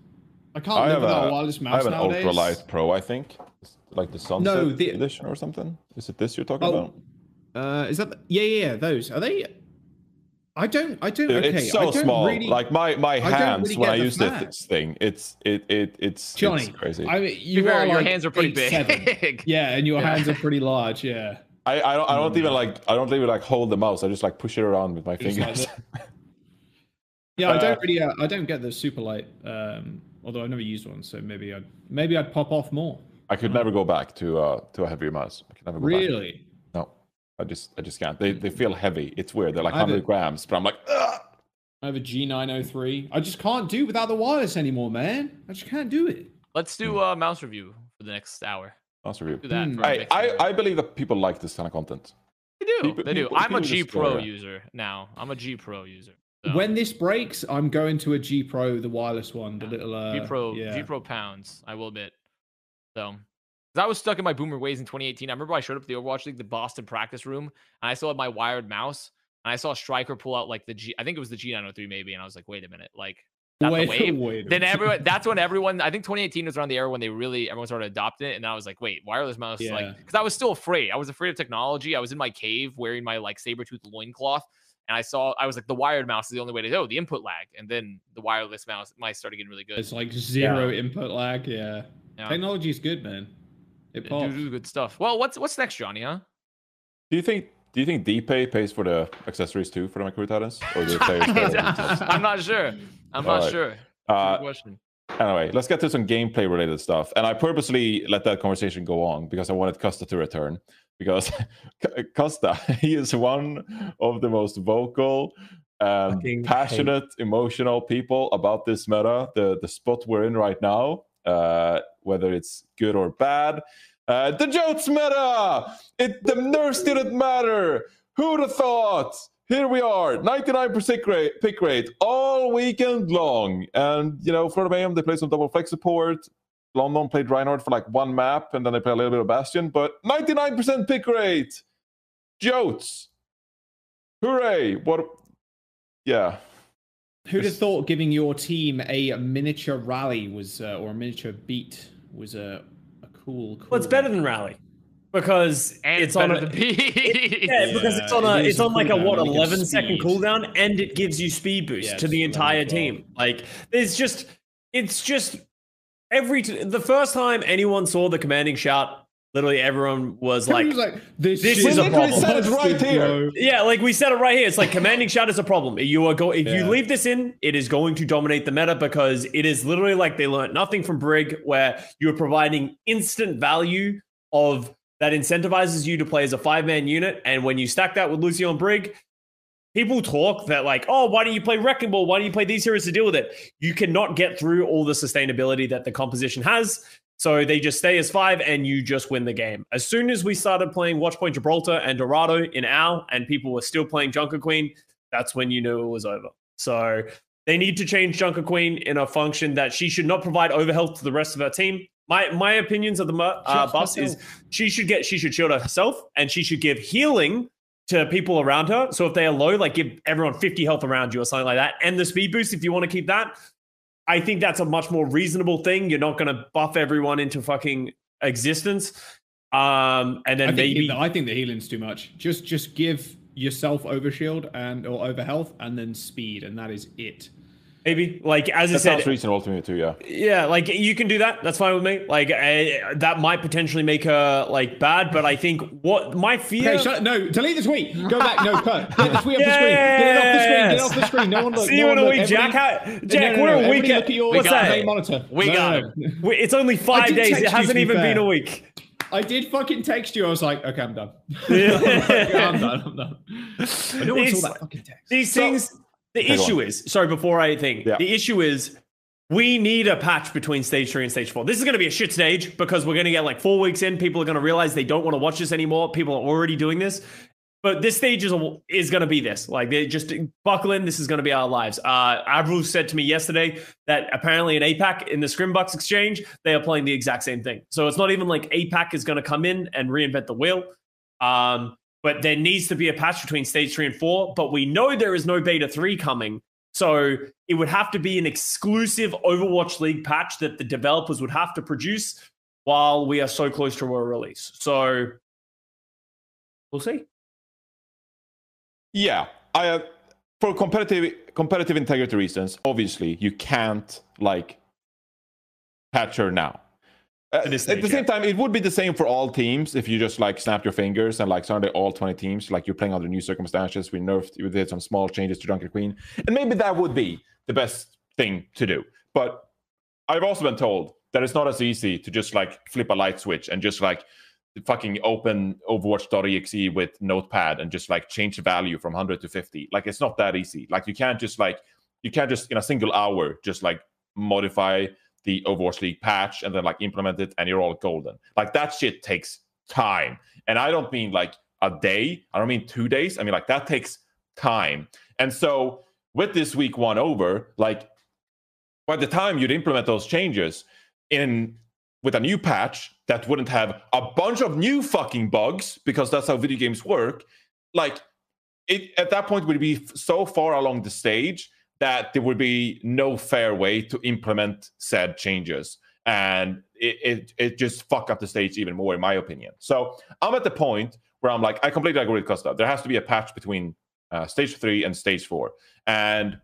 I can't I live have without a- a wireless I have an nowadays. ultralight pro, I think. It's like the sunset No, the- edition or something. Is it this you're talking Oh, about? uh, is that? The, yeah, yeah, yeah. Those are they? I don't. I don't. Dude, okay, it's so I don't small. Really, Like my my don't hands really when I the use fat. this thing, it's it it it's Johnny, it's crazy. I mean, you fair, are your like hands are pretty 8'7". big. Yeah, and your Yeah. hands are pretty large. Yeah. I I don't, I don't Mm. even like I don't even like hold the mouse. I just like push it around with my Just like fingers. Yeah, I Uh, don't really. Uh, I don't get the super light. Um, although I've never used one, so maybe I'd maybe I'd pop off more. I could never go back to uh to a heavier mouse. I can never go back. Really? No, I just I just can't. They they feel heavy. It's weird. They're like hundred grams, but I'm like. Ugh! I have a G903. I just can't do without the wireless anymore, man. I just can't do it. Let's do a mouse review for the next hour. Mouse review. Do that. Hmm. I, I. I believe that people like this kind of content. They do. people- they do. people- I'm a people G just, Pro uh, user now. I'm a G Pro user. So, When this breaks, I'm going to a G Pro, the wireless one, the little uh, G Pro Yeah. G Pro pounds, I will admit. So, 'cause I was stuck in my boomer ways in 2018. I remember I showed up at the Overwatch League, the Boston practice room, and I still had my wired mouse, and I saw a striker pull out like the G. I think it was the G903 maybe, and I was like, wait a minute, like that's wait, the wave. wait Then everyone, that's when everyone. I think 2018 was around the era when they really everyone started adopting it, and I was like, wait, wireless mouse, Yeah. like, because I was still afraid. I was afraid of technology. I was in my cave wearing my like saber tooth loincloth. And I saw, I was like, the wired mouse is the only way to go. The input lag, and then the wireless mouse might started getting really good. It's like zero input lag. Yeah. Yeah. Technology is good, man. It do, pops. do good stuff. Well, what's what's next, Johnny? Huh? Do you think do you think DPEI pays for the accessories too for the Micro Titans? Or do the players pay all the details? I'm not sure. I'm not Alright. sure. Uh, question. Anyway, let's get to some gameplay related stuff. And I purposely let that conversation go on because I wanted Custa to return. Because Custa, he is one of the most vocal, um, Fucking passionate, emotional people about this meta, the, the spot we're in right now, uh, whether it's good or bad. Uh, the JOATS meta! It, the nerfs didn't matter! Who'd have thought? Here we are, 99% rate, pick rate all weekend long. And, you know, Florida Mayhem, they play some double flex support. London played Reinhardt for like one map, and then they play a little bit of Bastion, but 99% pick rate. JOATS. Hooray. What? Yeah. Who'd have thought giving your team a miniature rally was, uh, or a miniature beat was a, a cool, cool. Well, it's better than Rally because And it's on a than Pete. yeah, because it's on a it it's is a on like a what and it gives 11 second cooldown and it gives you speed boost Yeah, to the entire as well. team. Like there's just it's just every t- the first time anyone saw the commanding shout, literally everyone was Like, like, like this, this is a literally problem. said it right here. yeah, like we said it right here. It's like commanding shout is a problem. You are go if you leave this in, it is going to dominate the meta because it is literally like they learned nothing from Brig, where you're providing instant value of that incentivizes you to play as a five man unit. And when you stack that with Lucio and Brig, people talk that like, oh, why don't you play Wrecking Ball? Why don't you play these heroes to deal with it? You cannot get through all the sustainability that the composition has. So they just stay as five and you just win the game. As soon as we started playing Watchpoint Gibraltar and Dorado in OWL and people were still playing Junker Queen, that's when you knew it was over. So they need to change Junker Queen in a function that she should not provide overhealth to the rest of her team. My my opinions of the uh, buffs is she should get she should shield herself and she should give healing to people around her. So if they are low, like give everyone 50 health around you or something like that. And the speed boost, if you want to keep that, I think that's a much more reasonable thing. You're not going to buff everyone into fucking existence. Um, and then I think, maybe I think the healing's too much. Just just give yourself overshield and or over health and then speed, and that is it. Maybe like as I said, sounds reasonable to me too. Yeah. Yeah, like you can do that. That's fine with me. Like uh, that might potentially make her like bad, but I think what my fear. Okay, shut, no, delete the tweet. Go back. No, cut. Get the tweet off the screen. Get it off the screen. Get it off the screen. No one look. See no you in a look. week, Jack. How, Jack, no, no, we're no, a week. at- look at your what's that? monitor. We No, got no, no. We- It's only five days. It hasn't to be even been a week. I did fucking text you. I was like, okay, I'm done. Yeah. I'm done. I'm done. But no one These- saw that fucking text. These So- things. The issue on. is sorry. Before I think Yeah. the issue is. We need a patch between stage three and stage four. This is going to be a shit stage because we're going to get like four weeks in. People are going to realize they don't want to watch this anymore. People are already doing this. But this stage is, is going to be this. Like, they just buckle in. This is going to be our lives. Uh, Avril said to me yesterday that apparently in APAC, in the Scrimbucks exchange, they are playing the exact same thing. So it's not even like APAC is going to come in and reinvent the wheel. Um, but there needs to be a patch between stage three and four. But we know there is no beta three coming. So it would have to be an exclusive Overwatch League patch that the developers would have to produce while we are so close to a release. So we'll see. Yeah, I uh, for competitive competitive integrity reasons, obviously you can't like patch her now. Uh, at the same yeah. time, it would be the same for all teams if you just like snap your fingers and like suddenly all 20 teams, like you're playing under new circumstances. We nerfed, we did some small changes to Junker Queen, and maybe that would be the best thing to do. But I've also been told that it's not as easy to just like flip a light switch and just like fucking open Overwatch.exe with Notepad and just like change the value from 100 to 50. Like it's not that easy. Like you can't just like you can't just in a single hour just like modify the Overwatch League patch and then like implement it and you're all golden. Like that shit takes time. And I don't mean like a day. I don't mean two days. I mean like that takes time. And so with this week one over, like by the time you'd implement those changes in with a new patch that wouldn't have a bunch of new fucking bugs because that's how video games work like it at that point would be so far along the stage that there would be no fair way to implement said changes and it, it, it just fuck up the stage even more in my opinion so i'm at the point where i'm like i completely agree with Custa there has to be a patch between uh, stage three and stage four and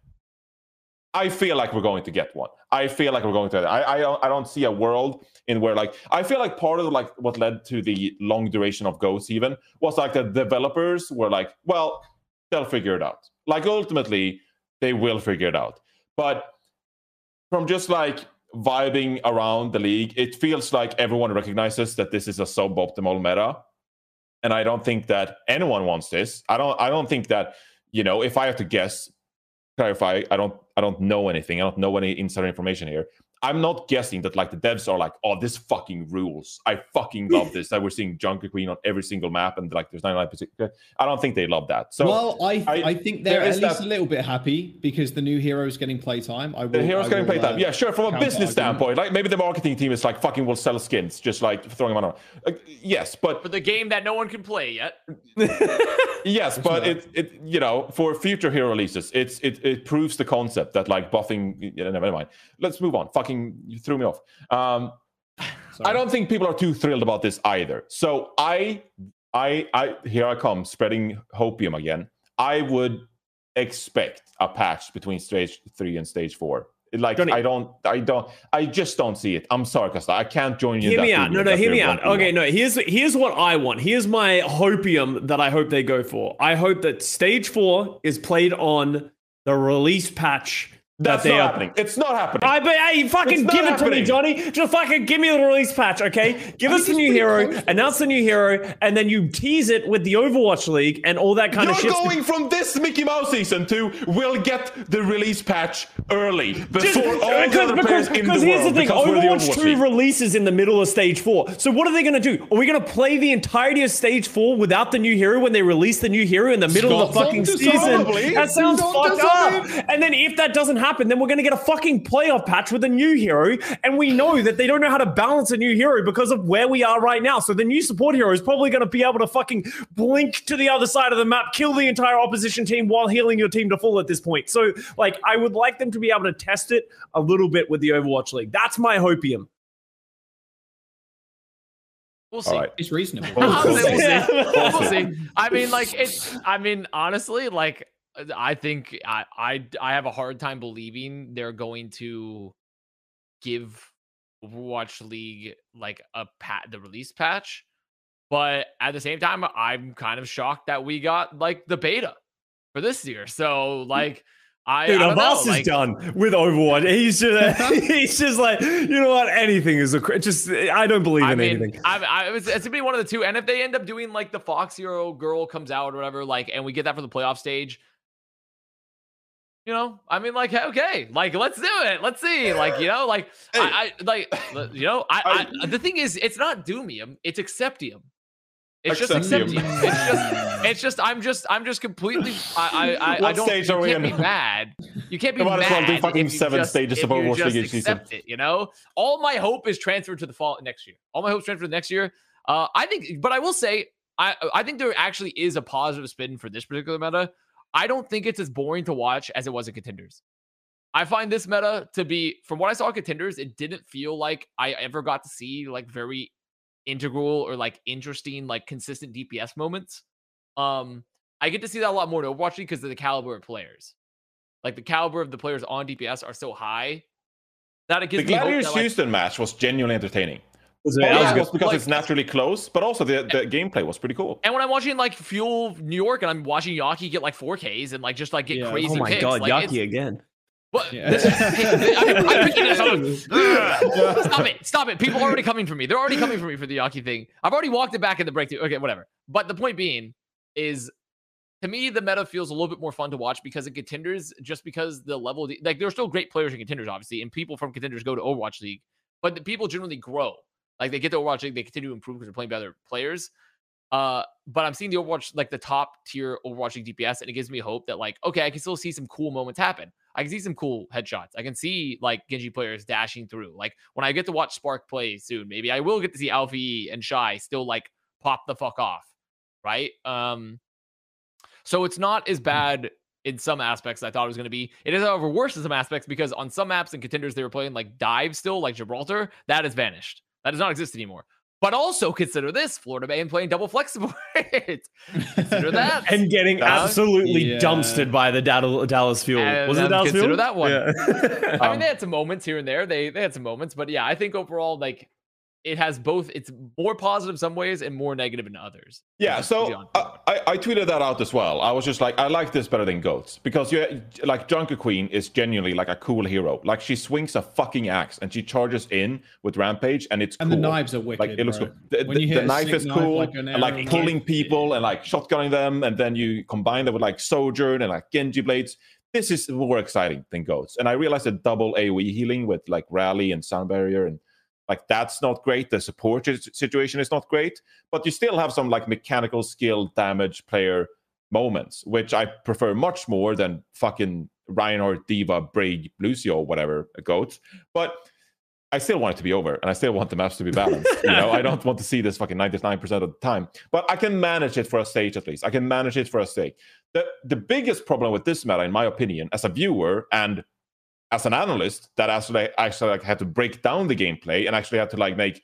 I feel like we're going to get one. I feel like we're going to. I, I don't- I don't see a world in where like I feel like part of like what led to the long duration of Goats even was like the developers were like, well, they'll figure it out. Like ultimately, they will figure it out. But from just like vibing around the league, it feels like everyone recognizes that this is a suboptimal meta, and I don't think that anyone wants this. I don't. I don't think that you know. If I have to guess, clarify i don't i don't know anything i don't know any insider information here i'm not guessing that like the devs are like oh this fucking rules i fucking love this that we're seeing junker queen on every single map and like there's 99 i don't think they love that so well, I, I- I think they're at least that- a little bit happy because the new hero is getting playtime. I will, the hero's I getting will, playtime uh, yeah sure from a business argument. standpoint like maybe the marketing team is like fucking will sell skins just like throwing them on. like, yes but For the game that no one can play yet. Yes, but it it you know for future hero releases, it's it it proves the concept that like buffing. Yeah, never mind. Let's move on. Fucking you threw me off. Um, I don't think people are too thrilled about this either. So I I I here I come spreading hopium again. I would expect a patch between stage three and stage four. Like Johnny- I don't I don't I just don't see it. I'm sorry, Custa. I can't join you. hear me out. No, no, hear me out. Okay, no. Here's here's what I want. Here's my hopium that I hope they go for. I hope that stage four is played on the release patch That's not happening. It's not happening. I but hey, fucking give it to me. Johnny. Just fucking give me the release patch, okay? Give I us the new hero, close. announce the new hero, and then you tease it with the Overwatch League and all that kind You're of shit. going from this Mickey Mouse season to we'll get the release patch early before all the other players in the because here's world. the thing: because we're the Overwatch Overwatch 2 League. releases in the middle of Stage 4. So what are they going to do? Are we going to play the entirety of Stage 4 without the new hero when they release the new hero in the middle of the fucking season? That sounds fucked up. And then if that doesn't happen, then we're going to get a fucking playoff patch with a new hero, and we know that they don't know how to balance a new hero because of where we are right now. So the new support hero is probably going to be able to fucking blink to the other side of the map, kill the entire opposition team while healing your team to full at this point. So like I would like them to be able to test it a little bit with the Overwatch League. That's my hopium. We'll see. All right. It's reasonable. We'll see. see. We'll We'll see. I mean, like it's. I mean, honestly, like Uh, I think I I I have a hard time believing they're going to give Overwatch League like a pat the release patch, but at the same time, I'm kind of shocked that we got like the beta for this year. So like. I, Dude, I don't know, Abbas like- is done with Overwatch. He's just he's just like, you know what? Anything is a just I don't believe I in mean, anything. I, I, it's, it's gonna be one of the two. And if they end up doing like the Fox Hero girl comes out or whatever, like, and we get that for the playoff stage, you know, I mean, like, okay, like, let's do it. Let's see, like, you know, like, I, I, like, you know, I, I, the thing is, it's not Doomium, it's Acceptium. It's just Acceptium. It's just, it's just, I'm just, I'm just completely, I, I, I, I don't. stage you are we can't in? Be mad. You can't be might mad. as well do fucking seven just- stages of you Overwatch just League each season. accept It, you know, all my hope is transferred to the fall next year. All my hopes transferred to next year. Uh, I think, but I will say, I I think there actually is a positive spin for this particular meta. I don't think it's as boring to watch as it was in contenders. I find this meta to be, from what I saw in contenders, it didn't feel like I ever got to see like very integral or like interesting, like consistent DPS moments. Um, I get to see that a lot more in Overwatch because of the caliber of players. Like the caliber of the players on DPS are so high that it The gives me hope Gladiators that, like, Houston match was genuinely entertaining. Was it- Part oh, that was was because Like- it's naturally close, but also the, the gameplay was pretty cool. And when I'm watching like Fuel New York and I'm watching Yaki get like 4Ks and like just like get Yeah. crazy Oh my picks, god, like, Yaki again. What? Yeah. This is, I, I'm picking this up. Stop it! Stop it! People are already coming for me. They're already coming for me for the Yaki thing. I've already walked it back in the breakthrough. Okay, whatever. But the point being is, to me, the meta feels a little bit more fun to watch because in contenders, just because the level, of the, like, there are still great players in contenders, obviously, and people from contenders go to Overwatch League, but the people generally grow. Like they get to Overwatch League, they continue to improve because they're playing better players. Uh, but I'm seeing the Overwatch, like the top tier Overwatch League DPS, and it gives me hope that, like, okay, I can still see some cool moments happen. I can see some cool headshots. I can see like Genji players dashing through. Like when I get to watch Spark play soon, maybe I will get to see Alfie and Shy still like pop the fuck off, right? Um, so it's not as bad in some aspects I thought it was going to be. It is, however, worse in some aspects because on some maps and contenders they were playing like dive still, like Gibraltar, that has vanished. That does not exist anymore. But also consider this: Florida Mayhem playing double flexible. consider that. And getting Uh, absolutely yeah. dumpstered by the Dallas Fuel. And, Was it um, Dallas consider Fuel? that one. Yeah. I mean, Um, they had some moments here and there. They they had some moments, but yeah, I think overall, like it has both. It's more positive some ways and more negative in others. Yeah, Just to be so. I, I, I tweeted that out as well. I was just like, I like this better than Goats because you like Junker Queen is genuinely like a cool hero. Like she swings a fucking axe and she charges in with Rampage, and it's And cool. the knives are wicked. like it looks bro. cool. The, When you the- the knife slick is knife cool, like and like pulling knife, people yeah. and like shotgunning them, and then you combine that with like Sojourn and like Genji blades. This is more exciting than Goats, and I realized that double AOE healing with like Rally and Sound Barrier and like that's not great. The support situation is not great, but you still have some like mechanical skill damage player moments, which I prefer much more than fucking Reinhardt, D.Va, Brig, Lucio, whatever goats. But I still want it to be over, and I still want the maps to be balanced. you know, I don't want to see this fucking ninety nine percent of the time, but I can manage it for a stage at least. I can manage it for a stage. The the biggest problem with this meta, in my opinion, as a viewer and as an analyst, that actually actually like had to break down the gameplay and actually had to like make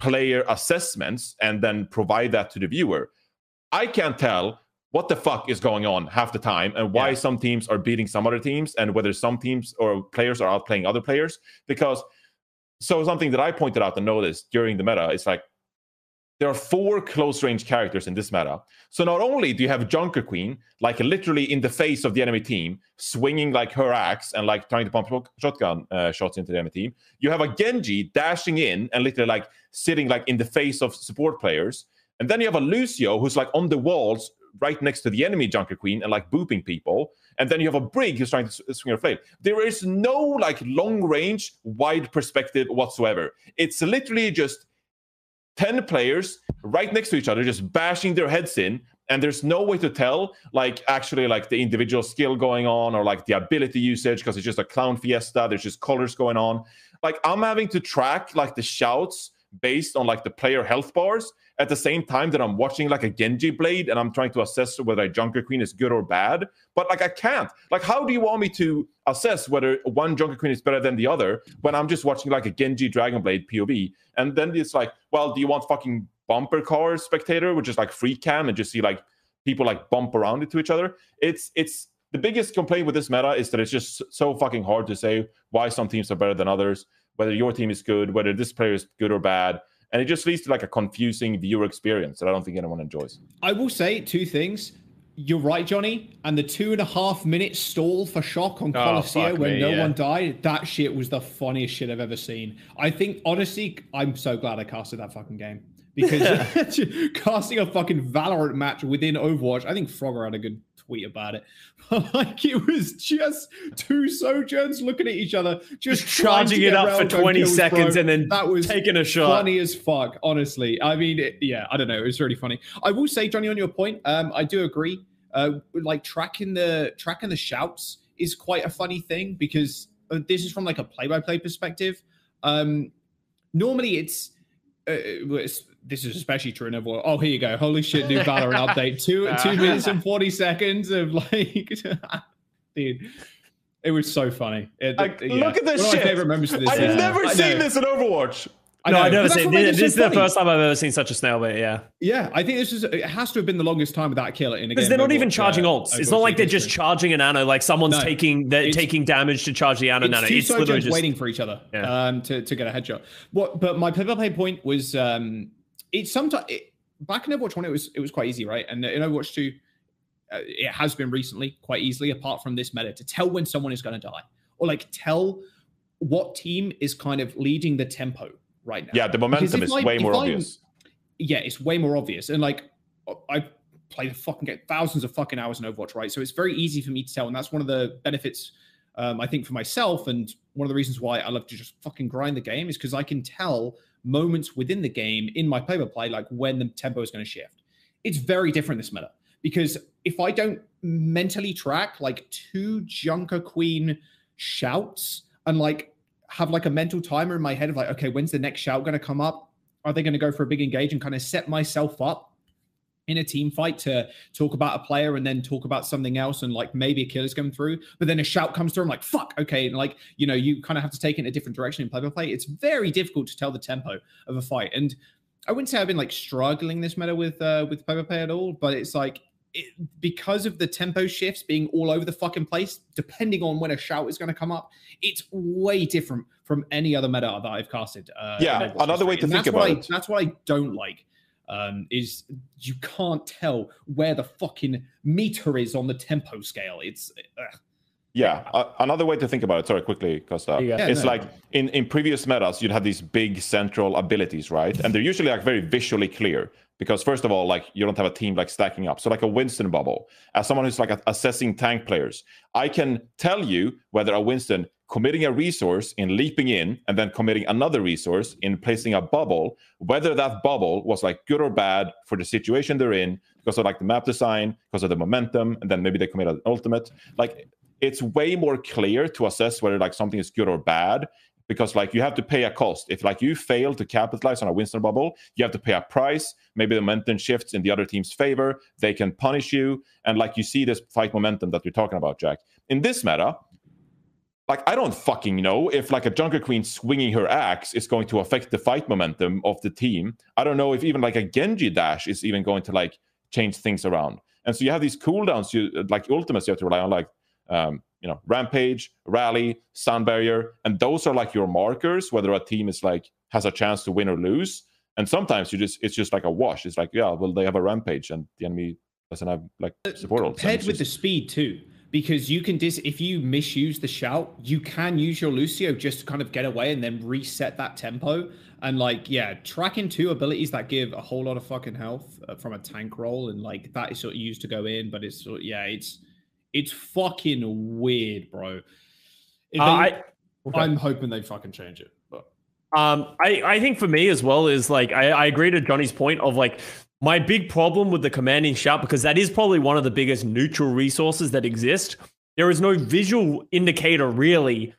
player assessments and then provide that to the viewer. I can't tell what the fuck is going on half the time and why Yeah. some teams are beating some other teams and whether some teams or players are outplaying other players because so something that I pointed out and noticed during the meta is like there are four close range characters in this meta. So not only do you have Junker Queen, like literally in the face of the enemy team, swinging like her axe and like trying to pump shotgun uh, shots into the enemy team, you have a Genji dashing in and literally like sitting like in the face of support players. And then you have a Lucio who's like on the walls right next to the enemy Junker Queen and like booping people. And then you have a Brig who's trying to swing her flame. There is no like long range, wide perspective whatsoever. It's literally just 10 players right next to each other just bashing their heads in and there's no way to tell like actually like the individual skill going on or like the ability usage because it's just a clown fiesta there's just colors going on. Like i'm having to track like the shouts based on like the player health bars at the same time that i'm watching like a genji blade and i'm trying to assess whether a junker queen is good or bad but like i can't. Like how do you want me to assess whether one junker queen is better than the other when i'm just watching like a genji dragon blade pov and then it's like well do you want fucking bumper car spectator which is like free cam and just see like people like bump around into each other? It's it's the biggest complaint with this meta is that it's just so fucking hard to say why some teams are better than others whether your team is good whether this player is good or bad and it just leads to like a confusing viewer experience that I don't think anyone enjoys. I will say two things. You're right, Johnny. And the two and a half minute stall for shock on oh, Coliseum fuck when me, no yeah. one died, that shit was the funniest shit I've ever seen. I think, honestly, I'm so glad I casted that fucking game. Because casting a fucking Valorant match within Overwatch, I think Frogger had a good tweet about it. like it was just two sojourns looking at each other, just, Just charging it up for 20 kills, seconds bro. and then that was taking a shot. funny as fuck honestly i mean it, yeah i don't know it was really funny i will say johnny on your point um i do agree uh like tracking the tracking the shouts is quite a funny thing because uh, this is from like a play-by-play perspective um normally it's uh, it's- this is especially true in Overwatch. Oh, here you go. Holy shit, new Valorant update. Two two minutes and 40 seconds of like dude. It was so funny. It- Like, yeah. look at this One of my shit. favorite moments of this I've season. never I seen know. this in Overwatch. I no, know, I've never seen what this. it This so is the first time I've ever seen such a snail bait. Yeah, Yeah, I think this is it has to have been the longest time without kill in a because they're not of even charging uh, ults. It's Overwatch not like they're just charging an Ano. Like someone's No. taking they're taking damage to charge the Ano It's Nano. two It's literally soldiers just waiting for each other Yeah. um, to, to get a headshot. What? But my play-by-play point was um, it's sometimes it, back in Overwatch one it was it was quite easy, right? And in Overwatch two, uh, it has been recently quite easily, apart from this meta, to tell when someone is going to die or like tell what team is kind of leading the tempo right now. Yeah, the momentum is I- way more I- obvious. yeah, it's way more obvious. And like, I play a fucking get thousands of fucking hours in Overwatch, right? So it's very easy for me to tell, and that's one of the benefits, um, I think, for myself, and one of the reasons why I love to just fucking grind the game is because I can tell moments within the game in my play-by-play, like when the tempo is going to shift. It's very different this meta because if I don't mentally track like two Junker Queen shouts and like have like a mental timer in my head of like, okay, when's the next shout going to come up? Are they going to go for a big engage and kind of set myself up in a team fight to talk about a player and then talk about something else and like maybe a kill is coming through, but then a shout comes through. I'm like, fuck, okay. And like, you know, you kind of have to take it in a different direction in play by play. It's very difficult to tell the tempo of a fight. And I wouldn't say I've been like struggling this meta with uh with play by play at all, but it's like it, because of the tempo shifts being all over the fucking place, depending on when a shout is going to come up, it's way different from any other meta that I've casted. Uh, Yeah, another way to And think about I- it. That's what I don't like. Um, is you can't tell where the fucking meter is on the tempo scale. It's ugh. Yeah, a- another way to think about it. Sorry, quickly, Custa. Yeah, it's no. like in in previous metas, you'd have these big central abilities, right? And they're usually like very visually clear because first of all, like you don't have a team like stacking up. So like a Winston bubble, as someone who's like a- assessing tank players, I can tell you whether a Winston committing a resource in leaping in and then committing another resource in placing a bubble, whether that bubble was like good or bad for the situation they're in because of like the map design, because of the momentum, and then maybe they commit an ultimate. Like it's way more clear to assess whether like something is good or bad because like you have to pay a cost. If like you fail to capitalize on a winston bubble you have to pay a price. Maybe the momentum shifts in the other team's favor. They can punish you. And like you see this fight momentum that we're talking about jack. In this meta like i don't fucking know if like a junker queen swinging her axe is going to affect the fight momentum of the team i don't know if even like a genji dash is even going to like change things around and so you have these cooldowns you like ultimates you have to rely on like um, you know, rampage, rally, sound barrier, and those are like your markers whether a team is like has a chance to win or lose. And sometimes you just it's just like a wash. It's like yeah, well they have a rampage and the enemy doesn't have like support. all the time. Paired with the speed too, because you can dis if you misuse the shout, you can use your Lucio just to kind of get away and then reset that tempo. And like, yeah, tracking two abilities that give a whole lot of fucking health uh, from a tank role, and like that is sort of used to go in, but it's sort yeah, it's it's fucking weird, bro. If Uh, I okay. I'm hoping they fucking change it, but Um, I, I think for me as well is like I, I agree to Johnny's point of like my big problem with the commanding shout because that is probably one of the biggest neutral resources that exist. There is no visual indicator really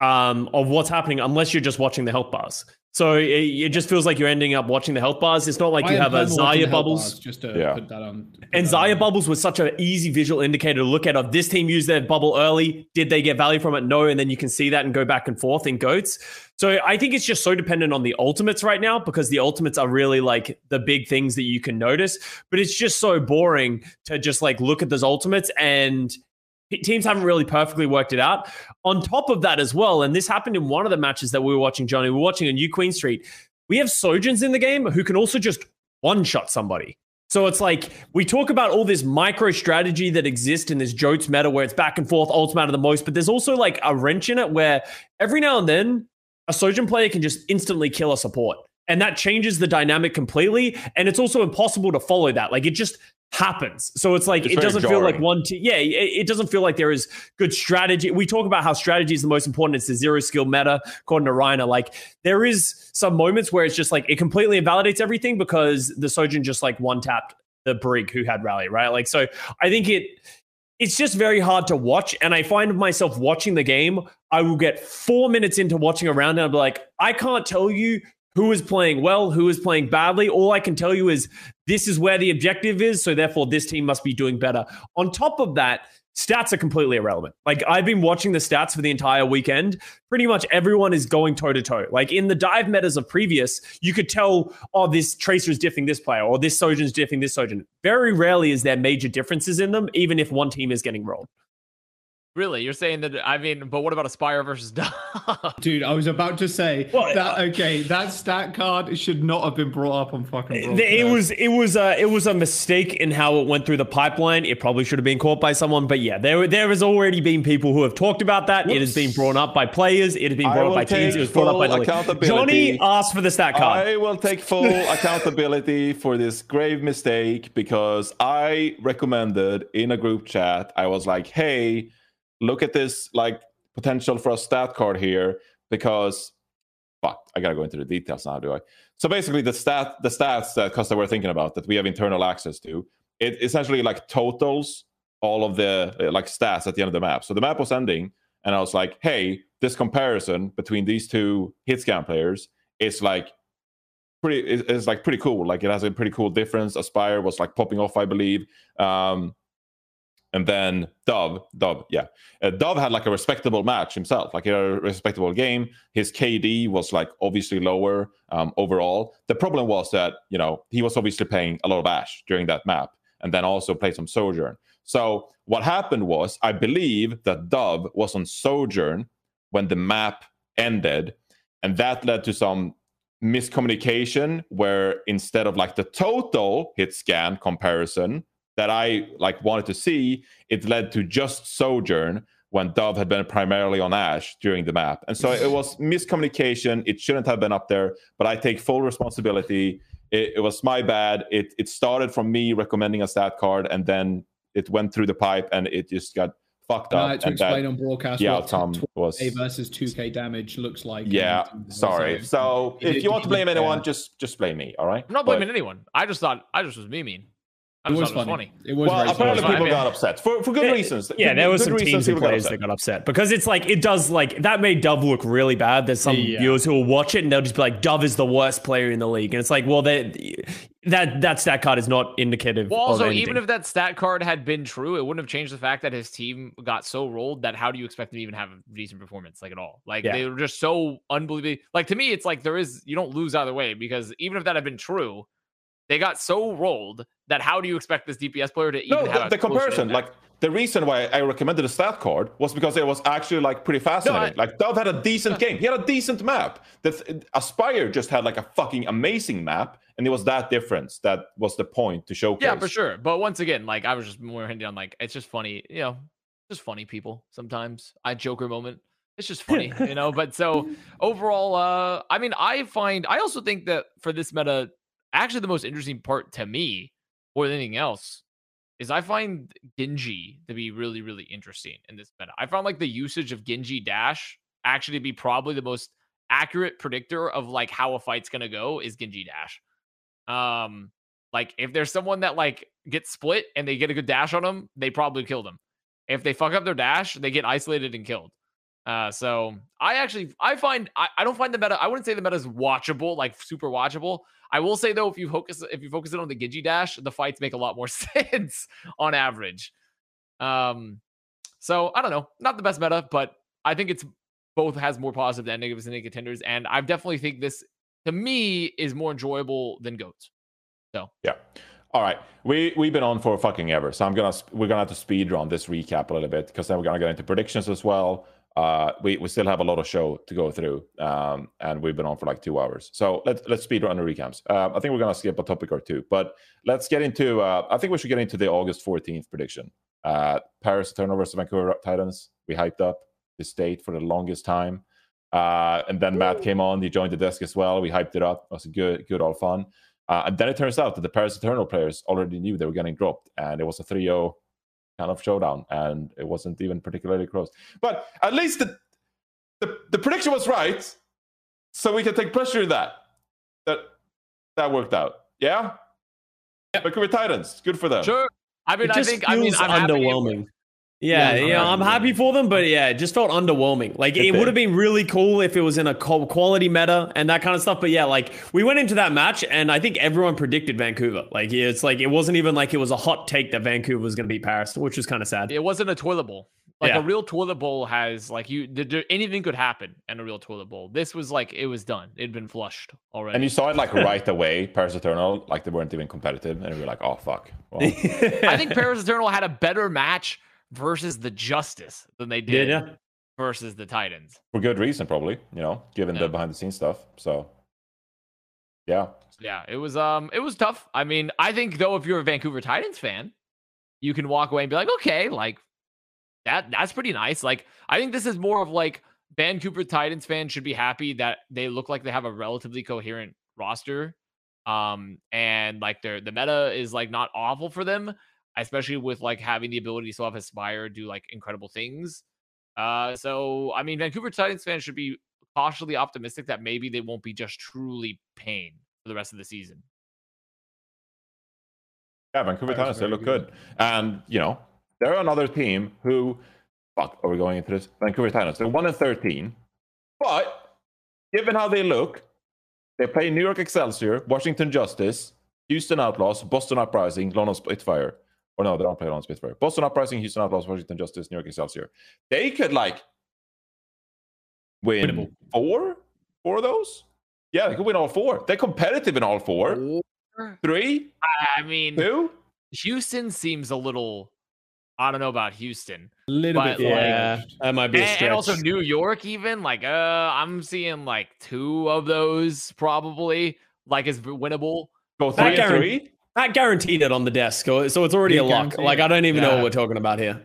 um, of what's happening unless you're just watching the health bars. So it, it just feels like you're ending up watching the health bars. It's not like I you have a done Zarya bubbles. bars just to Yeah. put that on. put And that Zarya on. bubbles was such an easy visual indicator to look at of this team used their bubble early. Did they get value from it? No. And then you can see that and go back and forth in goats. So I think it's just so dependent on the ultimates right now because the ultimates are really like the big things that you can notice. But it's just so boring to just like look at those ultimates and teams haven't really perfectly worked it out. On top of that as well, and this happened in one of the matches that we were watching, Johnny, we were watching a New Queen Street. We have Sojourns in the game who can also just one shot somebody. So it's like we talk about all this micro strategy that exists in this JOATS meta where it's back and forth, ultimate of the most, but there's also like a wrench in it where every now and then a Sojourn player can just instantly kill a support. And that changes the dynamic completely. And it's also impossible to follow that. Like it just happens. So it's like It's it doesn't feel like one team. Yeah, it, it doesn't feel like there is good strategy. We talk about how strategy is the most important. It's the zero skill meta, according to Reiner. Like there is some moments where it's just like it completely invalidates everything because the Sojourn just like one tapped the Brig who had rally, right? Like so I think it it's just very hard to watch. And I find myself watching the game. I will get four minutes into watching a round and I'll be like, I can't tell you who is playing well, who is playing badly. All I can tell you is this is where the objective is. So therefore, this team must be doing better. On top of that, stats are completely irrelevant. Like I've been watching the stats for the entire weekend. Pretty much everyone is going toe to toe. Like in the dive metas of previous, you could tell, oh, this Tracer is diffing this player, or this Sojourn's diffing this Sojourn. Very rarely is there major differences in them, even if one team is getting rolled. Really, you're saying that? I mean, but what about Aspire versus Dove? Dude, I was about to say Well, that. Okay, that stat card should not have been brought up on fucking. It, was it was a it was a mistake in how it went through the pipeline. It probably should have been caught by someone, but yeah, there there has already been people who have talked about that. It has been brought up by players. It has been brought up by teams. It was brought up by full the league. accountability. Johnny asked for the stat card. I will take full accountability for this grave mistake because I recommended in a group chat, I was like, hey, look at this like potential for a stat card here because fuck, I gotta go into the details now, do I? So basically the stat the stats that Custa were thinking about that we have internal access to, it essentially like totals all of the uh, like stats at the end of the map. So the map was ending, and I was like, hey, this comparison between these two hit scan players is like pretty is like pretty cool. Like it has a pretty cool difference. Aspire was like popping off, I believe. Um and then Dove, Dove, yeah, uh, Dove had like a respectable match himself, like a respectable game. His KD was like obviously lower um, overall. The problem was that you know he was obviously playing a lot of Ash during that map, and then also played some Sojourn. So what happened was, I believe that Dove was on Sojourn when the map ended, and that led to some miscommunication where instead of like the total hit scan comparison that I like wanted to see, it led to just Sojourn when Dove had been primarily on Ash during the map. And so it mm. was miscommunication. It shouldn't have been up there, but I take full responsibility. It, it was my bad. It it started from me recommending a stat card, and then it went through the pipe, and it just got fucked And up. I had to and that- explain on broadcast the what outcome was 12K versus 2k damage looks like. yeah. Sorry. So It- if you want to it- blame yeah. anyone, just just blame me. All right. I'm not But- blaming anyone. I just thought I just was memeing. I It just was it funny. was funny. It was Well, very apparently funny. I people mean- got upset for for good Yeah, reasons. Yeah, Good- there was some teams and people got players that got upset because it's like it does like that made Dove look really bad. There's some Yeah. viewers who will watch it and they'll just be like, "Dove is the worst player in the league," and it's like, well, that that that stat card is not indicative. Well, of also, anything. even if that stat card had been true, it wouldn't have changed the fact that his team got so rolled that how do you expect them to even have a decent performance, like at all? Like Yeah. they were just so unbelievably. Like to me, it's like there is you don't lose either way because even if that had been true, they got so rolled that how do you expect this DPS player to even No, have the, a the comparison, like the reason why I recommended the stat card was because it was actually like pretty fascinating. I- like Dove had a decent game. He had a decent map. That Aspire just had like a fucking amazing map, and it was that difference that was the point to showcase. Yeah, for sure. But once again, like I was just more hinting on like it's just funny, you know, just funny people sometimes. I Joker moment. It's just funny, you know. But so overall, uh, I mean, I find I also think that for this meta, actually the most interesting part to me, more than anything else, is I find Genji to be really, really interesting in this meta. I found like the usage of Genji Dash actually to be probably the most accurate predictor of like how a fight's gonna go is Genji Dash. Um, like if there's someone that like gets split and they get a good dash on them, they probably kill them. If they fuck up their dash, they get isolated and killed. Uh, so I actually I find I, I don't find the meta. I wouldn't say the meta is watchable, like super watchable. I will say though, if you focus if you focus it on the Genji dash, the fights make a lot more sense on average. Um, so I don't know, not the best meta, but I think it's both has more positive than negatives than contenders, and I definitely think this to me is more enjoyable than goats. So yeah. All right. We we've been on for fucking ever, so I'm gonna we're gonna have to speed run this recap a little bit because then we're gonna get into predictions as well. Uh, we we still have a lot of show to go through, um, and we've been on for like two hours. So let's let's speed run the recaps. Uh, I think we're gonna skip a topic or two, but let's get into. Uh, I think we should get into the August 14th prediction. Uh, Paris turnovers versus Vancouver Titans. We hyped up the state for the longest time, uh, and then Matt came on. He joined the desk as well. We hyped it up. It was a good good all fun. Uh, and then it turns out that the Paris Eternal players already knew they were getting dropped, and it was a 3 0 kind of showdown, and it wasn't even particularly close. But at least the, the, the prediction was right, so we can take pressure in that. That that worked out. Yeah? Vancouver Titans, good for them. Sure. I mean, it I just think feels I mean I'm happy- underwhelming. Yeah, Yeah, yeah, I'm I'm happy for them, but yeah, it just felt underwhelming. Like It it would have been really cool if it was in a quality meta and that kind of stuff. But yeah, like we went into that match and I think everyone predicted Vancouver. Like it's like it wasn't even like it was a hot take that Vancouver was going to beat Paris, which was kind of sad. It wasn't a toilet bowl. Like Yeah. a real toilet bowl has like you th- there- anything could happen in a real toilet bowl. This was like it was done. It'd been flushed already. And you saw it like right away, Paris Eternal, like they weren't even competitive, and we were like, oh fuck. Well, I think Paris Eternal had a better match versus the Justice than they Yeah, did yeah. versus the Titans. for good reason, probably, you know, given Yeah. the behind the scenes stuff. So, yeah. Yeah, it was um it was tough. I mean, I think though if you're a Vancouver Titans fan, you can walk away and be like, okay, like that that's pretty nice. Like I think this is more of like Vancouver Titans fans should be happy that they look like they have a relatively coherent roster. Um and like their the meta is like not awful for them, especially with like having the ability to still have Aspire do like incredible things. Uh so I mean Vancouver Titans fans should be cautiously optimistic that maybe they won't be just truly pain for the rest of the season. Yeah, Vancouver Titans, they look good. good. And, you know, they're another team who, fuck, are we going into this? Vancouver Titans, they're 1 and 13. But given how they look, they play New York Excelsior, Washington Justice, Houston Outlaws, Boston Uprising, London Spitfire. Or no, they don't play on Spitfire. Boston Uprising, Houston Outlaws, Washington Justice, New York Excelsior. They could, like, win Winnable. four? Four of those? Yeah, they could win all four. They're competitive in all four. Three? I mean, Two? Houston seems a little. I don't know about Houston, A little But, bit. Yeah, far-fetched. that might be a and, stretch. and also New York. Even like, uh, I'm seeing like two of those probably like is winnable. Go three and three? Pat guaranteed it on the desk, so so it's already He a lock. Like. I don't even know what we're talking about here.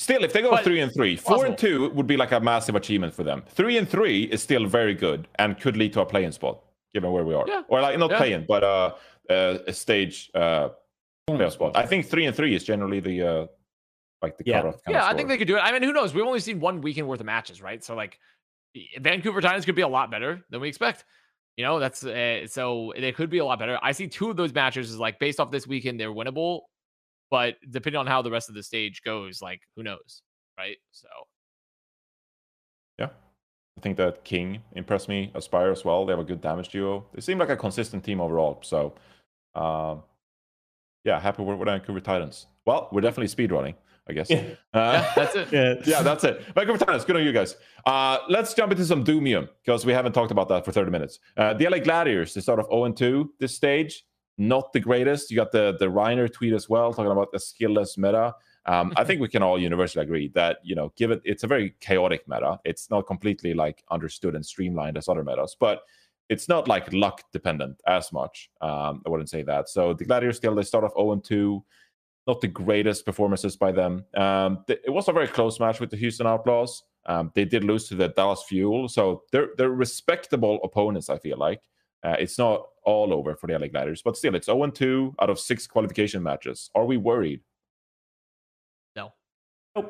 Still, if they go But- three and three, four and two would be like a massive achievement for them. Three and three is still very good and could lead to a play-in spot, given where we are. Yeah. Or like not Yeah. play-in, but uh, uh, a stage uh, playoff spot. I think three and three is generally the uh, like the Yeah. cutoff. Kind yeah, of I think they could do it. I mean, who knows? We've only seen one weekend worth of matches, right? So like, Vancouver Titans could be a lot better than we expect. You know, that's uh, so they could be a lot better. I see two of those matches is like based off this weekend, they're winnable, but depending on how the rest of the stage goes, like who knows, right? So yeah, I think that King impressed me. Aspire as well. They have a good damage duo. They seem like a consistent team overall. So, um, yeah, happy with, Vancouver Titans. Well, we're definitely speedrunning, I guess. Yeah. Uh, yeah, that's it. Yeah, yeah, that's it. Vancouver Titans, good on you guys. Uh, let's jump into some Doomium because we haven't talked about that for 30 minutes. Uh, the LA Gladiators, they start off 0 2 this stage. not the greatest. You got the the Reiner tweet as well, talking about the skillless meta. Um, I think we can all universally agree that you know, given it's a very chaotic meta, it's not completely like understood and streamlined as other metas, but it's not like luck dependent as much. Um, I wouldn't say that. So the Gladiators still they start off 0 2, not the greatest performances by them. Um, th- it was a very close match with the Houston Outlaws. Um, they did lose to the Dallas Fuel, so they're they're respectable opponents. I feel like uh, it's not all over for the LA Gladiators, but still, it's 0 2 out of six qualification matches. Are we worried?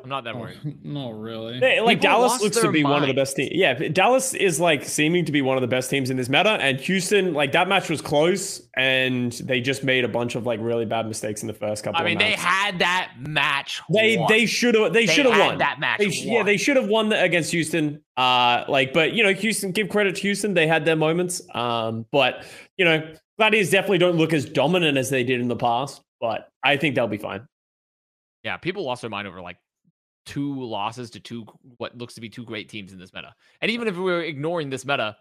I'm not that worried. not really. They- like People Dallas looks to their be one of the best teams. Yeah, Dallas is like seeming to be one of the best teams in this meta, and Houston, like that match was close, and they just made a bunch of like really bad mistakes in the first couple. I mean, of they had that match. they won. they should have they, They should have won that match They sh- yeah, they should have won against Houston. Uh, like, but you know, Houston. Give credit to Houston; they had their moments. Um, but you know, Gladiators definitely don't look as dominant as they did in the past. But I think they'll be fine. Yeah, people lost their mind over like two losses to two what looks to be two great teams in this meta. And even if we were ignoring this meta,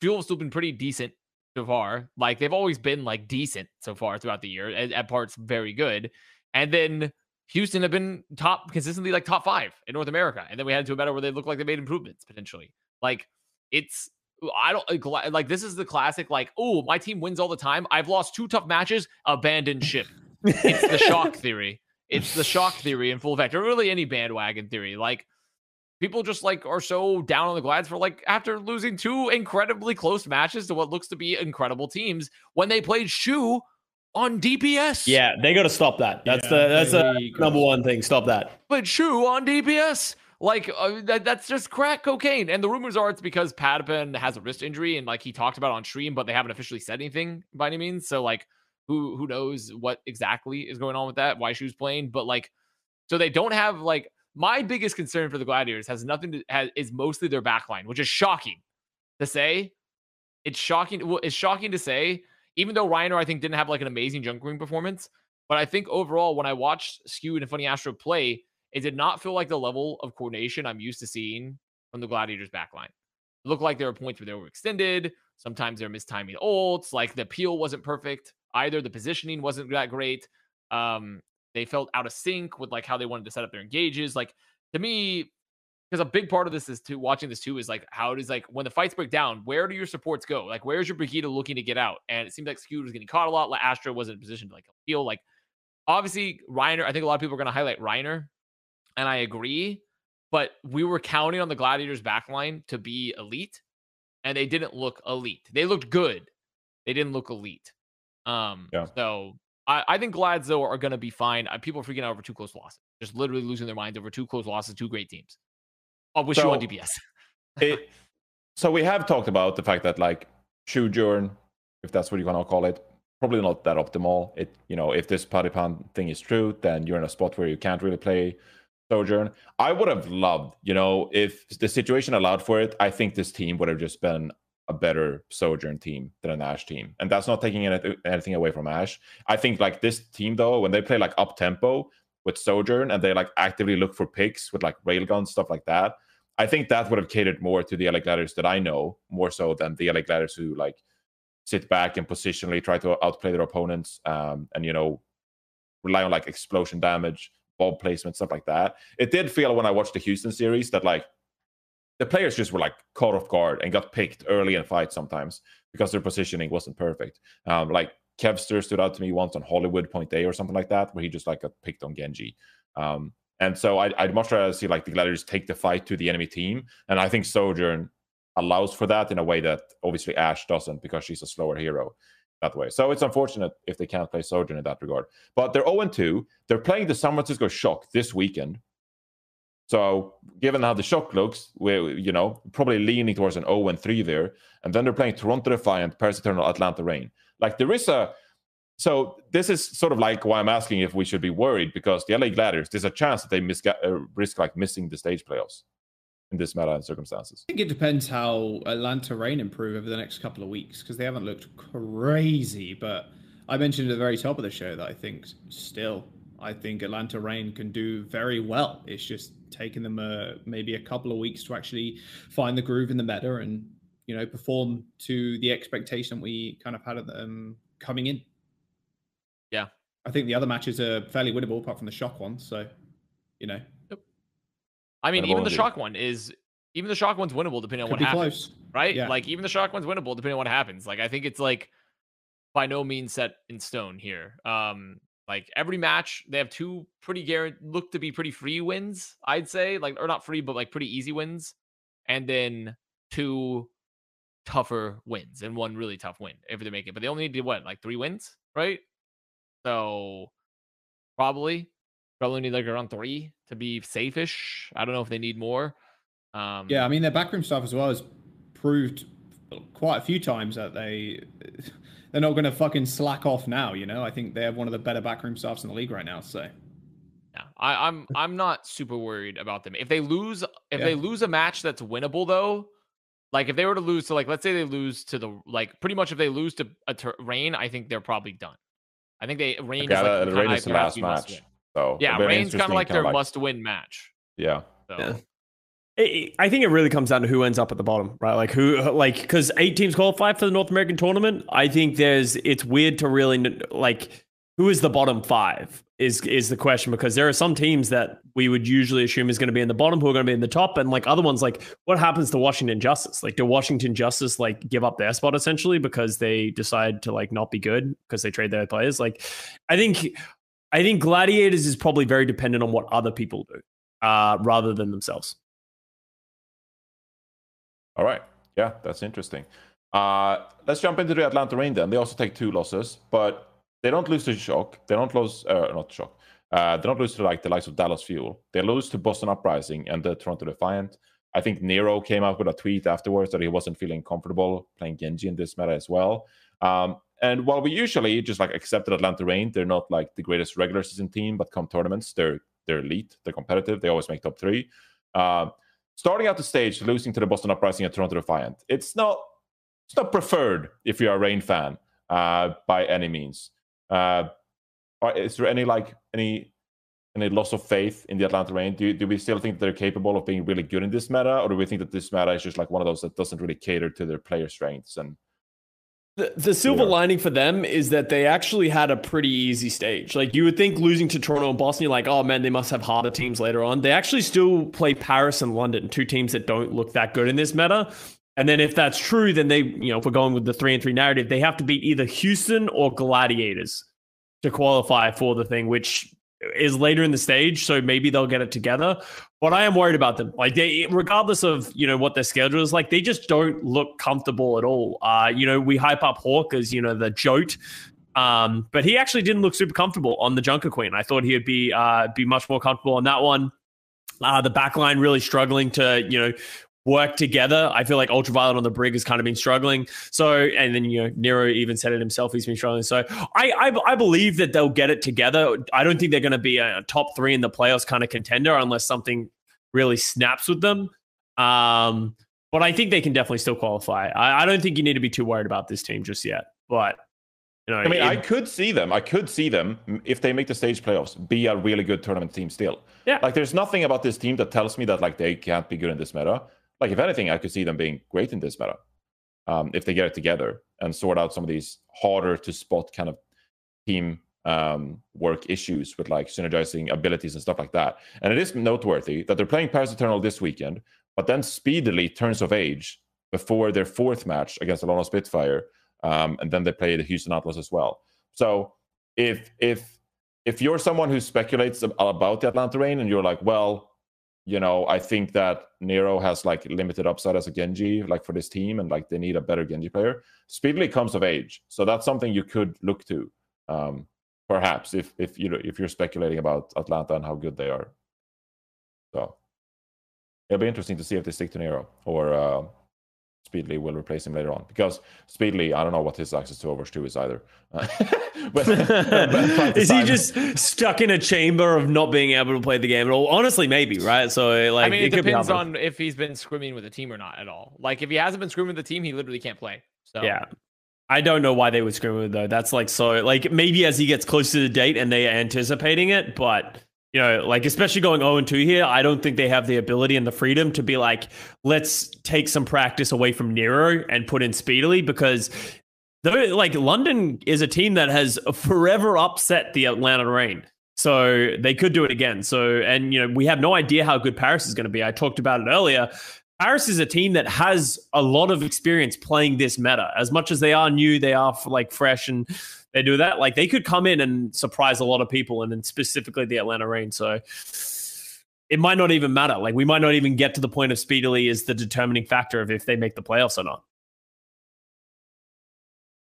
Fuel have still been pretty decent so far. Like they've always been like decent so far throughout the year. At, at parts very good. And then Houston have been top consistently like top five in North America. And then we had into a meta where they look like they made improvements potentially. Like it's I don't like, like this is the classic like oh my team wins all the time. I've lost two tough matches. Abandon ship. It's the shock theory. It's the shock theory in full effect, or really any bandwagon theory. Like people just like are so down on the glads for like after losing two incredibly close matches to what looks to be incredible teams when they played Shu on DPS. Yeah, they got to stop that. That's Yeah, the that's the they got- number one thing. Stop that. but Shu on DPS. Like uh, that, that's just crack cocaine. And the rumors are it's because Patiphan has a wrist injury and like he talked about it on stream, but they haven't officially said anything by any means. So like who who knows what exactly is going on with that, why she was playing, but like so they don't have like my biggest concern for the Gladiators has nothing to has is mostly their backline, which is shocking to say. It's shocking. Well, it's shocking to say, even though Reiner, I think, didn't have like an amazing junk ring performance. But I think overall, when I watched Skewed and Funny Astro play, it did not feel like the level of coordination I'm used to seeing from the Gladiators backline. It looked like there were points where they were extended. Sometimes they're mistiming ults. Like the peel wasn't perfect either. The positioning wasn't that great. Um, they felt out of sync with like how they wanted to set up their engages. Like to me, because a big part of this is to watching this too is like how does like when the fights break down, where do your supports go? Like where's your Brigitte looking to get out? And it seems like Skewed was getting caught a lot. Like Astro wasn't in position to like feel like obviously Reiner. I think a lot of people are going to highlight Reiner, and I agree. But we were counting on the Gladiators backline to be elite, and they didn't look elite. They looked good. They didn't look elite. Um, Yeah. so I, I think Glads though are going to be fine. People are freaking out over two close losses, just literally losing their minds over two close losses, two great teams. I'll wish you on So- DPS. it, so we have talked about the fact that like Sojourn, if that's what you're gonna call it, probably not that optimal. It you know if this Patiphan thing is true, then you're in a spot where you can't really play Sojourn. I would have loved, you know, if the situation allowed for it. I think this team would have just been a better Sojourn team than an Ash team, and that's not taking anything away from Ash. I think like this team though, when they play like up tempo with Sojourn and they like actively look for picks with like railguns stuff like that. I think that would have catered more to the LA Gladiators that I know, more so than the LA Gladiators who like sit back and positionally try to outplay their opponents um, and you know rely on like explosion damage, ball placement, stuff like that. It did feel when I watched the Houston series that like the players just were like caught off guard and got picked early in fights sometimes because their positioning wasn't perfect. Um, like Kevster stood out to me once on Hollywood Point A or something like that, where he just like got picked on Genji. Um, and so I'd, I'd much rather see like the Gladiators take the fight to the enemy team. And I think Sojourn allows for that in a way that obviously Ash doesn't because she's a slower hero that way. So it's unfortunate if they can't play Sojourn in that regard. But they're 0 2. They're playing the San Francisco Shock this weekend. So given how the Shock looks, we're, you know, probably leaning towards an 0 3 there. And then they're playing Toronto Defiant, Paris Eternal, Atlanta Reign. Like there is a so this is sort of like why I'm asking if we should be worried because the LA Gladiators, there's a chance that they uh, risk like missing the stage playoffs in this meta and circumstances. I think it depends how Atlanta Reign improve over the next couple of weeks because they haven't looked crazy. But I mentioned at the very top of the show that I think still, I think Atlanta Reign can do very well. It's just taking them uh, maybe a couple of weeks to actually find the groove in the meta and you know perform to the expectation we kind of had of them coming in. Yeah. I think the other matches are fairly winnable, apart from the shock one. So, you know, I mean, Winnable even the shock one is even the shock one's winnable depending on could what happens. close. right? Yeah. Like even the shock one's winnable depending on what happens. Like I think it's like by no means set in stone here. Um, like every match they have two pretty guaranteed look to be pretty free wins, I'd say, like or not free, but like pretty easy wins, and then two tougher wins and one really tough win if they make it. But they only need to what like three wins, right? So probably probably need like around three to be safe-ish. I don't know if they need more. Um, Yeah, I mean their backroom stuff as well has proved quite a few times that they they're not going to fucking slack off now. You know, I think they have one of the better backroom staffs in the league right now. So Yeah, I, I'm I'm not super worried about them. If they lose, if Yeah. they lose a match that's winnable though, like if they were to lose to like let's say they lose to the like pretty much if they lose to a tur- Reign, I think they're probably done. I think they Reign Okay, uh, is like the- the the kinda Reign is the last be must match. win. So Yeah, Reign's kind of like their kinda must-win match. Yeah. So Yeah. I- think it really comes down to who ends up at the bottom, right? Like who, like because eight teams qualify for the North American tournament. I think there's it's weird to really like who is the bottom five is is the question because there are some teams that we would usually assume is going to be in the bottom who are going to be in the top, and like other ones, like what happens to Washington Justice? Like do Washington Justice like give up their spot essentially because they decide to like not be good because they trade their players? Like I think I think Gladiators is probably very dependent on what other people do uh, rather than themselves. All right. Yeah, that's interesting. Uh, let's jump into the Atlanta Reign then. They also take two losses, but they don't lose to Shock. They don't lose, uh, not Shock. Uh, they don't lose to like the likes of Dallas Fuel. They lose to Boston Uprising and the Toronto Defiant. I think Nero came out with a tweet afterwards that he wasn't feeling comfortable playing Genji in this meta as well. Um, and while we usually just like accepted Atlanta Reign, they're not like the greatest regular season team, but come tournaments, they're they're elite, they're competitive, they always make top three. Uh, starting out the stage, losing to the Boston Uprising and Toronto Defiant, it's not it's not preferred if you're a Reign fan uh, by any means. Uh, are- is there any like any any loss of faith in the Atlanta Reign? Do do we still think they're capable of being really good in this meta, or do we think that this meta is just like one of those that doesn't really cater to their player strengths and The, the silver Yeah. lining for them is that they actually had a pretty easy stage. Like you would think losing to Toronto and Boston, you're like, oh man, they must have harder teams later on. They actually still play Paris and London, two teams that don't look that good in this meta. And then if that's true, then they, you know, if we're going with the three and three narrative, they have to beat either Houston or Gladiators to qualify for the thing, which is later in the stage. So maybe they'll get it together. But I am worried about them. Like they, regardless of you know what their schedule is like, they just don't look comfortable at all. Uh, you know, we hype up Hawk as you know the jote, um, but he actually didn't look super comfortable on the Junker Queen. I thought he'd be uh, be much more comfortable on that one. Uh, the backline really struggling to you know work together. I feel like Ultraviolet on the Brig has kind of been struggling. So, and then you know Nero even said it himself. He's been struggling. So, I I, I believe that they'll get it together. I don't think they're going to be a top three in the playoffs kind of contender unless something really snaps with them. Um, but I think they can definitely still qualify. I, I don't think you need to be too worried about this team just yet. But you know, I mean, it- I could see them. I could see them mm, if they make the stage playoffs be a really good tournament team still. Yeah. Like, there's nothing about this team that tells me that like they can't be good in this meta. Like, if anything, I could see them being great in this meta um, if they get it together and sort out some of these harder to spot kind of team um, work issues with like synergizing abilities and stuff like that. And it is noteworthy that they're playing Paris Eternal this weekend, but then speedily turns of age before their fourth match against Alana Spitfire um, and then they play the Houston Outlaws as well. So if if if you're someone who speculates about the Atlanta Reign and you're like, well, you know, I think that Nero has like limited upside as a Genji, like for this team, and like they need a better Genji player. Speedily comes of age, so that's something you could look to, um, perhaps if if you know if you're speculating about Atlanta and how good they are. So it'll be interesting to see if they stick to Nero or uh, Speedly will replace him later on because Speedly, I don't know what his access to Overwatch 2 is either. But- but is he just stuck in a chamber of not being able to play the game at all? Honestly, maybe right. So like, I mean, it, could depends happening. on if he's been scrimming with the team or not at all. Like, if he hasn't been scrimming with the team, he literally can't play. So Yeah. I don't know why they would scream with it though. That's like so like maybe as he gets closer to the date and they are anticipating it, but you know, like especially going 0 and 2 here, I don't think they have the ability and the freedom to be like, let's take some practice away from Nero and put in speedily because though, like London is a team that has forever upset the Atlanta Reign. So they could do it again. So, and you know, we have no idea how good Paris is going to be. I talked about it earlier. Paris is a team that has a lot of experience playing this meta. As much as they are new, they are like fresh and they do that. Like they could come in and surprise a lot of people, and then specifically the Atlanta Reign. So it might not even matter. Like we might not even get to the point of speedily is the determining factor of if they make the playoffs or not.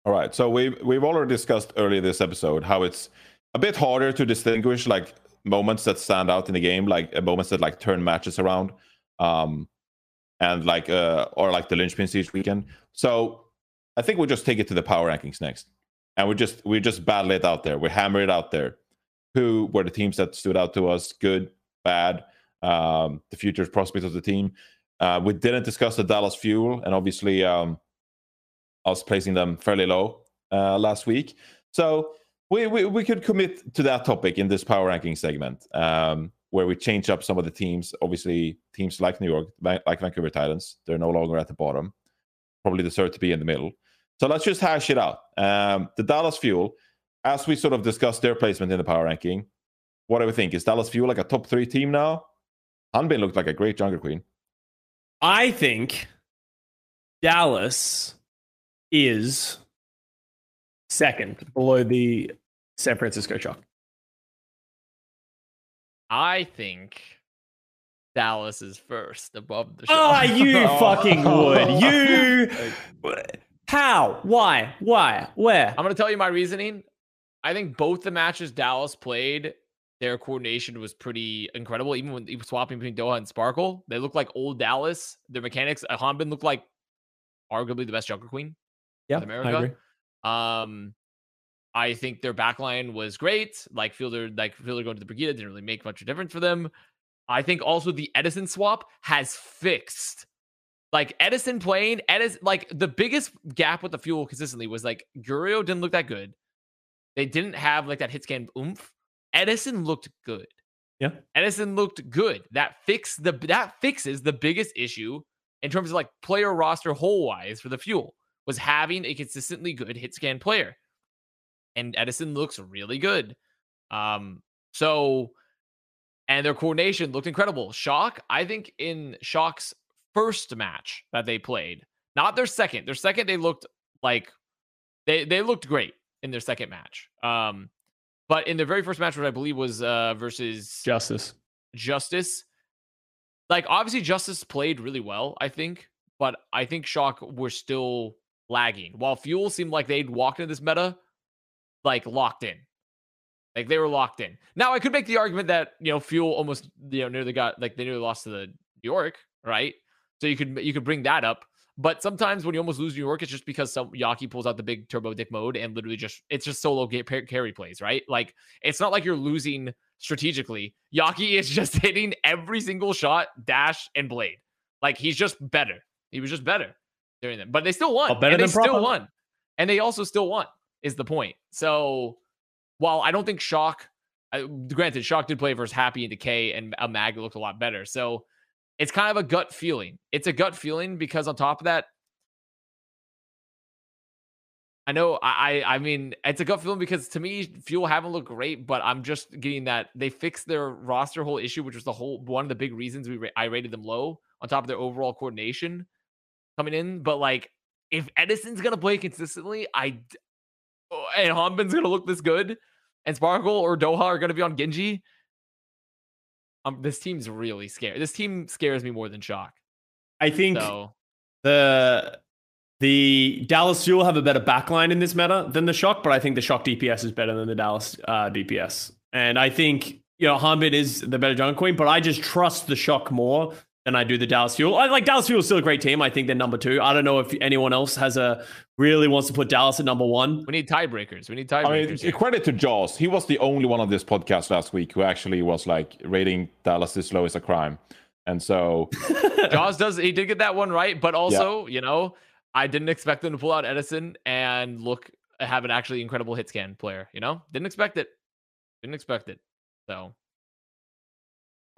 All right. So we've we've already discussed earlier this episode how it's a bit harder to distinguish like moments that stand out in the game, like uh, moments that like turn matches around, um, and like uh, or like the linchpins each weekend. So I think we'll just take it to the power rankings next, and we just we just battle it out there. We hammer it out there. Who were the teams that stood out to us? Good, bad, um, the future prospects of the team. Uh, we didn't discuss the Dallas Fuel, and obviously. Um, I was placing them fairly low uh, last week. So we, we, we could commit to that topic in this power ranking segment um, where we change up some of the teams. Obviously, teams like New York, like Vancouver Titans, they're no longer at the bottom. Probably deserve to be in the middle. So let's just hash it out. Um, the Dallas Fuel, as we sort of discussed their placement in the power ranking, what do we think? Is Dallas Fuel like a top three team now? Hanbin looked like a great Junker Queen. I think Dallas is second below the San Francisco Shock. I think Dallas is first above the show. Ah, you fucking would. You. How? Why? Why? Where? I'm going to tell you my reasoning. I think both the matches Dallas played, their coordination was pretty incredible. Even when swapping between Doha and Sparkle, they look like old Dallas. Their mechanics, uh, Hanbin looked like arguably the best Junker Queen yeah, America. I agree. Um, I think their backline was great. Like Fielder, like Fielder going to the Brigitte didn't really make much of a difference for them. I think also the Edison swap has fixed. Like Edison playing Edison, like the biggest gap with the fuel consistently was like Gurio didn't look that good. They didn't have like that hit scan oomph. Edison looked good. Yeah. Edison looked good. That fix the that fixes the biggest issue in terms of like player roster whole wise for the fuel was having a consistently good hit scan player. And Edison looks really good. Um, so and their coordination looked incredible. Shock, I think in Shock's first match that they played, not their second. Their second, they looked like they they looked great in their second match. Um, but in their very first match, which I believe was uh versus Justice. Justice, like obviously Justice played really well, I think, but I think Shock were still lagging. While Fuel seemed like they'd walked into this meta like locked in. Like they were locked in. Now I could make the argument that, you know, Fuel almost, you know, nearly got like they nearly lost to the New York, right? So you could you could bring that up. But sometimes when you almost lose New York, it's just because some Yaki pulls out the big turbo dick mode and literally just it's just solo carry plays, right? Like it's not like you're losing strategically. Yaki is just hitting every single shot, dash, and blade. Like he's just better. He was just better during them, but they still won. Oh, better and than they still Proper. won, and they also still won. Is the point? So while I don't think Shock, uh, granted, Shock did play versus Happy and Decay, and a Mag looked a lot better. So it's kind of a gut feeling. It's a gut feeling because on top of that, I know I I mean it's a gut feeling because to me Fuel haven't looked great, but I'm just getting that they fixed their roster whole issue, which was the whole one of the big reasons we I rated them low on top of their overall coordination coming in. But like if Edison's gonna play consistently, I oh, and Hanbin's gonna look this good, and Sparkle or Doha are gonna be on Genji. Um, this team's really scary. This team scares me more than Shock. I think So the the Dallas Fuel have a better backline in this meta than the Shock, but I think the Shock DPS is better than the Dallas uh, DPS. And I think you know Hanbin is the better Junker Queen, but I just trust the Shock more than I do the Dallas Fuel. I like Dallas Fuel is still a great team. I think they're number two. I don't know if anyone else has a really wants to put Dallas at number one. we need tiebreakers. We need I tiebreakers. mean, credit to Jaws. He was the only one on this podcast last week who actually was like rating Dallas this low is a crime. And so, Jaws does he did get that one right, but also, you know, I didn't expect them to pull out Edison and look have an actually incredible hit scan player, you know? Didn't expect it. Didn't expect it. So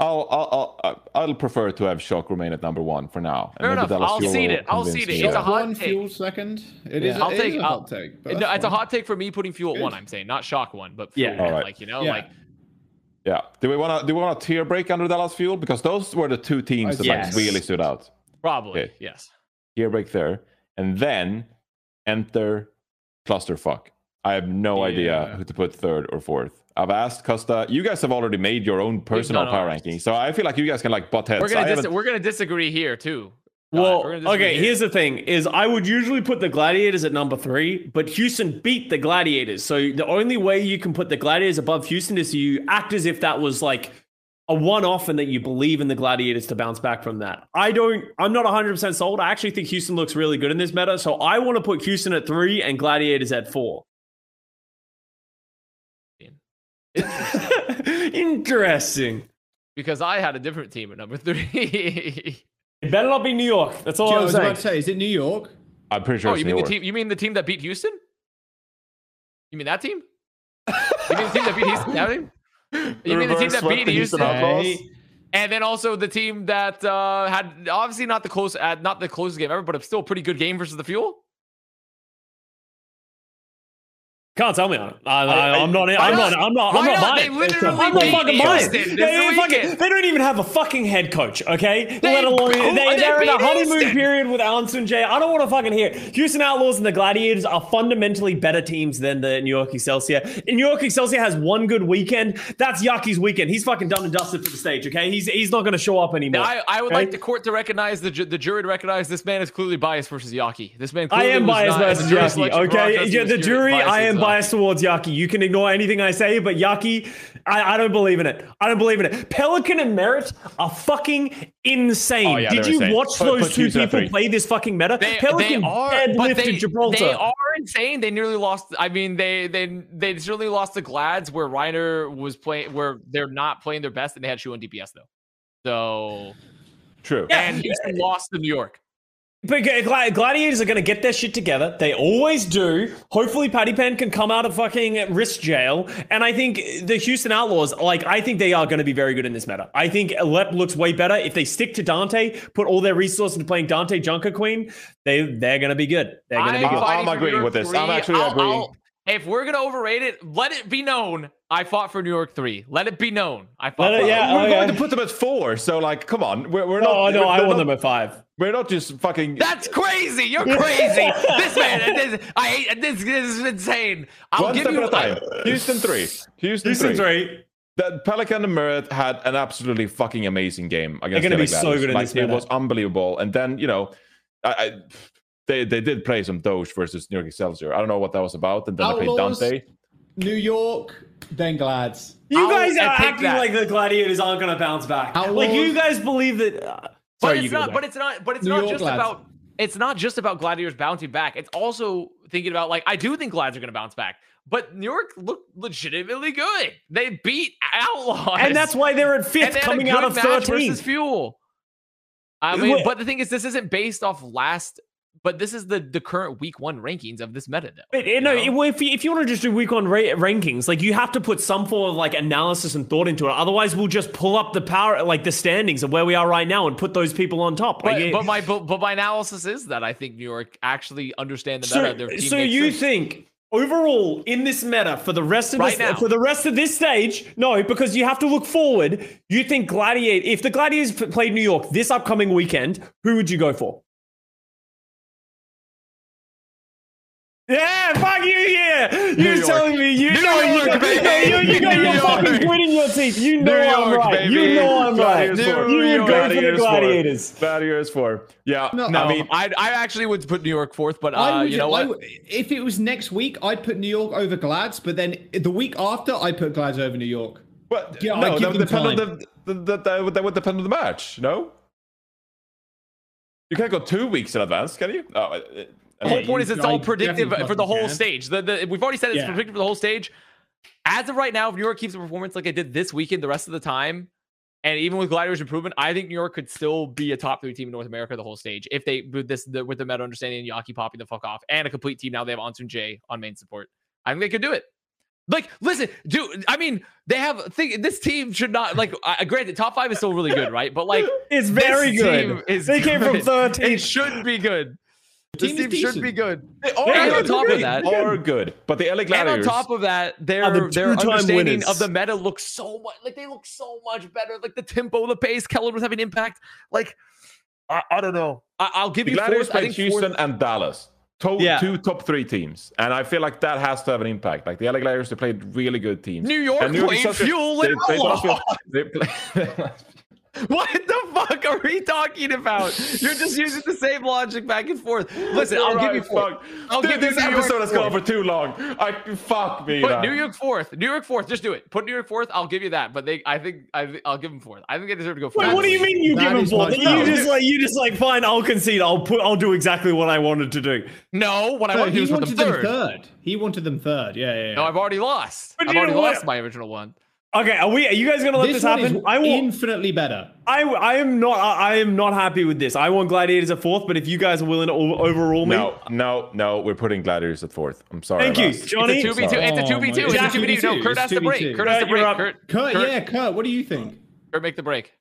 I'll, I'll, I'll, I'll prefer to have Shock remain at number one for now. Fair enough. I'll Fuel cede it. I'll convince cede it. me It's a that- hot One take. fuel second. It is. Yeah. I'll it is take- a I'll- hot take. but No, that's it's a hot take for me putting fuel at one. I'm saying not shock one, but Yeah. fuel, Alright. like you know, Yeah. like Yeah. Do we want to do we want a tier break under Dallas Fuel because those were the two teams that Yes. like really stood out. probably Okay. yes. Tier break there, and then enter clusterfuck. I have no idea who to put third or fourth. I've asked Custa. You guys have already made your own personal power ours. ranking, so I feel like you guys can like butt heads. We're gonna I dis- we're gonna disagree here too. Well, we're gonna disagree okay, here. here's the thing is I would usually put the Gladiators at number 3, but Houston beat the Gladiators. So the only way you can put the Gladiators above Houston is you act as if that was like a one-off and that you believe in the Gladiators to bounce back from that. I don't I'm not 100% sold. I actually think Houston looks really good in this meta, so I want to put Houston at 3 and Gladiators at 4. Interesting. because I had a different team at number three. It better not be New York. That's all Yeah, I I'm was saying. about to say, is it New York? I'm pretty sure oh, it's you New mean York. the team? You mean the team that beat Houston? You mean that team? You mean the team that beat Houston? That team? You mean the team that beat Houston Houston? And then also the team that uh, had obviously not the close, uh, not the closest game ever, but it's still a pretty good game versus the Fuel. Can't tell me on it. I, I- am not. I'm not? I'm not. I'm not not? buying. They literally I'm not fucking buying. They, they fucking- they don't even have a fucking head coach. Okay, They- let alone who- they, they they're in a honeymoon Houston. period with Ansoonjae. I don't want to fucking hear. it. Houston Outlaws and the Gladiators are fundamentally better teams than the New York Excelsior. And New York Excelsior has one good weekend. That's Yaki's weekend. He's fucking done and dusted for the stage. Okay, he's he's not going to show up anymore. Now, I, I would Okay? like the court to recognize the the jury to recognize this man is clearly biased versus Yaki. This man. I am biased versus Yaki. Okay, process yeah, was the jury. I am. as well. Biased towards Yaki. You can ignore anything I say, but Yaki, I, I don't believe in it. I don't believe in it. Pelican and MER1T are fucking insane. Oh, yeah, Did you insane. watch Put- those put two Houston at people play this fucking meta? They, Pelican they are, but deadlifted they, Gibraltar. they are insane. They nearly lost. I mean, they they they certainly lost the Glads where Reiner was playing, where they're not playing their best, and they had Shu on DPS though. So True. Yeah. and Houston lost to New York. But Gla- Gladiators are going to get their shit together. They always do. Hopefully, Patiphan can come out of fucking risk jail. And I think the Houston Outlaws, like, I think they are going to be very good in this meta. I think Lep looks way better. If they stick to Danteh, put all their resources into playing Danteh Junker Queen, they, they're going to be good. They're going to be I'm good. I'll- fighting I'm agreeing with this. I'm actually I'll- agreeing. I'll- if we're gonna overrate it, let it be known I fought for New York three. Let it be known I fought. Let it- for yeah, we're oh, going yeah. to put them at four. So like, come on, we're, we're No, not. no, I we're want them at five. We're not just fucking. That's crazy. You're crazy. this man, this, I hate this. This is insane. I'll one give step you. at a time. Houston three. Houston, Houston three. three. That Pelican and MER1T had an absolutely fucking amazing game against. They're gonna the be so Gladiators. good in like, this It meta. was unbelievable. And then you know, I, I they they did play some Doge versus New York Excelsior. I don't know what that was about. And then they played Danteh. New York, then Glads. You I'll- guys are acting that. like the Gladiators aren't going to bounce back. Like, you guys believe that. Uh, But sorry, it's not. But it's not. But it's New not York just lads. about. It's not just about Gladiators bouncing back. It's also thinking about like I do think Glads are going to bounce back. But New York looked legitimately good. They beat Outlaws, and that's why they're at fifth, they coming out of match 13th. versus Fuel. I mean, but the thing is, this isn't based off last. But this is the the current week one rankings of this meta. Though. But eh, you know, know? if you, if you want to just do week one ra- rankings, like you have to put some form of like analysis and thought into it. Otherwise, we'll just pull up the power, like the standings of where we are right now, and put those people on top. But, Like, eh, but my but, but my analysis is that I think New York actually understand the so, meta. Their so you sense. think overall in this meta for the rest of Right this for the rest of this stage? No, because you have to look forward. You think Gladiator? If the Gladiators played New York this upcoming weekend, who would you go for? Yeah, fuck you, yeah. You're York. telling me you New know you York, got, baby. no, you, you got New your fucking York. grit in your teeth. You know New I'm York, right. baby. You know I'm right. Gladiators four. You would go for the Gladiators four. Gladiators. Gladiators four. Yeah. No, No, I mean, I I actually would put New York fourth, but I uh, would, you know what? would- if it was next week, I'd put New York over Glads, but then the week after, I'd put Glads over New York. But Yeah, I no, that would them depend on time. the, the, the, that would- that would depend on the match. No, you can't go two weeks in advance, can you? Oh, uh, The whole point is it's all predictive for the whole can. stage. The, the, we've already said it's Yeah. predictive for the whole stage. As of right now, if New York keeps the performance like it did this weekend, the rest of the time, and even with Gladiators improvement, I think New York could still be a top three team in North America the whole stage if they with this the, with the meta understanding and Yaki popping the fuck off and a complete team now they have Ansoonjae on main support. I think they could do it. Like, listen, dude. I mean, they have think this team should not like. I granted, top five is still really good, right? But like, It's very good. team is they came from good. 13th. It should be good. This team team should be good. They And are on top of good. that- are good. But the LA And on top of that, their the their understanding winners. of the meta looks so much like they look so much better. Like the tempo, the pace, Keller was having impact. Like I, I don't know. I, I'll give the you Gladiators fourth. I think Houston fourth, and Dallas. To- Yeah. Two top three teams. And I feel like that has to have an impact. Like the LA Gladiators, they played really good teams. New York And New York is played such a- Fuel they, and they they play- What the fuck are we talking about? You're just using the same logic back and forth. Listen, I'll give you Alright, fourth. fuck. I'll Dude, give you this New York episode has gone for too long. I fuck me. Put man. New York fourth. New York fourth. Just do it. Put New York fourth. I'll give you that. But they, I think, I, I'll give them fourth. I think they deserve to go fourth. Wait, what do you mean you That give him is four? much You better. just like you just like fine. I'll concede. I'll put. I'll do exactly what I wanted to do. No, what I No, want to do he is put wanted them them third. third. He wanted them third. Yeah, yeah. yeah. No, I've already lost. But I've already know what? lost my original one. Okay, are we? Are you guys gonna let this, this one happen? is I will. infinitely better. I, I am not. I, I am not happy with this. I want Gladiators at fourth, but if you guys are willing to o- overrule me, No, no, no. We're putting Gladiators at fourth. I'm sorry. thank you, Abbas. Johnny. It's a two v two. It's a two v two. It's a two v two. No, Kurt has to break. Kurt has to break. Kurt, Kurt, Kurt, yeah, Kurt. What do you think? Kurt, make the break.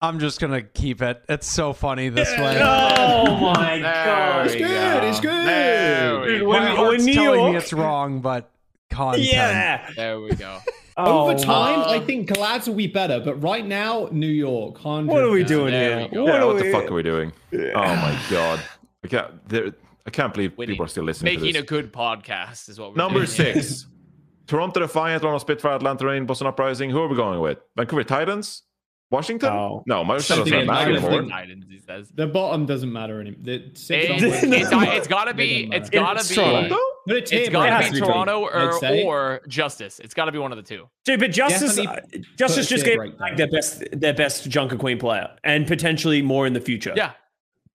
I'm just gonna keep it. It's so funny this way. Oh my god! It's good. go. It's good. Dude, when- My when heart's New telling me it's wrong, but content. Yeah. There we go. Over Oh, time, I think Glads will be better, but right now, New York. 100%. What are we doing There here? we go. What, Yeah, what the we- fuck are we doing? Oh my god. I can't, there- I can't believe Winning. people are still listening Making to a good podcast is what we're Number doing here. six. Toronto Defiant, Toronto Spitfire, Atlanta Reign, Boston Uprising. Who are we going with? Vancouver Titans? Washington? No. No, my Something doesn't matter anymore. think. He says. The bottom doesn't matter anymore. The It- onwards- it's, it's gotta be. Doesn't It's matter. gotta It's be. Toronto. But it's, It's here, gotta bro. be Toronto or, or Justice. It's gotta be one of the two. Dude, but Justice, Definitely uh, Justice put a just gave break like their best, their best Junker Queen player, and potentially more in the future. Yeah,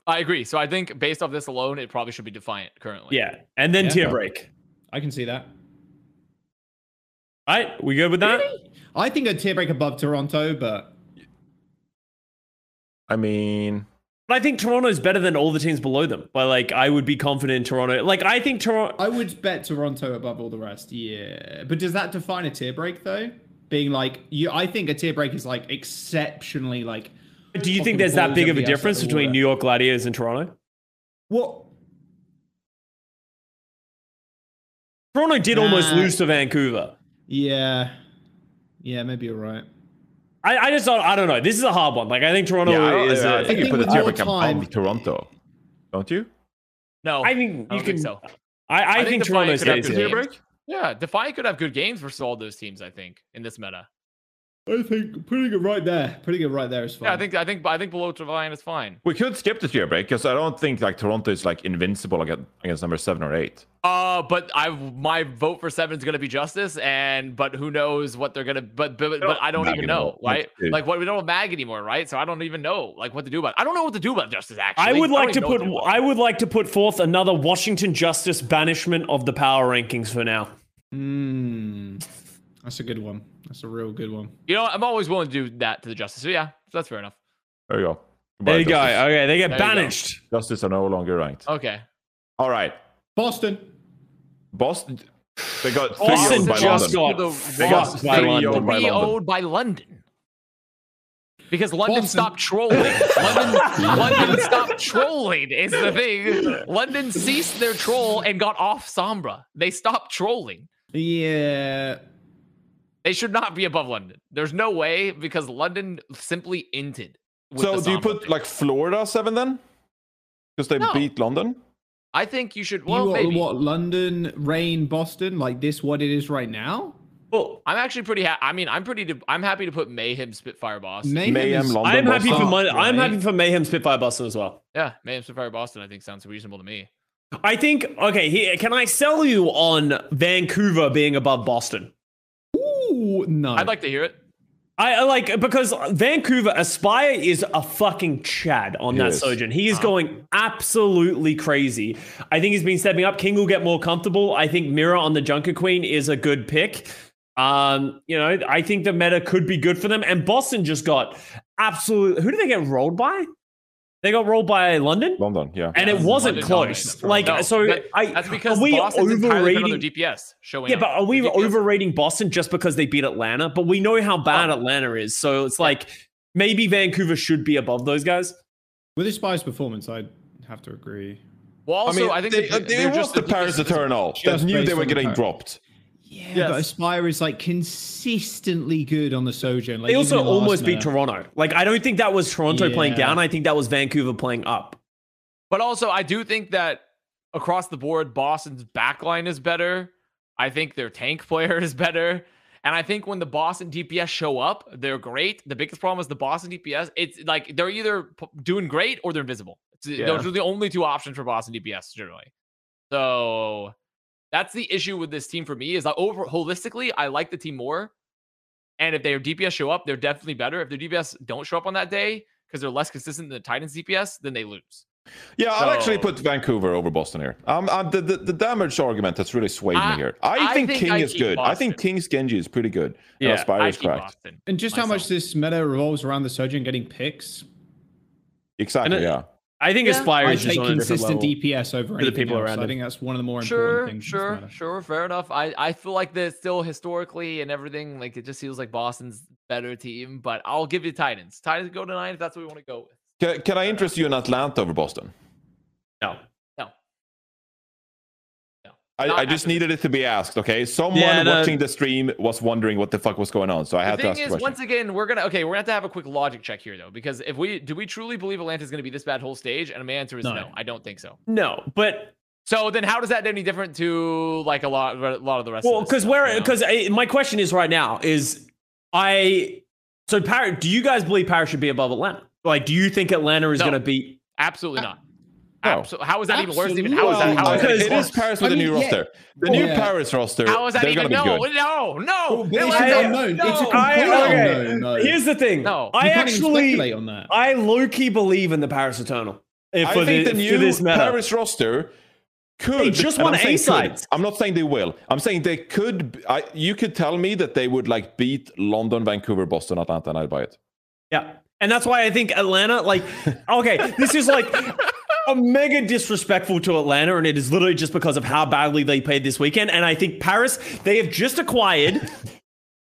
I agree. So I think based off this alone, it probably should be Defiant currently. yeah, and then Yeah. tier break. I can see that. All right, we good with that? I think a tier break above Toronto, but I mean, But I think Toronto's better than all the teams below them. But like, I would be confident in Toronto. Like, I think Toronto. I would bet Toronto above all the rest. Yeah, but does that define a tier break though? Being like, you, I think a tier break is like exceptionally like. Do you think there's that big of a difference between. New York Gladiators and Toronto? What? Toronto did almost lose to Vancouver. Yeah, yeah, maybe you're right. I, I just don't. I don't know. This is a hard one. Like, I think Toronto yeah, I, is. I, a- I think you put the tier break time- above Toronto. Don't you? No, I think I you don't can. think so. I, I, think, think Defiant Toronto could have stays good here. games. break? Yeah, Defiant could have good games versus all those teams. I think in this meta. I think putting it right there, putting it right there is fine. Yeah, I think I think I think below Defiant is fine. We could skip the tier break because I don't think like Toronto is like invincible against, against number seven or eight. Uh, but I my vote for seven is gonna be Justice, and but who knows what they're gonna. But but, but I don't Mag even anymore. know, right? Like, dude. Like what we don't have Mag anymore, right? So I don't even know like what to do about. I don't know what to do about Justice. Actually, I would don't like to even know what put. do about I would like to put forth another Washington Justice banishment of the power rankings for now. Hmm, that's a good one. That's a real good one. You know, I'm always willing to do that to the Justice. So yeah, that's fair enough. There you go. There Goodbye, you go. Okay, they get There banished. Justice are no longer ranked. Okay. All right. Boston. Boston. They got Boston owned by just London. got They got fucked by three London. owned by London. owned by London. Because London Boston. stopped trolling. London, London stopped trolling is the thing. London ceased their troll and got off Sombra. They stopped trolling. Yeah. They should not be above London. There's no way because London simply inted. So do you put thing. like Florida seven then? Because they No. beat London. I think you should. You Well, what, maybe. what London, Reign, Boston, like this? What it is right now? Well, I'm actually pretty. Ha- I mean, I'm pretty. To, I'm happy to put Mayhem, Spitfire, Boston. Mayhem, Mayhem, London. I am happy for Boston. my, I'm happy for Mayhem Spitfire Boston as well. yeah, Mayhem, Spitfire, Boston. I think sounds reasonable to me. I think okay. Here, can I sell you on Vancouver being above Boston? Ooh, no. I'd like to hear it. I I like because Vancouver Aspire is a fucking chad on He that is. Sojourn. He is going absolutely crazy. I think he's been stepping up. King will get more comfortable. I think Mirror on the Junker Queen is a good pick. Um, you know, I think the meta could be good for them. And Boston just got absolute. Who did they get rolled by? They got rolled by London, London, yeah. and it wasn't London close. Like No, so, that- I That's because are we Boston's entirely been on overrating? their DPS showing. Yeah, up. but are we overrating Boston just because they beat Atlanta? But we know how bad Oh. Atlanta is, so it's like maybe Vancouver should be above those guys. With his Spies performance, I'd have to agree. Well, also, I mean, I think they, uh, they, they- they're it was just the Paris Eternal that knew they were on the getting dropped. Yeah, Yes. but Aspire is like consistently good on the Sojourn. Like, They also even almost beat meta. Toronto. Like I don't think that was Toronto playing down. I think that was Vancouver playing up. But also, I do think that across the board, Boston's backline is better. I think their tank player is better. And I think when the Boston DPS show up, they're great. The biggest problem is the Boston DPS. It's like they're either p- doing great or they're invisible. It's, Yeah. Those are the only two options for Boston DPS generally. So that's the issue with this team for me. Is that over holistically, I like the team more. And if their DPS show up, they're definitely better. If their DPS don't show up on that day because they're less consistent than the Titans DPS, then they lose. Yeah, I'll actually put Vancouver over Boston here. Um, uh, the, the the damage argument that's really swayed I- me here. I, I think, think King I is keep good. I think King's Genji is pretty good. Yeah, Yeah, Spire I is keep correct. Boston. And just how much this meta revolves around the Sojourn getting picks. Exactly. It- yeah. I think Yeah. Aspire I is just take on a consistent level. DPS over the people else. around I think that's one of the more Sure, important things. in this sure, sure, fair enough. I, I feel like that still historically and everything, like it just feels like Boston's better team, but I'll give you Titans. Titans go to nine if that's what we want to go with. Can, can I interest you in Atlanta over Boston? No. No. No. I, I just needed it to be asked. Okay, someone Yeah, no. watching the stream was wondering what the fuck was going on, so I had the to ask thing the is, question. once again, we're gonna okay, we're gonna have to have a quick logic check here though, because if we do we truly believe Atlanta's gonna be this bad whole stage? And my answer is no, No. I don't think so. No, but So then how does that any different to like a lot a lot of the rest well, of this because stuff, where you know? because uh, my question is right now is I so Paris, do you guys believe Paris should be above Atlanta? Like, do you think Atlanta is No. going to beat? absolutely not. No. Abso- how is that even worse? Even how is that? Absolutely How Uh, that it even it worse? is Paris with I the mean, new yeah. roster. The Oh, new yeah. Paris roster, How is that even? No, no, no. Well, It it's was- an I- unknown. It's a no. I, okay. unknown. though. Here's the thing. No. I You can't actually on that. I low key believe in the Paris Eternal. If I for think the, the new this meta. Paris roster could. They just and won A-sides. I'm not saying they will. I'm saying they could. b- I, you could tell me that they would like beat London, Vancouver, Boston, Atlanta, and I'd buy it. Yeah. And that's why I think Atlanta, like, okay, this is like a mega disrespectful to Atlanta, and it is literally just because of how badly they played this weekend. And I think Paris, they have just acquired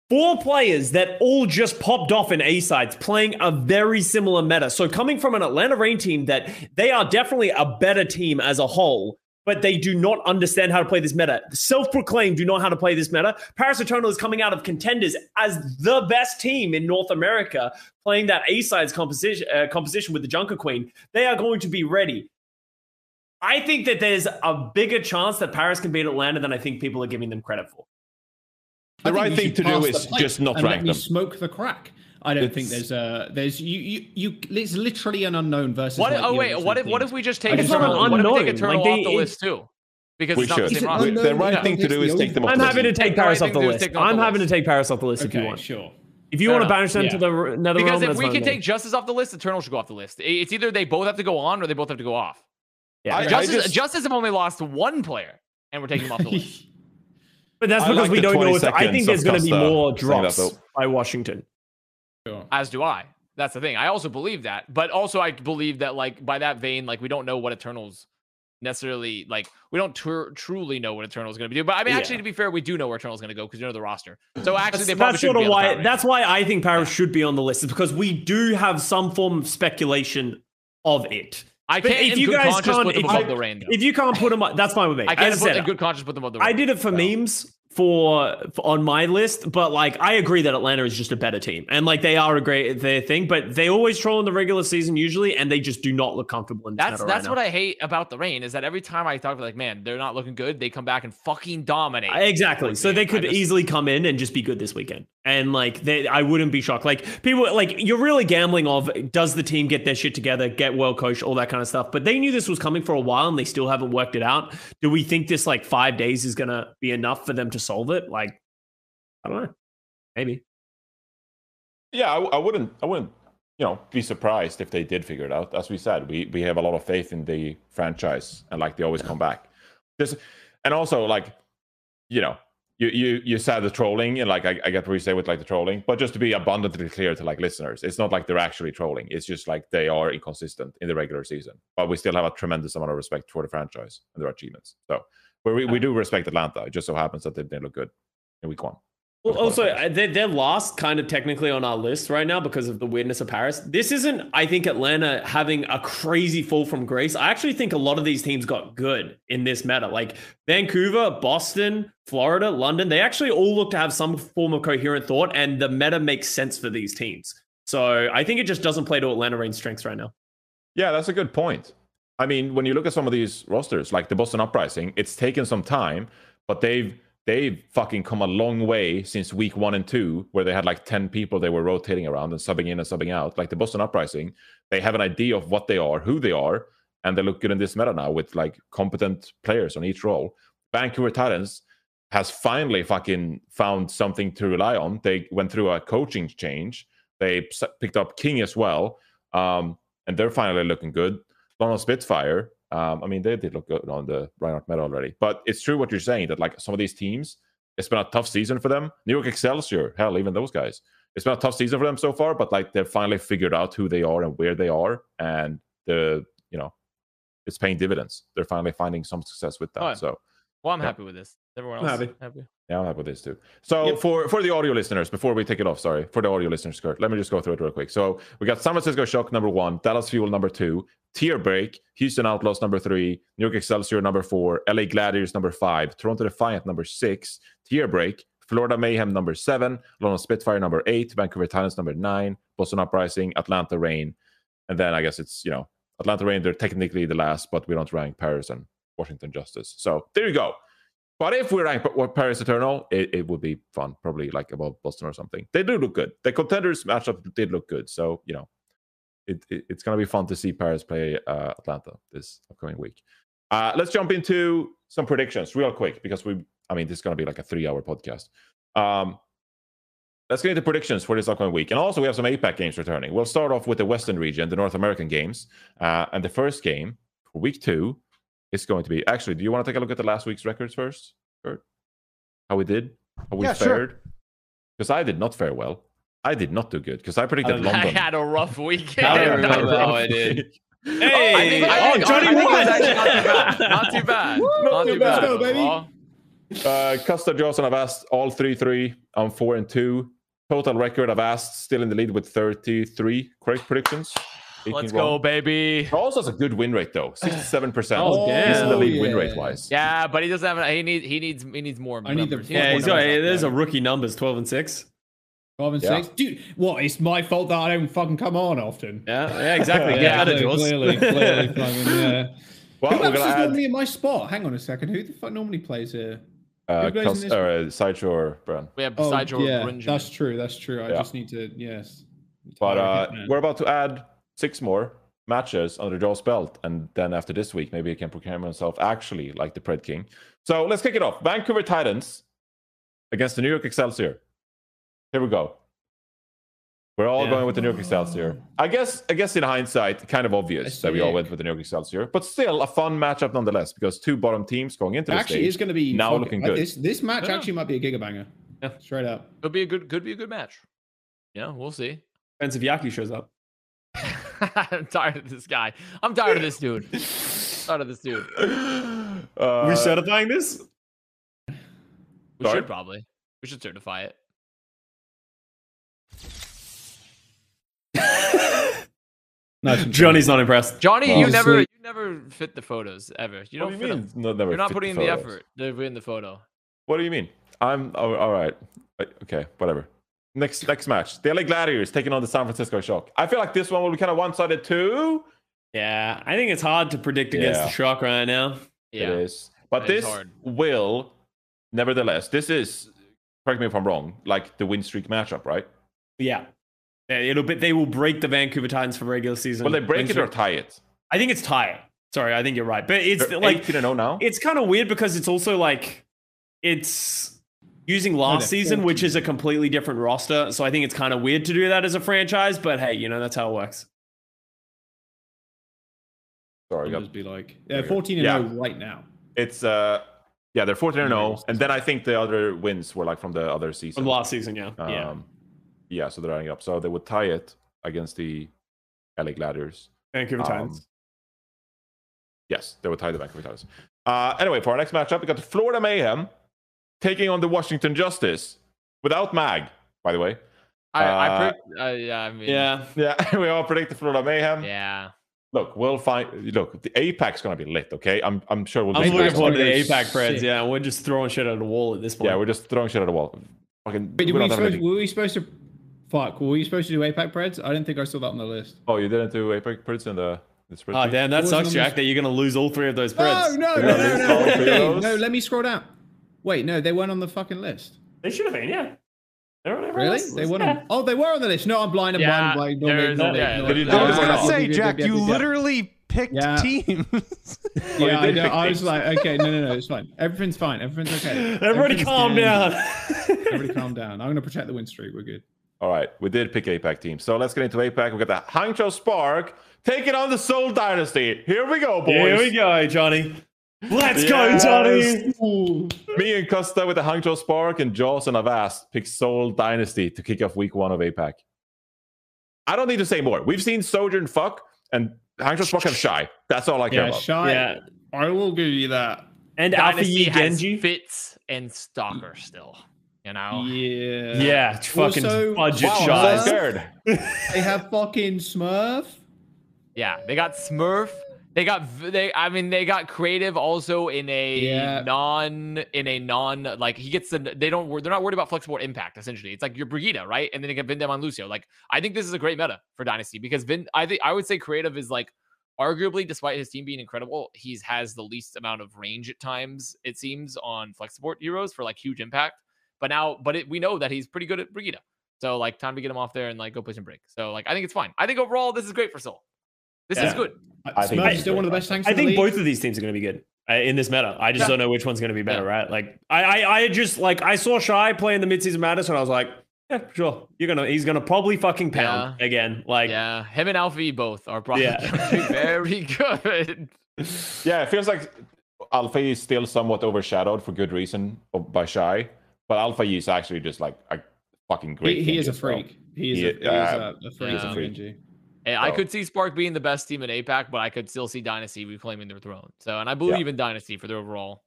four players that all just popped off in A sides playing a very similar meta. So coming from an Atlanta Reign team that they are definitely a better team as a whole. But they do not understand how to play this meta. Self-proclaimed do not know how to play this meta. Paris Eternal is coming out of contenders as the best team in North America, playing that A sides composition uh, composition with the Junker Queen. They are going to be ready. I think that there's a bigger chance that Paris can beat Atlanta than I think people are giving them credit for. The right thing to do is just not rank me them. Smoke the crack. I don't think there's a there's you you you. It's literally an unknown versus. What? like, oh wait, what if what if we just take It's Eternal? not an What if we unknown, take Eternal like, off they- the list too? Because We it's not should. the same it The right Yeah. thing to do is take them off I'm the happy to list. take Take Paris off the thing to do is list. take them off I'm the happy to take Paris off the list if you want. sure. If you Fair want to banish them to the another Because realm, if we can take Justice off the list, Eternal should go off the list. It's either they both have to go on or they both have to go off. Yeah. I- Justice, just- Justice have only lost one player, and we're taking them off the list. But that's because like we don't know. If, I think there's going to be uh, more drops by Washington. As do I. That's the thing. I also believe that, but also I believe that, like by that vein, like we don't know what Eternals necessarily like. We don't tr- truly know what Eternals is going to be doing. But I mean, actually, to be fair, we do know where Eternals is going to go because you know the roster. So actually, That's, they probably that's sort of why. That's why I think Paris should be on the list, is because we do have some form of speculation of it. I But can't. if you guys can't- put them if I- the Reign. If you can't put them, up, that's fine with me. I can't As put said, in good conscience put them above the I did it for memes for, for on my list, but like I agree that Atlanta is just a better team, and like they are a great their thing, but they always troll in the regular season usually, and they just do not look comfortable in That's that's right what now. I hate about the Reign is that every time I talk like, man, they're not looking good. They come back and fucking dominate. Exactly. So they could just- easily come in and just be good this weekend. And like they I wouldn't be shocked. Like people like you're really gambling of does the team get their shit together, get well coached, all that kind of stuff. But they knew this was coming for a while and they still haven't worked it out. Do we think this like 5 days is to be enough for them to solve it? Like I don't know. Maybe. Yeah, I, I wouldn't. I wouldn't. You know, be surprised if they did figure it out. As we said, we we have a lot of faith in the franchise, and like they always come back. Just and also like, you know, you you you said the trolling and like I, I get what you say with like the trolling, but just to be abundantly clear to like listeners, it's not like they're actually trolling. It's just like they are inconsistent in the regular season, but we still have a tremendous amount of respect for the franchise and their achievements. So we we, we do respect Atlanta. It just so happens that they didn't look good in week one. Well, also, they're, they're last kind of technically on our list right now because of the weirdness of Paris. This isn't, I think, Atlanta having a crazy fall from grace. I actually think a lot of these teams got good in this meta. Like Vancouver, Boston, Florida, London, they actually all look to have some form of coherent thought, and the meta makes sense for these teams. So I think it just doesn't play to Atlanta Reign strengths right now. Yeah, that's a good point. I mean, when you look at some of these rosters, like the Boston Uprising, it's taken some time, but they've they've fucking come a long way since week one and two, where they had like 10 people they were rotating around and subbing in and subbing out. Like the Boston Uprising, they have an idea of what they are, who they are, and they look good in this meta now with like competent players on each role. Vancouver Titans has finally fucking found something to rely on. They went through a coaching change. They picked up King as well, um, and they're finally looking good. London Spitfire, um, I mean, they did look good on the Reinhardt Meta already. But it's true what you're saying that like some of these teams, it's been a tough season for them. New York Excelsior, hell, even those guys. It's been a tough season for them so far, but like they've finally figured out who they are and where they are, and the you know, it's paying dividends. They're finally finding some success with that. So, well, I'm yeah. happy with this. Everyone else happy. happy. Yeah, I'm happy with this too. So yep. for for the audio listeners, before we take it off, sorry, for the audio listeners, Kurt, let me just go through it real quick. So we got San Francisco Shock number one, Dallas Fuel number two, Tier Break, Houston Outlaws number three, New York Excelsior number four, LA Gladiators number five, Toronto Defiant number six, Tier Break, Florida Mayhem number seven, London Spitfire number eight, Vancouver Titans number nine, Boston Uprising, Atlanta Reign, and then I guess it's you know Atlanta Reign. They're technically the last, but we don't rank Paris and Washington Justice. So there you go. But if we rank Paris Eternal, it, it would be fun, probably like above Boston or something. They do look good. The contenders matchup did look good. So, you know, it, it, it's going to be fun to see Paris play uh, Atlanta this upcoming week. Uh, let's jump into some predictions real quick because we, I mean, this is going to be like a three hour podcast. Um, let's get into predictions for this upcoming week. And also, we have some APAC games returning. We'll start off with the Western region, the North American games. Uh, and the first game for week two it's going to be. Actually, do you want to take a look at the last week's records first, Kurt? How we did? How we yeah, fared? Because sure. I did not fare well. I did not do good because I predicted I, London. I had a rough weekend. I remember how I did. Hey, oh, I think, I think, oh, Johnny won. Not too bad. Not too bad. not too bad. baby. Uh, Custa Johnson, Avast all three three. I'm four and two. Total record, Avast still in the lead with 33 correct predictions. Let's go, baby. Charles has a good win rate though, sixty-seven percent. Oh, damn. He's in the league yeah. win rate wise. Yeah, but he doesn't have. He needs. He needs. He needs more. I need the- numbers. Yeah, Yeah, he's got, numbers there's there. a rookie numbers, 12 and 6. Five and Yeah. six, dude. What? It's my fault that I don't fucking come on often. Yeah, yeah, exactly. Get Yeah, better, clearly, clearly, clearly, fucking, yeah. Well, Who we're else is add normally in my spot? Hang on a second. Who the fuck normally plays here? uh, who plays in this- or, uh, Sideshow or Bren. We have Oh, besides your yeah, Brinjamin. that's true. That's true. I Yeah. just need to yes. But uh, we're about to add six more matches under Joel's belt, and then after this week, maybe he can proclaim himself actually like the Pred King. So let's kick it off. Vancouver Titans against the New York Excelsior. Here we go. We're all Yeah. going with the New York Excelsior. I guess, I guess in hindsight, kind of obvious that we all went with the New York Excelsior, but still a fun matchup nonetheless because two bottom teams going into the actually stage. is going to be now fucking- looking like, good. This this match Yeah. actually might be a gigabanger. Yeah. straight up. Could be a good. Could be a good match. Yeah, we'll see. Depends if Yaki shows up. I'm tired of this guy. I'm tired of this dude. I'm tired of this dude. Uh, we certifying this? We Sorry? should probably. We should certify it. No, Johnny's not impressed. Johnny, Well, you never, sweet. you never fit the photos ever. You don't. Do you mean? No, never You're not fit putting in the the photos? effort to in the photo. What do you mean? I'm oh, all right. Uh, Okay, whatever. Next next match. The LA Gladiators taking on the San Francisco Shock. I feel like this one will be kind of one-sided too. Yeah, I think it's hard to predict against Yeah. the Shock right now. It Yeah. is. But It is this hard. will nevertheless, this is correct me if I'm wrong, like the win streak matchup, right? Yeah. Yeah, It'll be, they will break the Vancouver Titans for regular season. Will they break it or tie it? I think it's tie it. Sorry, I think you're right. But it's They're like 18 and 0 now. it's kind of weird because it's also like it's using last they're season, which is a completely different roster. So I think it's kind of weird to do that as a franchise. But hey, you know that's how it works. Sorry, Numbers got- be like yeah, fourteen and Yeah. zero right now. it's uh Yeah, they're 14 and 0. And then I think the other wins were like from the other season. From last season, yeah. yeah. Um, yeah, so they're adding up. So they would tie it against the LA Gladiators. Vancouver um, Titans. Yes, they would tie the Vancouver Titans. Uh, anyway, for our next matchup, we got the Florida Mayhem taking on the Washington Justice without Mag, by the way. I, Uh, I predict, uh, yeah, I mean, Yeah. Yeah, we all predict the Florida Mayhem. yeah. Look, we'll find. Look, the APAC's going to be lit. Okay, I'm. I'm sure we'll. I'm just- looking forward to the gonna go APAC Preds. Yeah, we're just throwing shit at the wall at this point. Yeah, we're just throwing shit at the wall. Fucking. Wait, we were, we supposed, were we supposed to? Fuck, were we supposed to do APAC Preds? I didn't think I saw that on the list. Oh, you didn't do APAC Preds in the. the Oh damn, that sucks, Jack. That you're gonna lose all three of those No, Preds. no, no, no, no, no, no, those? no. Let me scroll down. Wait, no, they weren't on the fucking list. They should have been, yeah. They're on everyone Really? else's They list, weren't yeah. on. Oh, they were on the list. No, I'm blind. I'm Yeah, blind. I'm blind. there's- No, no, yeah, no, Did you no, I was gonna say, Jack, you literally picked Yeah. teams. Yeah, I, know, I was like, okay, no, no, no, it's fine. Everything's fine. Everything's okay. Everybody calm down. Everybody calm down. I'm gonna protect the win streak. We're good. All right, we did pick APAC team. So let's get into APAC. We got the Hangzhou Spark taking on the Seoul Dynasty. Here we go, boys. Here we go, eh, Johnny. Let's Yes. go, Johnny. Me and Custa with the Hangzhou Spark and Jaws and Avast pick Seoul Dynasty to kick off week one of APAC. I don't need to say more. We've seen Sojourn fuck and Hangzhou Spark have shy. That's all I care Yeah, about. shy. Yeah. I will give you that. And Alpha Dynasty Yi has Genji. Fitz and Stalker still. You know. Yeah. Yeah, fucking Also- budget Wow, shy. I'm scared. They have fucking Smurf. Yeah, they got Smurf. They got they. I mean, they got creative also in a Yeah. non in a non like he gets the. they don't they're not worried about flexible impact. Essentially, it's like your Brigitte, right? And then they get Vindem on Lucio. Like I think this is a great meta for Dynasty because Vin. I think I would say creative is like arguably, despite his team being incredible, he's has the least amount of range at times. It seems on flexible heroes for like huge impact. But now, but it, we know that he's pretty good at Brigitte. So like time to get him off there and like go push and break. So like I think it's fine. I think overall this is great for Seoul. This is good. I think Smurf it's is still one of the best tanks. I in the think both of these teams are going to be good uh, in this meta. I just Yeah. don't know which one's going to be better, Yeah. right? Like I, I, I just like I saw Shy play in the midseason madness, and I was like, yeah, sure, you're gonna, he's gonna probably fucking pound again. Like, Yeah, him and Alfie both are probably Yeah. very good. Yeah, it feels like Alpha is still somewhat overshadowed for good reason by Shy, but Alpha is actually just like a fucking great. He, he is a as well. freak. He is, He- a, he is uh, a, a freak. he is a on freak. Genji. And I could see Spark being the best team in APAC, but I could still see Dynasty reclaiming their throne. So, and I believe in Dynasty for their overall.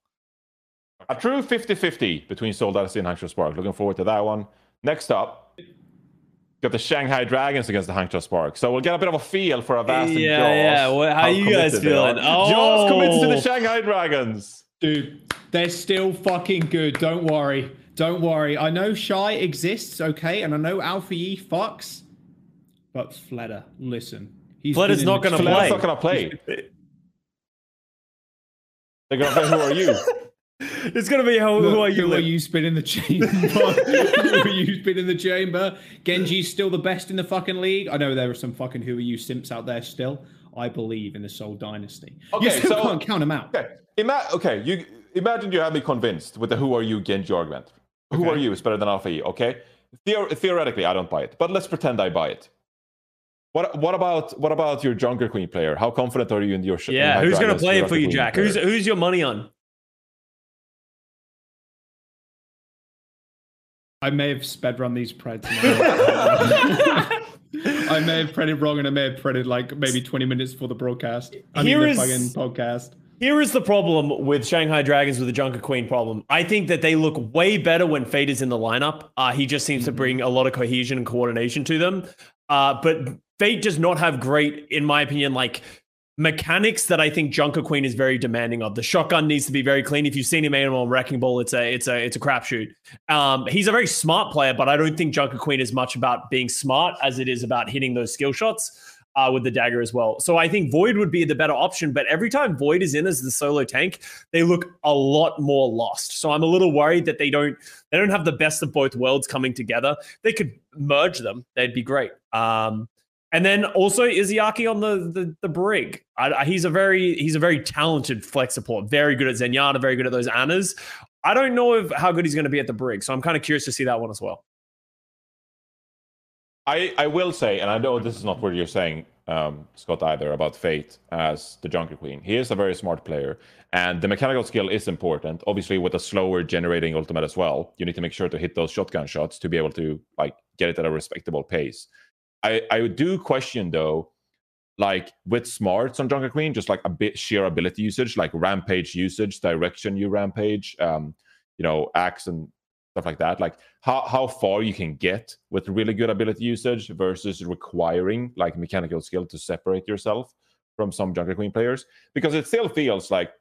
A true 50-50 between Seoul Dynasty and Hangzhou Spark. Looking forward to that one. Next up, got the Shanghai Dragons against the Hangzhou Spark. So we'll get a bit of a feel for Avast and Yeah, Jaws. yeah. What- how you guys committed they are. feeling? Jaws oh. commits to Oh. the Shanghai Dragons. Dude, they're still fucking good. Don't worry. Don't worry. I know Shy exists, okay, and I know Alpha E fucks, but Fleta, listen. He's Fleta's not gonna chamber- Fleta's not going to play. They're going to play Who Are You? it's gonna be how, who Look, are you? Who are you spin in the chamber? who are you spin in the chamber? Genji's still the best in the fucking league. I know there are some fucking who are you simps out there still. I believe in the Seoul Dynasty. Okay, you still so- can't count them out. Okay, Ima- okay. You imagine you have me convinced with the "Who are you" Genji argument. Who Okay. are you is better than Alpha E. Okay, Theor- theoretically, I don't buy it, but let's pretend I buy it. What what about what about your Junker Queen player? How confident are you in your? sh- Yeah, High who's gonna play it for you, Queen Jack? player? Who's who's your money on? I may have sped run these preds. I may have printed wrong and I may have printed like maybe 20 minutes for the broadcast. I mean, Here the is- fucking podcast. Here is the problem with Shanghai Dragons with the Junker Queen problem. I think that they look way better when Fate is in the lineup. Uh, he just seems to bring a lot of cohesion and coordination to them. Uh, but Fate does not have great, in my opinion, like mechanics that I think Junker Queen is very demanding of. The shotgun needs to be very clean. If you've seen him aim on Wrecking Ball, it's a it's a it's a crapshoot. Um, he's a very smart player, but I don't think Junker Queen is much about being smart as it is about hitting those skill shots uh, with the dagger as well. So I think Void would be the better option. But every time Void is in as the solo tank, they look a lot more lost. So I'm a little worried that they don't they don't have the best of both worlds coming together. They could merge them; they'd be great. Um, and then also Izayaki on the the, the brig. I, I- he's a very he's a very talented flex support. Very good at Zenyatta. Very good at those Annas. I don't know if how good he's going to be at the brig. So I'm kind of curious to see that one as well. I, I will say, and I know this is not what you're saying, um, Scott either about Fate as the Junker Queen. He is a very smart player, and the mechanical skill is important. Obviously, with a slower generating ultimate as well, you need to make sure to hit those shotgun shots to be able to like get it at a respectable pace. I I do question though, like with smarts on Junker Queen, just like a bit sheer ability usage, like rampage usage, direction you rampage, um, you know, axe and stuff like that. Like how, how far you can get with really good ability usage versus requiring like mechanical skill to separate yourself from some junker queen players. Because it still feels like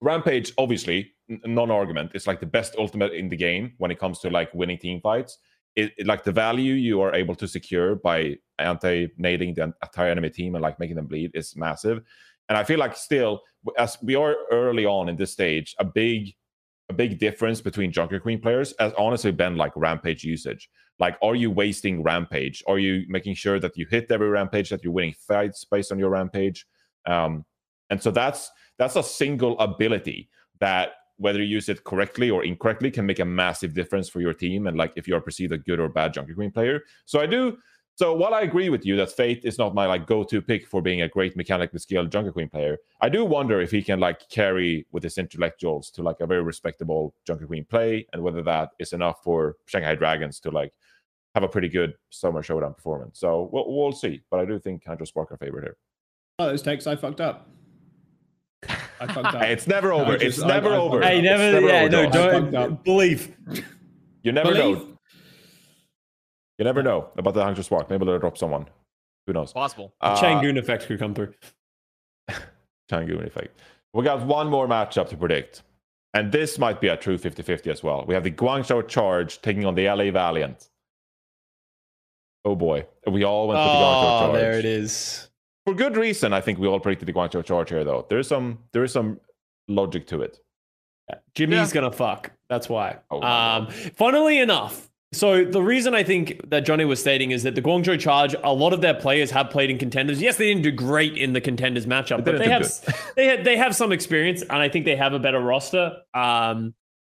rampage obviously non-argument. Is like the best ultimate in the game when it comes to like winning team fights it, it, like the value you are able to secure by anti-nading the entire enemy team and like making them bleed is massive and i feel like still as we are early on in this stage a big a big difference between Junker Queen players has honestly been like rampage usage. Like, are you wasting rampage? Are you making sure that you hit every rampage, that you're winning fights based on your rampage? Um, and so that's that's a single ability that whether you use it correctly or incorrectly can make a massive difference for your team and like if you are perceived a good or bad Junker Queen player. So I do so while I agree with you that Fate is not my like go-to pick for being a great mechanically skilled Junker Queen player, I do wonder if he can like carry with his intellectuals to like a very respectable Junker Queen play, and whether that is enough for Shanghai Dragons to like have a pretty good summer showdown performance. So we'll, we'll see, but I do think Hydro Spark are favorite here. Oh, those takes I fucked up. I fucked up. Hey, it's never over. I just- it's I- never I- over. Hey, never, never yeah, over, no, Josh. I don't believe. You never Believe? know. You never know about the Hydro Spark. Maybe they'll drop someone. Who knows? Possible. Uh, Changoon effect could come through. Changoon effect. We got one more matchup to predict. And this might be a true 50 50 as well. We have the Guangzhou Charge taking on the LA Valiant. Oh boy. We all went with the Guangzhou Oh, Charge. there it is. For good reason, I think we all predicted the Guangzhou Charge here, though. There is some there is some logic to it. Jimmy's gonna fuck. That's why. Oh um, funnily enough, so the reason I think that Johnny was stating is that the Guangzhou Charge, a lot of their players have played in contenders. Yes, they didn't do great in the contenders matchup, They but they have they have, they have some experience, and I think they have a better roster. Um,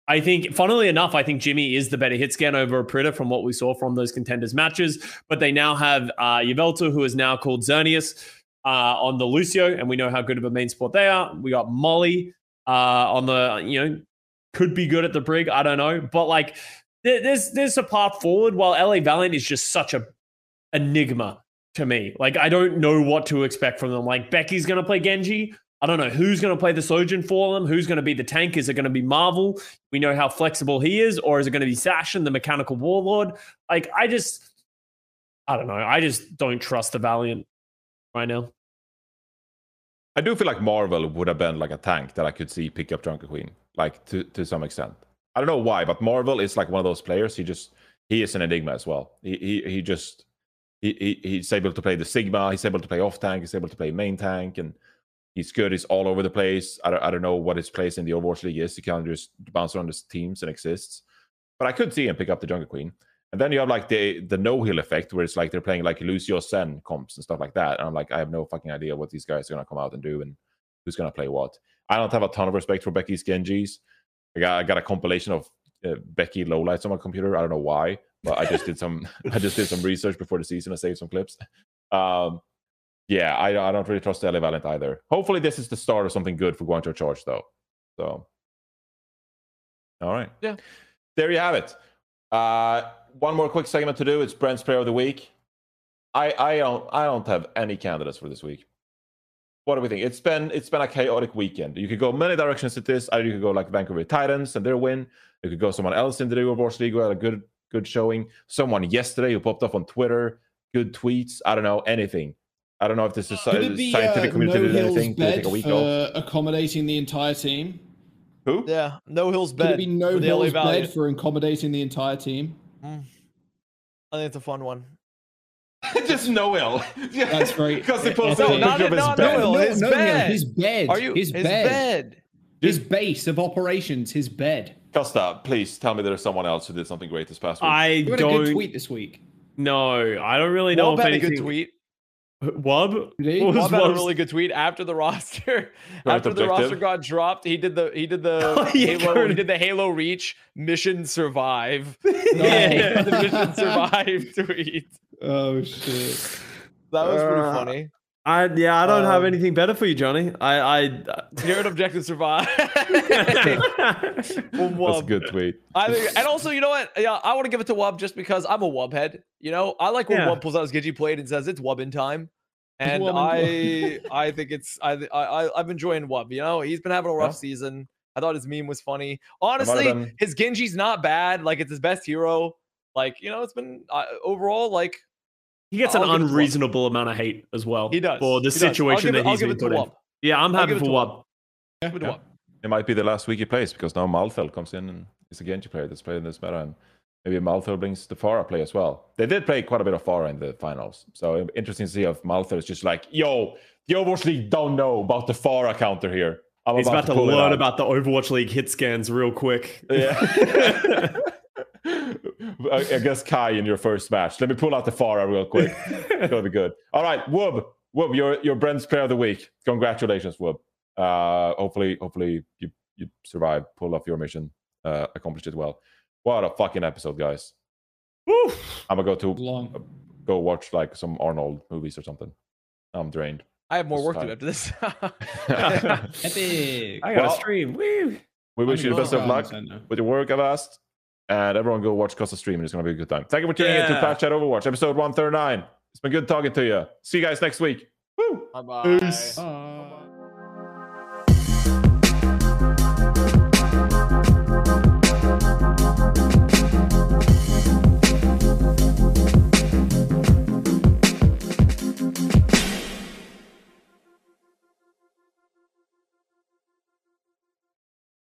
I think, funnily enough, I think Jimmy is the better hit scan over Pritter from what we saw from those contenders matches. But they now have uh, Yveltal, who is now called Xerneas, uh, on the Lucio, and we know how good of a main sport they are. We got Molly uh, on the, you know, could be good at the brig. I don't know, but like, there's there's a path forward. While LA Valiant is just such a enigma to me. Like, I don't know what to expect from them. Like, Becky's gonna play Genji. I don't know who's going to play the Sojourn for them. Who's going to be the tank? Is it going to be Marvel? We know how flexible he is, or is it going to be Sashin, the mechanical warlord? Like, I just, I don't know. I just don't trust the Valiant right now. I do feel like Marvel would have been like a tank that I could see pick up Junker Queen, like to, to some extent. I don't know why, but Marvel is like one of those players. He just he is an enigma as well. He he, he just he, he he's able to play the Sigma. He's able to play off tank. He's able to play main tank, and he's good. He's all over the place. I don't, I don't know what his place in the Overwatch League is. He can just bounce around his teams and exists. But I could see him pick up the Junker Queen. And then you have like the the no heal effect, where it's like they're playing like Lucio Sen comps and stuff like that. And I'm like, I have no fucking idea what these guys are gonna come out and do and who's gonna play what. I don't have a ton of respect for Becky's Genjis. I got I got a compilation of uh, Becky lowlights on my computer. I don't know why, but I just did some I just did some research before the season. I saved some clips. Um, yeah, I I don't really trust LA Valiant either. Hopefully, this is the start of something good for Guangzhou Charge, though. So, all right, Yeah. there you have it. Uh, one more quick segment to do. It's Bren's Player of the Week. I I don't I don't have any candidates for this week. What do we think? It's been it's been a chaotic weekend. You could go many directions with this. Either you could go like Vancouver Titans and their win. You could go someone else in the Overwatch League who had a good good showing. Someone yesterday who popped up on Twitter, good tweets. I don't know anything. I don't know if this is Could sci- it be scientific uh, community no did anything. Bed a week for off? accommodating the entire team? Who? Yeah, no Hill's Could bed. it be no for the Hill's Valiant. bed for accommodating the entire team? Hmm. I think it's a fun one. Just no ill. That's very- because they No, posted a not- of his not- bed. no, his Hill, bed. his bed. Are you his, his bed. bed? His base of operations. His bed. Custa, please tell me there's someone else who did something great this past week. I You had don't good tweet this week. No, I don't really know Wub if had a anything. good tweet. Wub? Did? What was Wub had a really good tweet after the roster. Current after the roster got dropped, he did the he did the Oh, yeah, Halo he did the Halo Reach mission survive. Yeah. the mission survive tweet. Oh shit. That was pretty Uh, funny. I yeah, I don't have Um, anything better for you, Johnny. I I an objective survive. That's a good tweet. I think, and also, you know what? Yeah, I want to give it to Wub just because I'm a Wub head. You know, I like when Yeah. Wub pulls out his Gigi plate and says it's Wubbin time, and Wubbin I, I think it's I, I, I- I'm enjoying Wub. You know, he's been having a rough Yeah. season. I thought his meme was funny. Honestly, been- his Genji's not bad. Like it's his best hero. Like you know, it's been uh, overall like he gets oh, an I'll give it to Wub. unreasonable amount of hate as well. he does for the He situation that it, I'll he's give been put in. Yeah, I'm happy for it to it Yeah. It might be the last week he plays because now Malfeld comes in and is a Genji player that's playing this meta, and maybe Malfeld brings the Pharah play as well. They did play quite a bit of Pharah in the finals, so um, interesting to see if Malfeld is just like, "Yo, the Overwatch League don't know about the Pharah counter here. I'm He's about to pull it learn about the Overwatch League hit scans real quick. Yeah. I I guess Kai in your first match. Let me pull out the Pharah real quick. It'll be good. All right, Wub. Wub, you're you're Bren's player of the week. Congratulations, Wub. Uh, hopefully, hopefully you you survive, pull off your mission, uh, accomplish it well. What a fucking episode, guys. Woo. I'm gonna go to Long. go watch like some Arnold movies or something. I'm drained. I have more It's work to do after this. Epic. I got Well- a stream. Woo. we wish you the best of luck with your work, Avast. And everyone go watch Custa stream, and it's gonna be a good time. Thank you for tuning in to Yeah. Plat Chat Overwatch, episode 139. It's been good talking to you. See you guys next week. Woo! Bye bye. Peace. Bye.